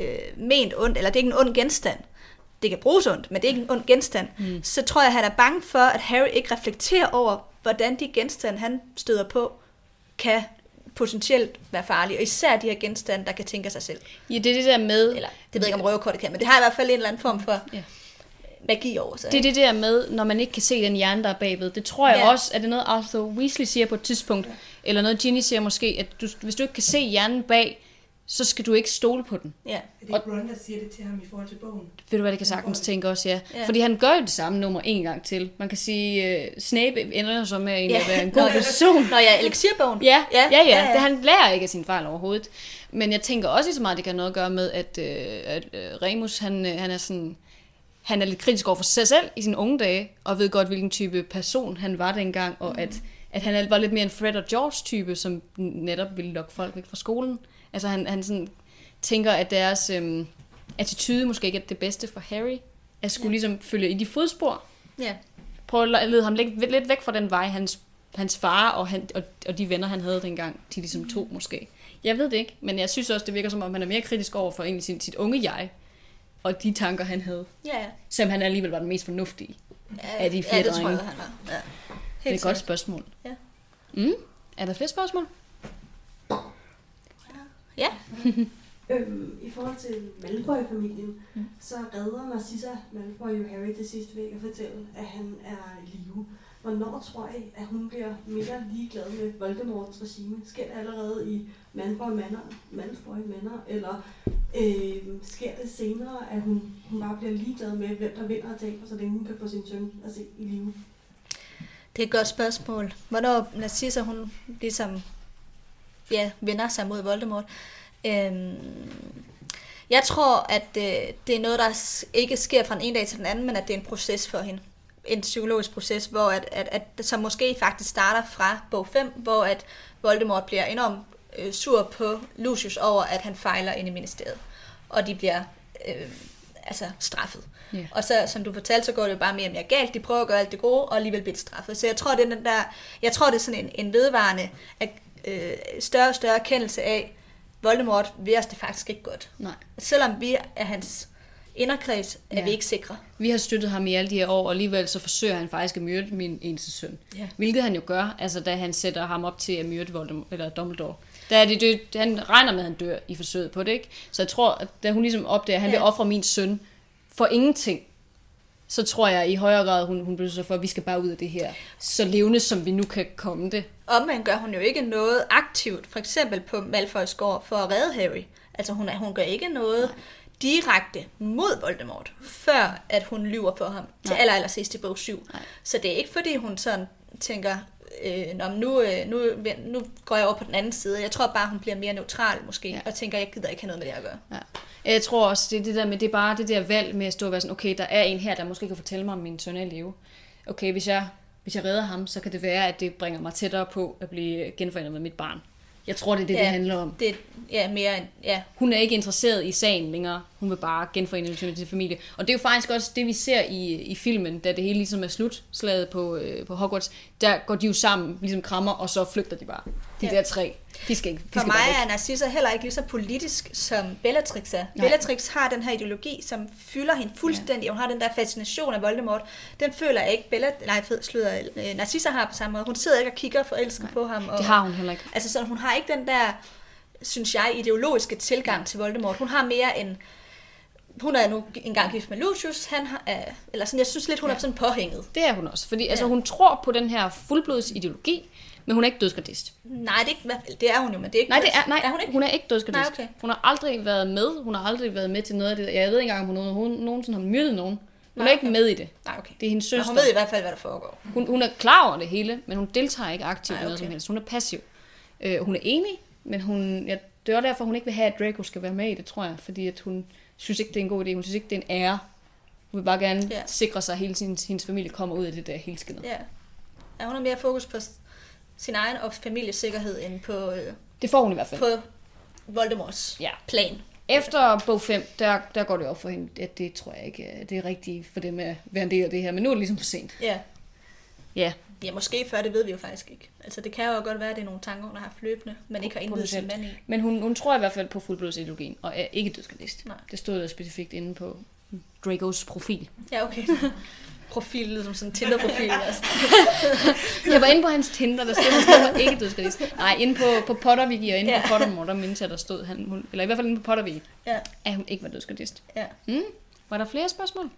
øh, ment ondt, eller det er ikke en ond genstand, det kan bruges ondt, men det er ikke en ond genstand, mm. så tror jeg, at han er bange for, at Harry ikke reflekterer over, hvordan de genstande, han støder på, kan potentielt være farlige, og især de her genstande, der kan tænke sig selv. Ja, det er det der med... Eller, det ved jeg ikke, om røverkortet kan, men det har i hvert fald en eller anden form for Ja. magi over sig. Det er det der med, når man ikke kan se den hjerne, der er bagved. Det tror jeg Ja. ja. også, at det er noget Arthur Weasley siger på et tidspunkt, eller noget Ginny siger måske, at du, hvis du ikke kan se hjernen bag så skal du ikke stole på den. Ja. Er det ikke Ron, der siger det til ham i forhold til bogen? Ved du hvad, det kan sagtens tænke også, ja. Ja. Fordi han gør jo det samme nummer en gang til. Man kan sige, uh, Snape ender jo så med Ja. at være en god person. Nå ja, elixirbogen. Ja, ja, ja. ja, ja. Det, han lærer ikke af sine fejl overhovedet. Men jeg tænker også lige så meget, det kan noget at gøre med, at, øh, at øh, Remus, han, øh, han er sådan... Han er lidt kritisk over for sig selv i sine unge dage, og ved godt, hvilken type person han var dengang, og at, at han var lidt mere en Fred og George-type, som netop ville lokke folk væk fra skolen. Altså han, han sådan tænker, at deres øhm, attitude måske ikke er det bedste for Harry, at skulle ja. ligesom følge i de fodspor, Ja. prøve at lede ham lidt, lidt væk fra den vej, hans, hans far og, han, og, og de venner, han havde dengang, de ligesom to måske. Jeg ved det ikke, men jeg synes også, det virker som om, han er mere kritisk over for egentlig sin, sit unge jeg, og de tanker, han havde. Ja, ja. Selvom han alligevel var den mest fornuftige. Af de fire ja, det tror drenge. jeg, han var. Ja. Det er Helt et godt spørgsmål. Ja. Mm. Er der flere spørgsmål? Ja. Øhm, I forhold til Malfoy-familien, mm. så redder Narcissa Malfoy jo Harry til sidst ved at fortælle, at han er i live. Hvornår tror I, at hun bliver mere ligeglad med Voldemorts regime? Sker det allerede i Malfoy Manor, Malfoy Manor eller øh, sker det senere, at hun, hun bare bliver ligeglad med, hvem der vinder og taber, så længe hun kan få sin søn at se i live? Det er et godt spørgsmål. Hvornår Narcissa, hun ligesom ja, vender sig mod Voldemort. Øhm, jeg tror, at øh, det er noget, der ikke sker fra den ene dag til den anden, men at det er en proces for hende. En psykologisk proces, hvor at, at, at som måske faktisk starter fra bog 5, hvor at Voldemort bliver enormt øh, sur på Lucius over, at han fejler inde i ministeriet. Og de bliver øh, altså straffet. Ja. Og så, som du fortalte, så går det jo bare mere og mere galt. De prøver at gøre alt det gode, og alligevel bliver de straffet. Så jeg tror, det er den der, jeg tror, det er sådan en, en vedvarende, at, øh, større og større erkendelse af, Voldemort vil os det faktisk ikke godt. Nej. Selvom vi er hans inderkreds, er Ja. vi ikke sikre. Vi har støttet ham i alle de her år, og alligevel så forsøger han faktisk at myrde min eneste søn. Ja. Hvilket han jo gør, altså da han sætter ham op til at myrde Voldemort, eller Dumbledore. Der er det, det, han regner med, at han dør i forsøget på det, ikke? Så jeg tror, at da hun ligesom opdager, at han ja. Vil ofre min søn for ingenting, så tror jeg i højere grad, hun, hun beslutter sig for, at vi skal bare ud af det her. Så levende, som vi nu kan komme det. Omvendt gør hun jo ikke noget aktivt, for eksempel på Malfoys gård, for at redde Harry. Altså hun, hun gør ikke noget direkte mod Voldemort, før at hun lyver for ham til Nej. aller, aller sidst i bog 7. Nej. Så det er ikke fordi hun sådan tænker, øh, Nå, nu, øh, nu, nu går jeg over på den anden side. Jeg tror bare, hun bliver mere neutral måske, Ja. og tænker, jeg gider ikke have noget med det at gøre. Ja. Jeg tror også, det er det der med, det er bare det der valg med at stå og være sådan, okay, der er en her, der måske kan fortælle mig, om min søn i live. Okay, hvis jeg, hvis jeg redder ham, så kan det være, at det bringer mig tættere på at blive genforenet med mit barn. Jeg tror, det er det, ja. det handler om. Det ja, mere ja, Hun er ikke interesseret i sagen længere. Hun vil bare genforene med sin familie. Og det er jo faktisk også det, vi ser i, i filmen, da det hele ligesom er slut, slaget på, øh, på Hogwarts. Der går de jo sammen, ligesom krammer, og så flygter de bare. De. Ja. der tre. De skal ikke. De For skal mig er Narcissa heller ikke lige så politisk, som Bellatrix er. Nej. Bellatrix har den her ideologi, som fylder hende fuldstændig. Ja. Hun har den der fascination af Voldemort. Den føler jeg ikke, Bella, nej, fed, slutter, øh, Narcissa har på samme måde. Hun sidder ikke og kigger forelsket på ham. Og, Det har hun heller ikke. Altså sådan, hun har ikke den der, synes jeg, ideologiske tilgang til Voldemort. Hun har mere en... Hun er nu engang gift med Lucius. Han har, øh, eller sådan, jeg synes lidt, hun ja. Ja. er sådan påhænget. Det er hun også. Fordi ja. altså, Ja. hun tror på den her fuldblods ideologi, men hun er ikke dødsgardist. Nej, det er, ikke, i hvert fald- det er hun jo, men det er ikke... Nej, det er, nej er hun ikke? hun er ikke dødsgardist. Nej, okay. Hun har aldrig været med. Hun har aldrig været med til noget af det. Jeg ved ikke engang, om hun, hun nogensinde har myrdet nogen. Hun Nej, er ikke okay. med i det. Nej, okay. Det er hendes Men søster. hun ved i hvert fald, hvad der foregår. Hun, hun er klar over det hele, men hun deltager ikke aktivt Nej, i noget okay. som helst. Hun er passiv. Øh, hun er enig, men hun, ja, det er derfor, hun ikke vil have, at Draco skal være med i det, tror jeg. Fordi at hun synes ikke, det er en god idé. Hun synes ikke, det er en ære. Hun vil bare gerne Ja. sikre sig, at hele sin, hendes familie kommer ud af det der helskindet. Ja. ja. hun har mere fokus på sin egen og familiesikkerhed end på, øh, Det får hun i hvert fald. på Voldemorts Ja. plan. Efter bog 5, der, der går det op for hende, at det tror jeg ikke, øh, det er rigtigt for dem at være en del af det her. Men nu er det ligesom for sent. Ja. Ja, ja, måske før, det ved vi jo faktisk ikke. Altså, det kan jo godt være, at det er nogle tanker, hun har haft løbende, men ikke har indvidet sin mand i. men hun, hun tror i hvert fald på fuldblodsideologien, og er ikke dødsgardist. Nej. Det stod der specifikt inde på Dracos profil. Ja, okay. Profil, som sådan en Tinder-profil. Altså. Jeg var inde på hans Tinder, der stod, han stod ikke dødsgardist. Nej, inde på, på Potterwiki og inde ja. På Pottermore, der mindes jeg, der stod han, hun, eller i hvert fald inde på Potterwiki, Ja, at hun ikke var dødsgardist. ja. Mm. Var der flere spørgsmål?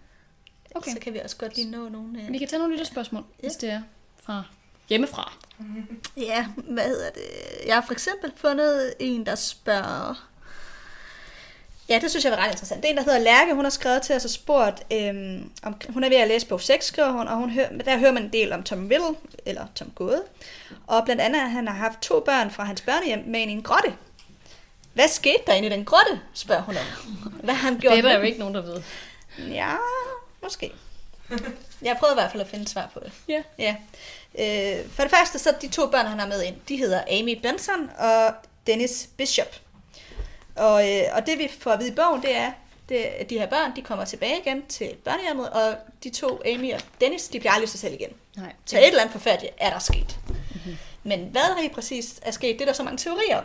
Okay. Så kan vi også godt lige nå nogle... Vi Øh... kan tage nogle lytterspørgsmål, ja. hvis det er fra hjemmefra. Ja, hvad hedder det? Jeg har for eksempel fundet en, der spørger... Ja, det synes jeg var ret interessant. Det er en, der hedder Lærke. Hun har skrevet til os og spurgt, øhm, om, hun er ved at læse bog 6, skriver hun, og hun hør, der hører man en del om Tom Riddle, eller Tom Gåde. Og blandt andet, at han har haft to børn fra hans børnehjem med i en grotte. Hvad skete der inde i den grotte, spørger hun om. Hvad har han gjort Det er der jo ikke nogen, der ved. Ja, måske. Jeg prøvet i hvert fald at finde svar på det. Ja. ja. Øh, for det første, så de to børn, han har med ind, de hedder Amy Benson og Dennis Bishop. Og, øh, og det vi får at vide i bogen, det er, det, at de her børn, de kommer tilbage igen til børnehjemmet, og de to, Amy og Dennis, de bliver aldrig sig selv igen. Nej. Så et eller andet forfærdeligt er der sket. Mm-hmm. Men hvad der lige præcis er sket, det er der så mange teorier om.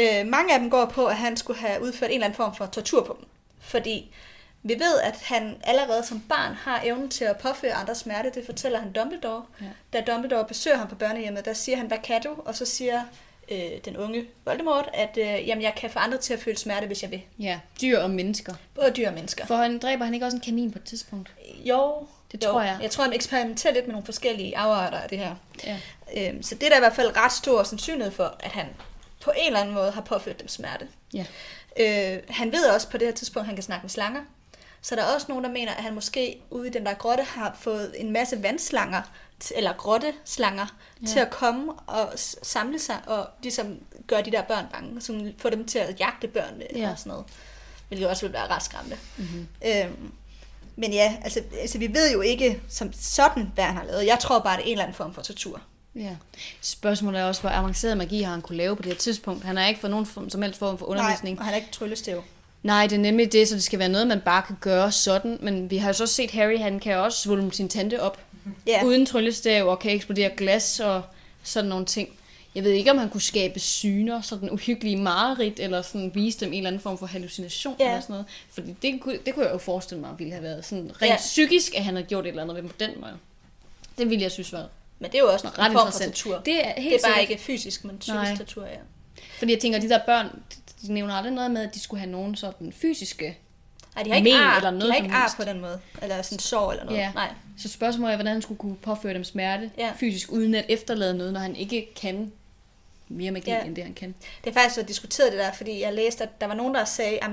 Øh, mange af dem går på, at han skulle have udført en eller anden form for tortur på dem. Fordi vi ved, at han allerede som barn har evnen til at påføre andre smerte. Det fortæller han Dumbledore. Ja. Da Dumbledore besøger ham på børnehjemmet, der siger han, hvad kan du? Og så siger øh, den unge Voldemort, at øh, jamen, jeg kan få andre til at føle smerte, hvis jeg vil. Ja, dyr og mennesker. Både dyr og mennesker. For han dræber han ikke også en kanin på et tidspunkt? Jo, Det jo. tror jeg. Jeg tror, han eksperimenterer lidt med nogle forskellige afarter af det her. Ja. Øhm, så det er der i hvert fald ret stor sandsynlighed for, at han på en eller anden måde har påført dem smerte. Ja. Øh, han ved også på det her tidspunkt, at han kan snakke med slanger. Så der er også nogen, der mener, at han måske ude i den der grotte har fået en masse vandslanger, eller grotteslanger, Ja. til at komme og samle sig og ligesom gøre de der børn bange. Så få dem til at jagte børnene Ja. og sådan noget. Hvilket også vil være ret skræmmende. Mm-hmm. Øhm, men ja, altså, altså vi ved jo ikke som sådan, hvad han har lavet. Jeg tror bare, det er en eller anden form for tortur. Ja. Spørgsmålet er også, hvor avanceret magi har han kunne lave på det her tidspunkt. Han har ikke fået nogen form, som helst form for undervisning. Nej, og han er ikke tryllestæv. Nej, det er nemlig det, så det skal være noget, man bare kan gøre sådan. Men vi har jo så set Harry, han kan også svulme sin tante op. Ja. Uden tryllestav og kan eksplodere glas og sådan nogle ting. Jeg ved ikke, om han kunne skabe syner, sådan uhyggelige mareridt, eller sådan vise dem en eller anden form for hallucination Ja. eller sådan noget. Fordi det, kunne- det kunne jeg jo forestille mig ville have været sådan rent Ja. psykisk, at han havde gjort et eller andet ved på den måde. Det ville jeg synes var men det er jo også en ret form for tortur. Det, er helt det er bare sikkert. ikke fysisk, men Nej. psykisk tortur, ja. Fordi jeg tænker, at de der børn, de nævner aldrig noget med, at de skulle have nogen sådan fysiske. Nej, de har ikke Men ar, eller de noget har som ikke ar på den måde. Eller sådan sår eller noget. Ja. Nej. Så spørgsmålet er, hvordan han skulle kunne påføre dem smerte Ja. fysisk, uden at efterlade noget, når han ikke kan mere magi, Ja. end det han kan. Det er faktisk så diskuteret det der, fordi jeg læste, at der var nogen, der sagde, at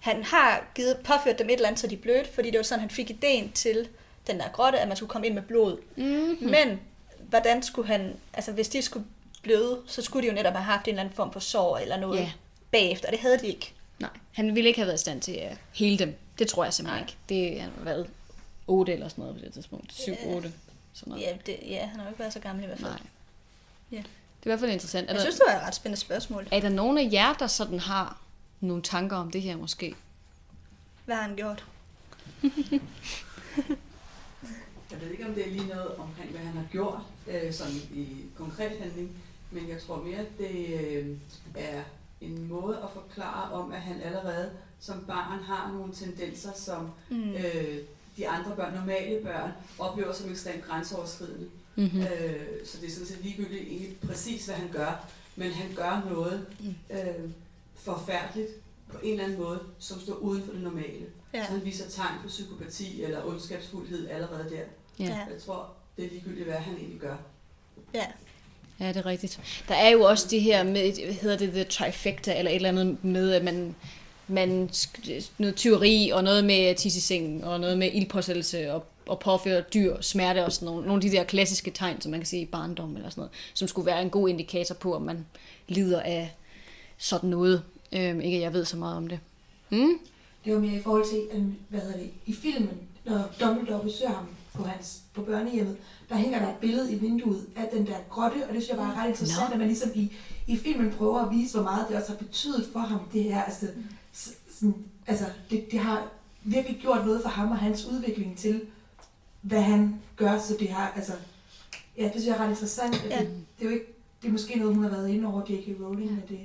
han har givet, påført dem et eller andet, så de blødt, fordi det var sådan, han fik ideen til den der grotte, at man skulle komme ind med blod. Mm-hmm. Men hvordan skulle han, altså hvis de skulle bløde, så skulle de jo netop have haft en eller anden form for sår eller noget Ja. bagefter, og det havde de ikke. Nej, han ville ikke have været i stand til at hele dem. Det tror jeg simpelthen Nej. ikke. Det han har været 8 eller sådan noget på det tidspunkt. 7, Ja. 8. Sådan noget. Ja, det, ja, han har jo ikke været så gammel i hvert fald. Nej. Ja. Det er i hvert fald interessant. Er Jeg der, synes, det var et ret spændende spørgsmål. er der nogen af jer, der sådan har nogle tanker om det her måske? Hvad har han gjort? Jeg ved ikke, om det er lige noget omkring, hvad han har gjort, øh, sådan i konkret handling, men jeg tror mere, at det øh, er en måde at forklare om, at han allerede som barn har nogle tendenser, som Mm. øh, de andre børn, normale børn, oplever som ekstremt grænseoverskridende. Mm-hmm. Øh, så det er sådan set ligegyldigt egentlig præcis, hvad han gør, men han gør noget øh, forfærdeligt på en eller anden måde, som står uden for det normale. Ja. Så han viser tegn på psykopati eller ondskabsfuldhed allerede der. Ja. Jeg tror, det er ligegyldigt, hvad han egentlig gør. ja. Ja, det er rigtigt. Der er jo også det her med, hvad hedder det, the trifecta, eller et eller andet med, at man, man noget tyveri, og noget med tissesengen, og noget med ildpåsættelse, og, og påføre dyr smerte, og sådan nogle, nogle af de der klassiske tegn, som man kan se i barndom, eller sådan noget, som skulle være en god indikator på, om man lider af sådan noget. Øhm, ikke at jeg ved så meget om det. Mm? Det var mere i forhold til, hvad hedder det, i filmen, når Dumbledore besøger ham på, hans, på børnehjemmet, der hænger der et billede i vinduet af den der grotte, og det synes jeg bare er ret interessant, Nå. at man ligesom i, i filmen prøver at vise, hvor meget det også har betydet for ham, det her. Altså, sådan, altså det, det har virkelig gjort noget for ham og hans udvikling til, hvad han gør, så det har, altså, ja, det synes jeg er ret interessant. Ja. Ja. Det, det, er jo ikke, det er måske noget, hun har været inde over J.K. Rowling, men det,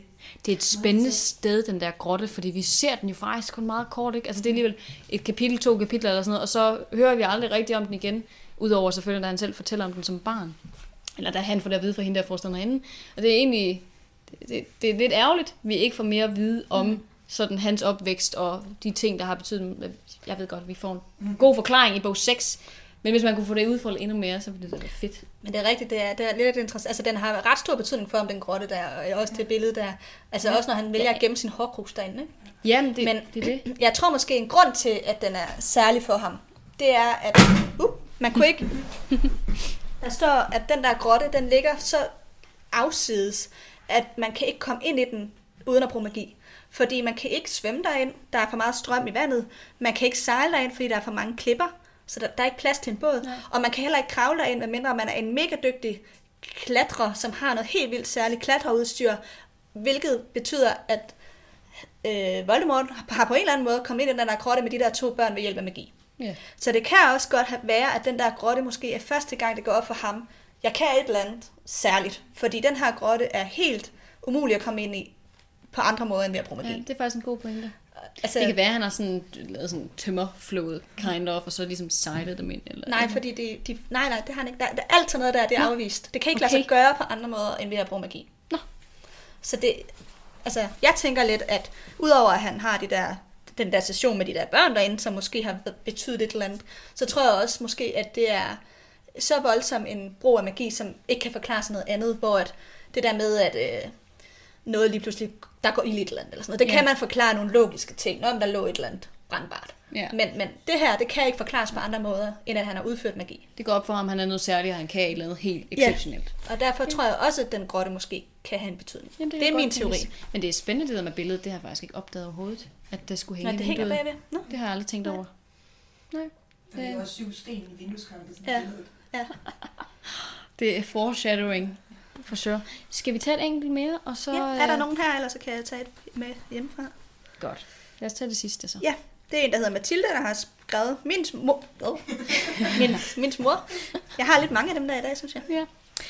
Det er et spændende sted, den der grotte, fordi vi ser den jo faktisk kun meget kort, ikke? Altså det er alligevel et kapitel, to kapitler eller sådan noget, og så hører vi aldrig rigtigt om den igen, udover selvfølgelig, da han selv fortæller om den som barn. Eller da han får det at vide fra hende der forstanderinde. Og det er egentlig, det, det, det er lidt ærgerligt, vi ikke får mere at vide om mm. sådan hans opvækst og de ting, der har betydet, jeg ved godt, vi får en god forklaring i bog 6, Men hvis man kunne få det udfoldet endnu mere, så ville det da være fedt. Men det er rigtigt, det er, det er lidt interessant. Altså, den har ret stor betydning for, om den grotte der, og også det billede der. Altså, også når han vælger at gemme sin hårkrus derinde. Ikke? Jamen, det, Men, det er det. Jeg tror måske, en grund til, at den er særlig for ham, det er, at uh, man kunne ikke... Der står, at den der grotte, den ligger så afsides, at man kan ikke komme ind i den uden at bruge magi. Fordi man kan ikke svømme derind, der er for meget strøm i vandet. Man kan ikke sejle derind, fordi der er for mange klipper. Så der, der er ikke plads til en båd. Nej. Og man kan heller ikke kravle derind, medmindre man er en mega dygtig klatrer, som har noget helt vildt særligt klatreudstyr, hvilket betyder, at øh, Voldemort har på en eller anden måde kommet ind i den der grotte med de der to børn ved hjælp af magi. Ja. Så det kan også godt være, at den der grotte måske er første gang, det går op for ham. Jeg kan et eller andet særligt, fordi den her grotte er helt umulig at komme ind i på andre måder end ved at bruge ja, magi. det er faktisk en god pointe. altså, Det kan være, at han har sådan, lavet sådan tømmerflået kind of, og så ligesom sejlet dem ind. Eller, Nej, fordi de, de, nej, nej, det har han ikke. Der, der, alt sådan noget der, det er Nå. afvist. Det kan ikke lade Okay. sig gøre på andre måder, end ved at bruge magi. Nå. Så det, altså, jeg tænker lidt, at udover at han har de der, den der session med de der børn derinde, som måske har betydet et eller andet, så tror jeg også måske, at det er så voldsom en brug af magi, som ikke kan forklare sig noget andet, hvor at det der med, at øh, noget lige pludselig, der går ild i et eller andet, eller sådan noget, det Ja. kan man forklare nogle logiske ting, når der lå et eller andet brandbart. Ja. Men, men det her, det kan ikke forklares på andre måder, end at han har udført magi. Det går op for ham, han er noget særligt, og han kan et eller andet helt exceptionelt. Og derfor tror jeg også, at den grotte måske kan have en betydning. Jamen, det er godt min teori. tænkes. Men det er spændende det der med billedet, det har jeg faktisk ikke opdaget overhovedet, at det skulle hænge Nå, i det hænger bagved. Nå. Det har jeg aldrig tænkt Nej. over. Nej. Det er også syv sten i vindueskarmen. Ja. Ja. Det er foreshadowing, for sure. Skal vi tage et enkelt mere, og så... Ja, er der øh, nogen her, eller så kan jeg tage et med hjemmefra. Godt. Lad os tage det sidste så. Ja, det er en, der hedder Mathilde, der har skrevet min mor. Oh. min, min mor. Jeg har lidt mange af dem der i dag, synes jeg. Ja.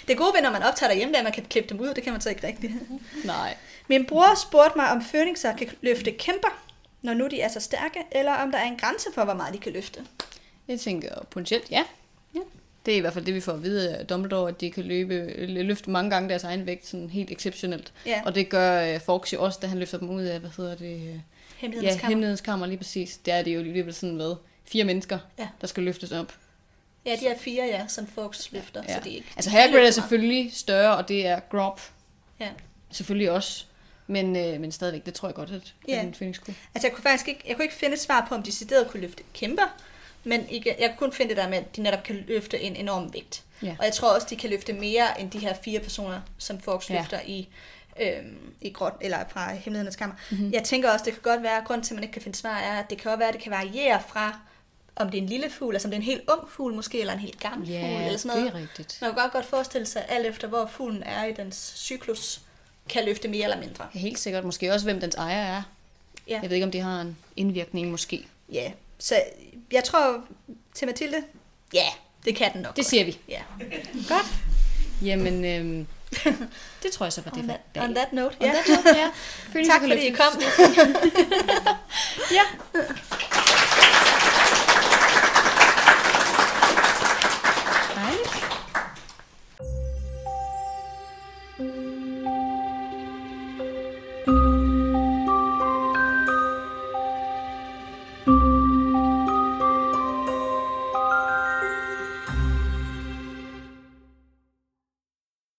Det gode ved, når man optager derhjemme, det er, at man kan klippe dem ud. Det kan man så ikke rigtigt. Nej. Min bror spurgte mig, om fønixer kan løfte kæmper, når nu de er så stærke, eller om der er en grænse for, hvor meget de kan løfte. Jeg tænker potentielt ja. Det er i hvert fald det, vi får at vide af Dumbledore, at de kan løbe, løfte mange gange deres egen vægt, sådan helt exceptionelt. Ja, Og det gør uh, Fawkes jo også, da han løfter dem ud af, hvad hedder det? øh, hemmelighedens Ja, kammer. hemmelighedens kammer, lige præcis. Det er det jo alligevel sådan med fire mennesker, Ja. der skal løftes op. Ja, de er fire, ja, som Fox løfter. Ja. Så de ikke, Altså Hagrid er meget. selvfølgelig større, og det er Grob Ja. selvfølgelig også. Men, øh, men stadigvæk, det tror jeg godt, at, Ja. at en Phoenix kunne. Altså, jeg kunne faktisk ikke, jeg kunne ikke finde et svar på, om de decideret kunne løfte kæmper, men ikke, jeg kunne kun finde det der med, at de netop kan løfte en enorm vægt. Ja. Og jeg tror også, de kan løfte mere end de her fire personer, som Fox Ja. løfter i, øhm, i grot, eller fra Hemmelighedernes Kammer. Mhm. Mm-hmm. Jeg tænker også, det kan godt være, at grund til, at man ikke kan finde svar, er, at det kan også være, at det kan variere fra, om det er en lille fugl, altså om det er en helt ung fugl måske, eller en helt gammel fugl, Ja, eller sådan noget. det er rigtigt. Man kan godt godt forestille sig, alt efter hvor fuglen er i dens cyklus, kan løfte mere eller mindre. Helt sikkert. Måske også, hvem dens ejer er. Ja. Jeg ved ikke, om det har en indvirkning måske. Ja, så jeg tror til Mathilde, ja, det kan den nok Det godt. siger vi. Ja. Godt. Jamen, øhm, det tror jeg så var det On that, dag. on that note, On ja. that note, ja. Phoenix Tak fordi I kom.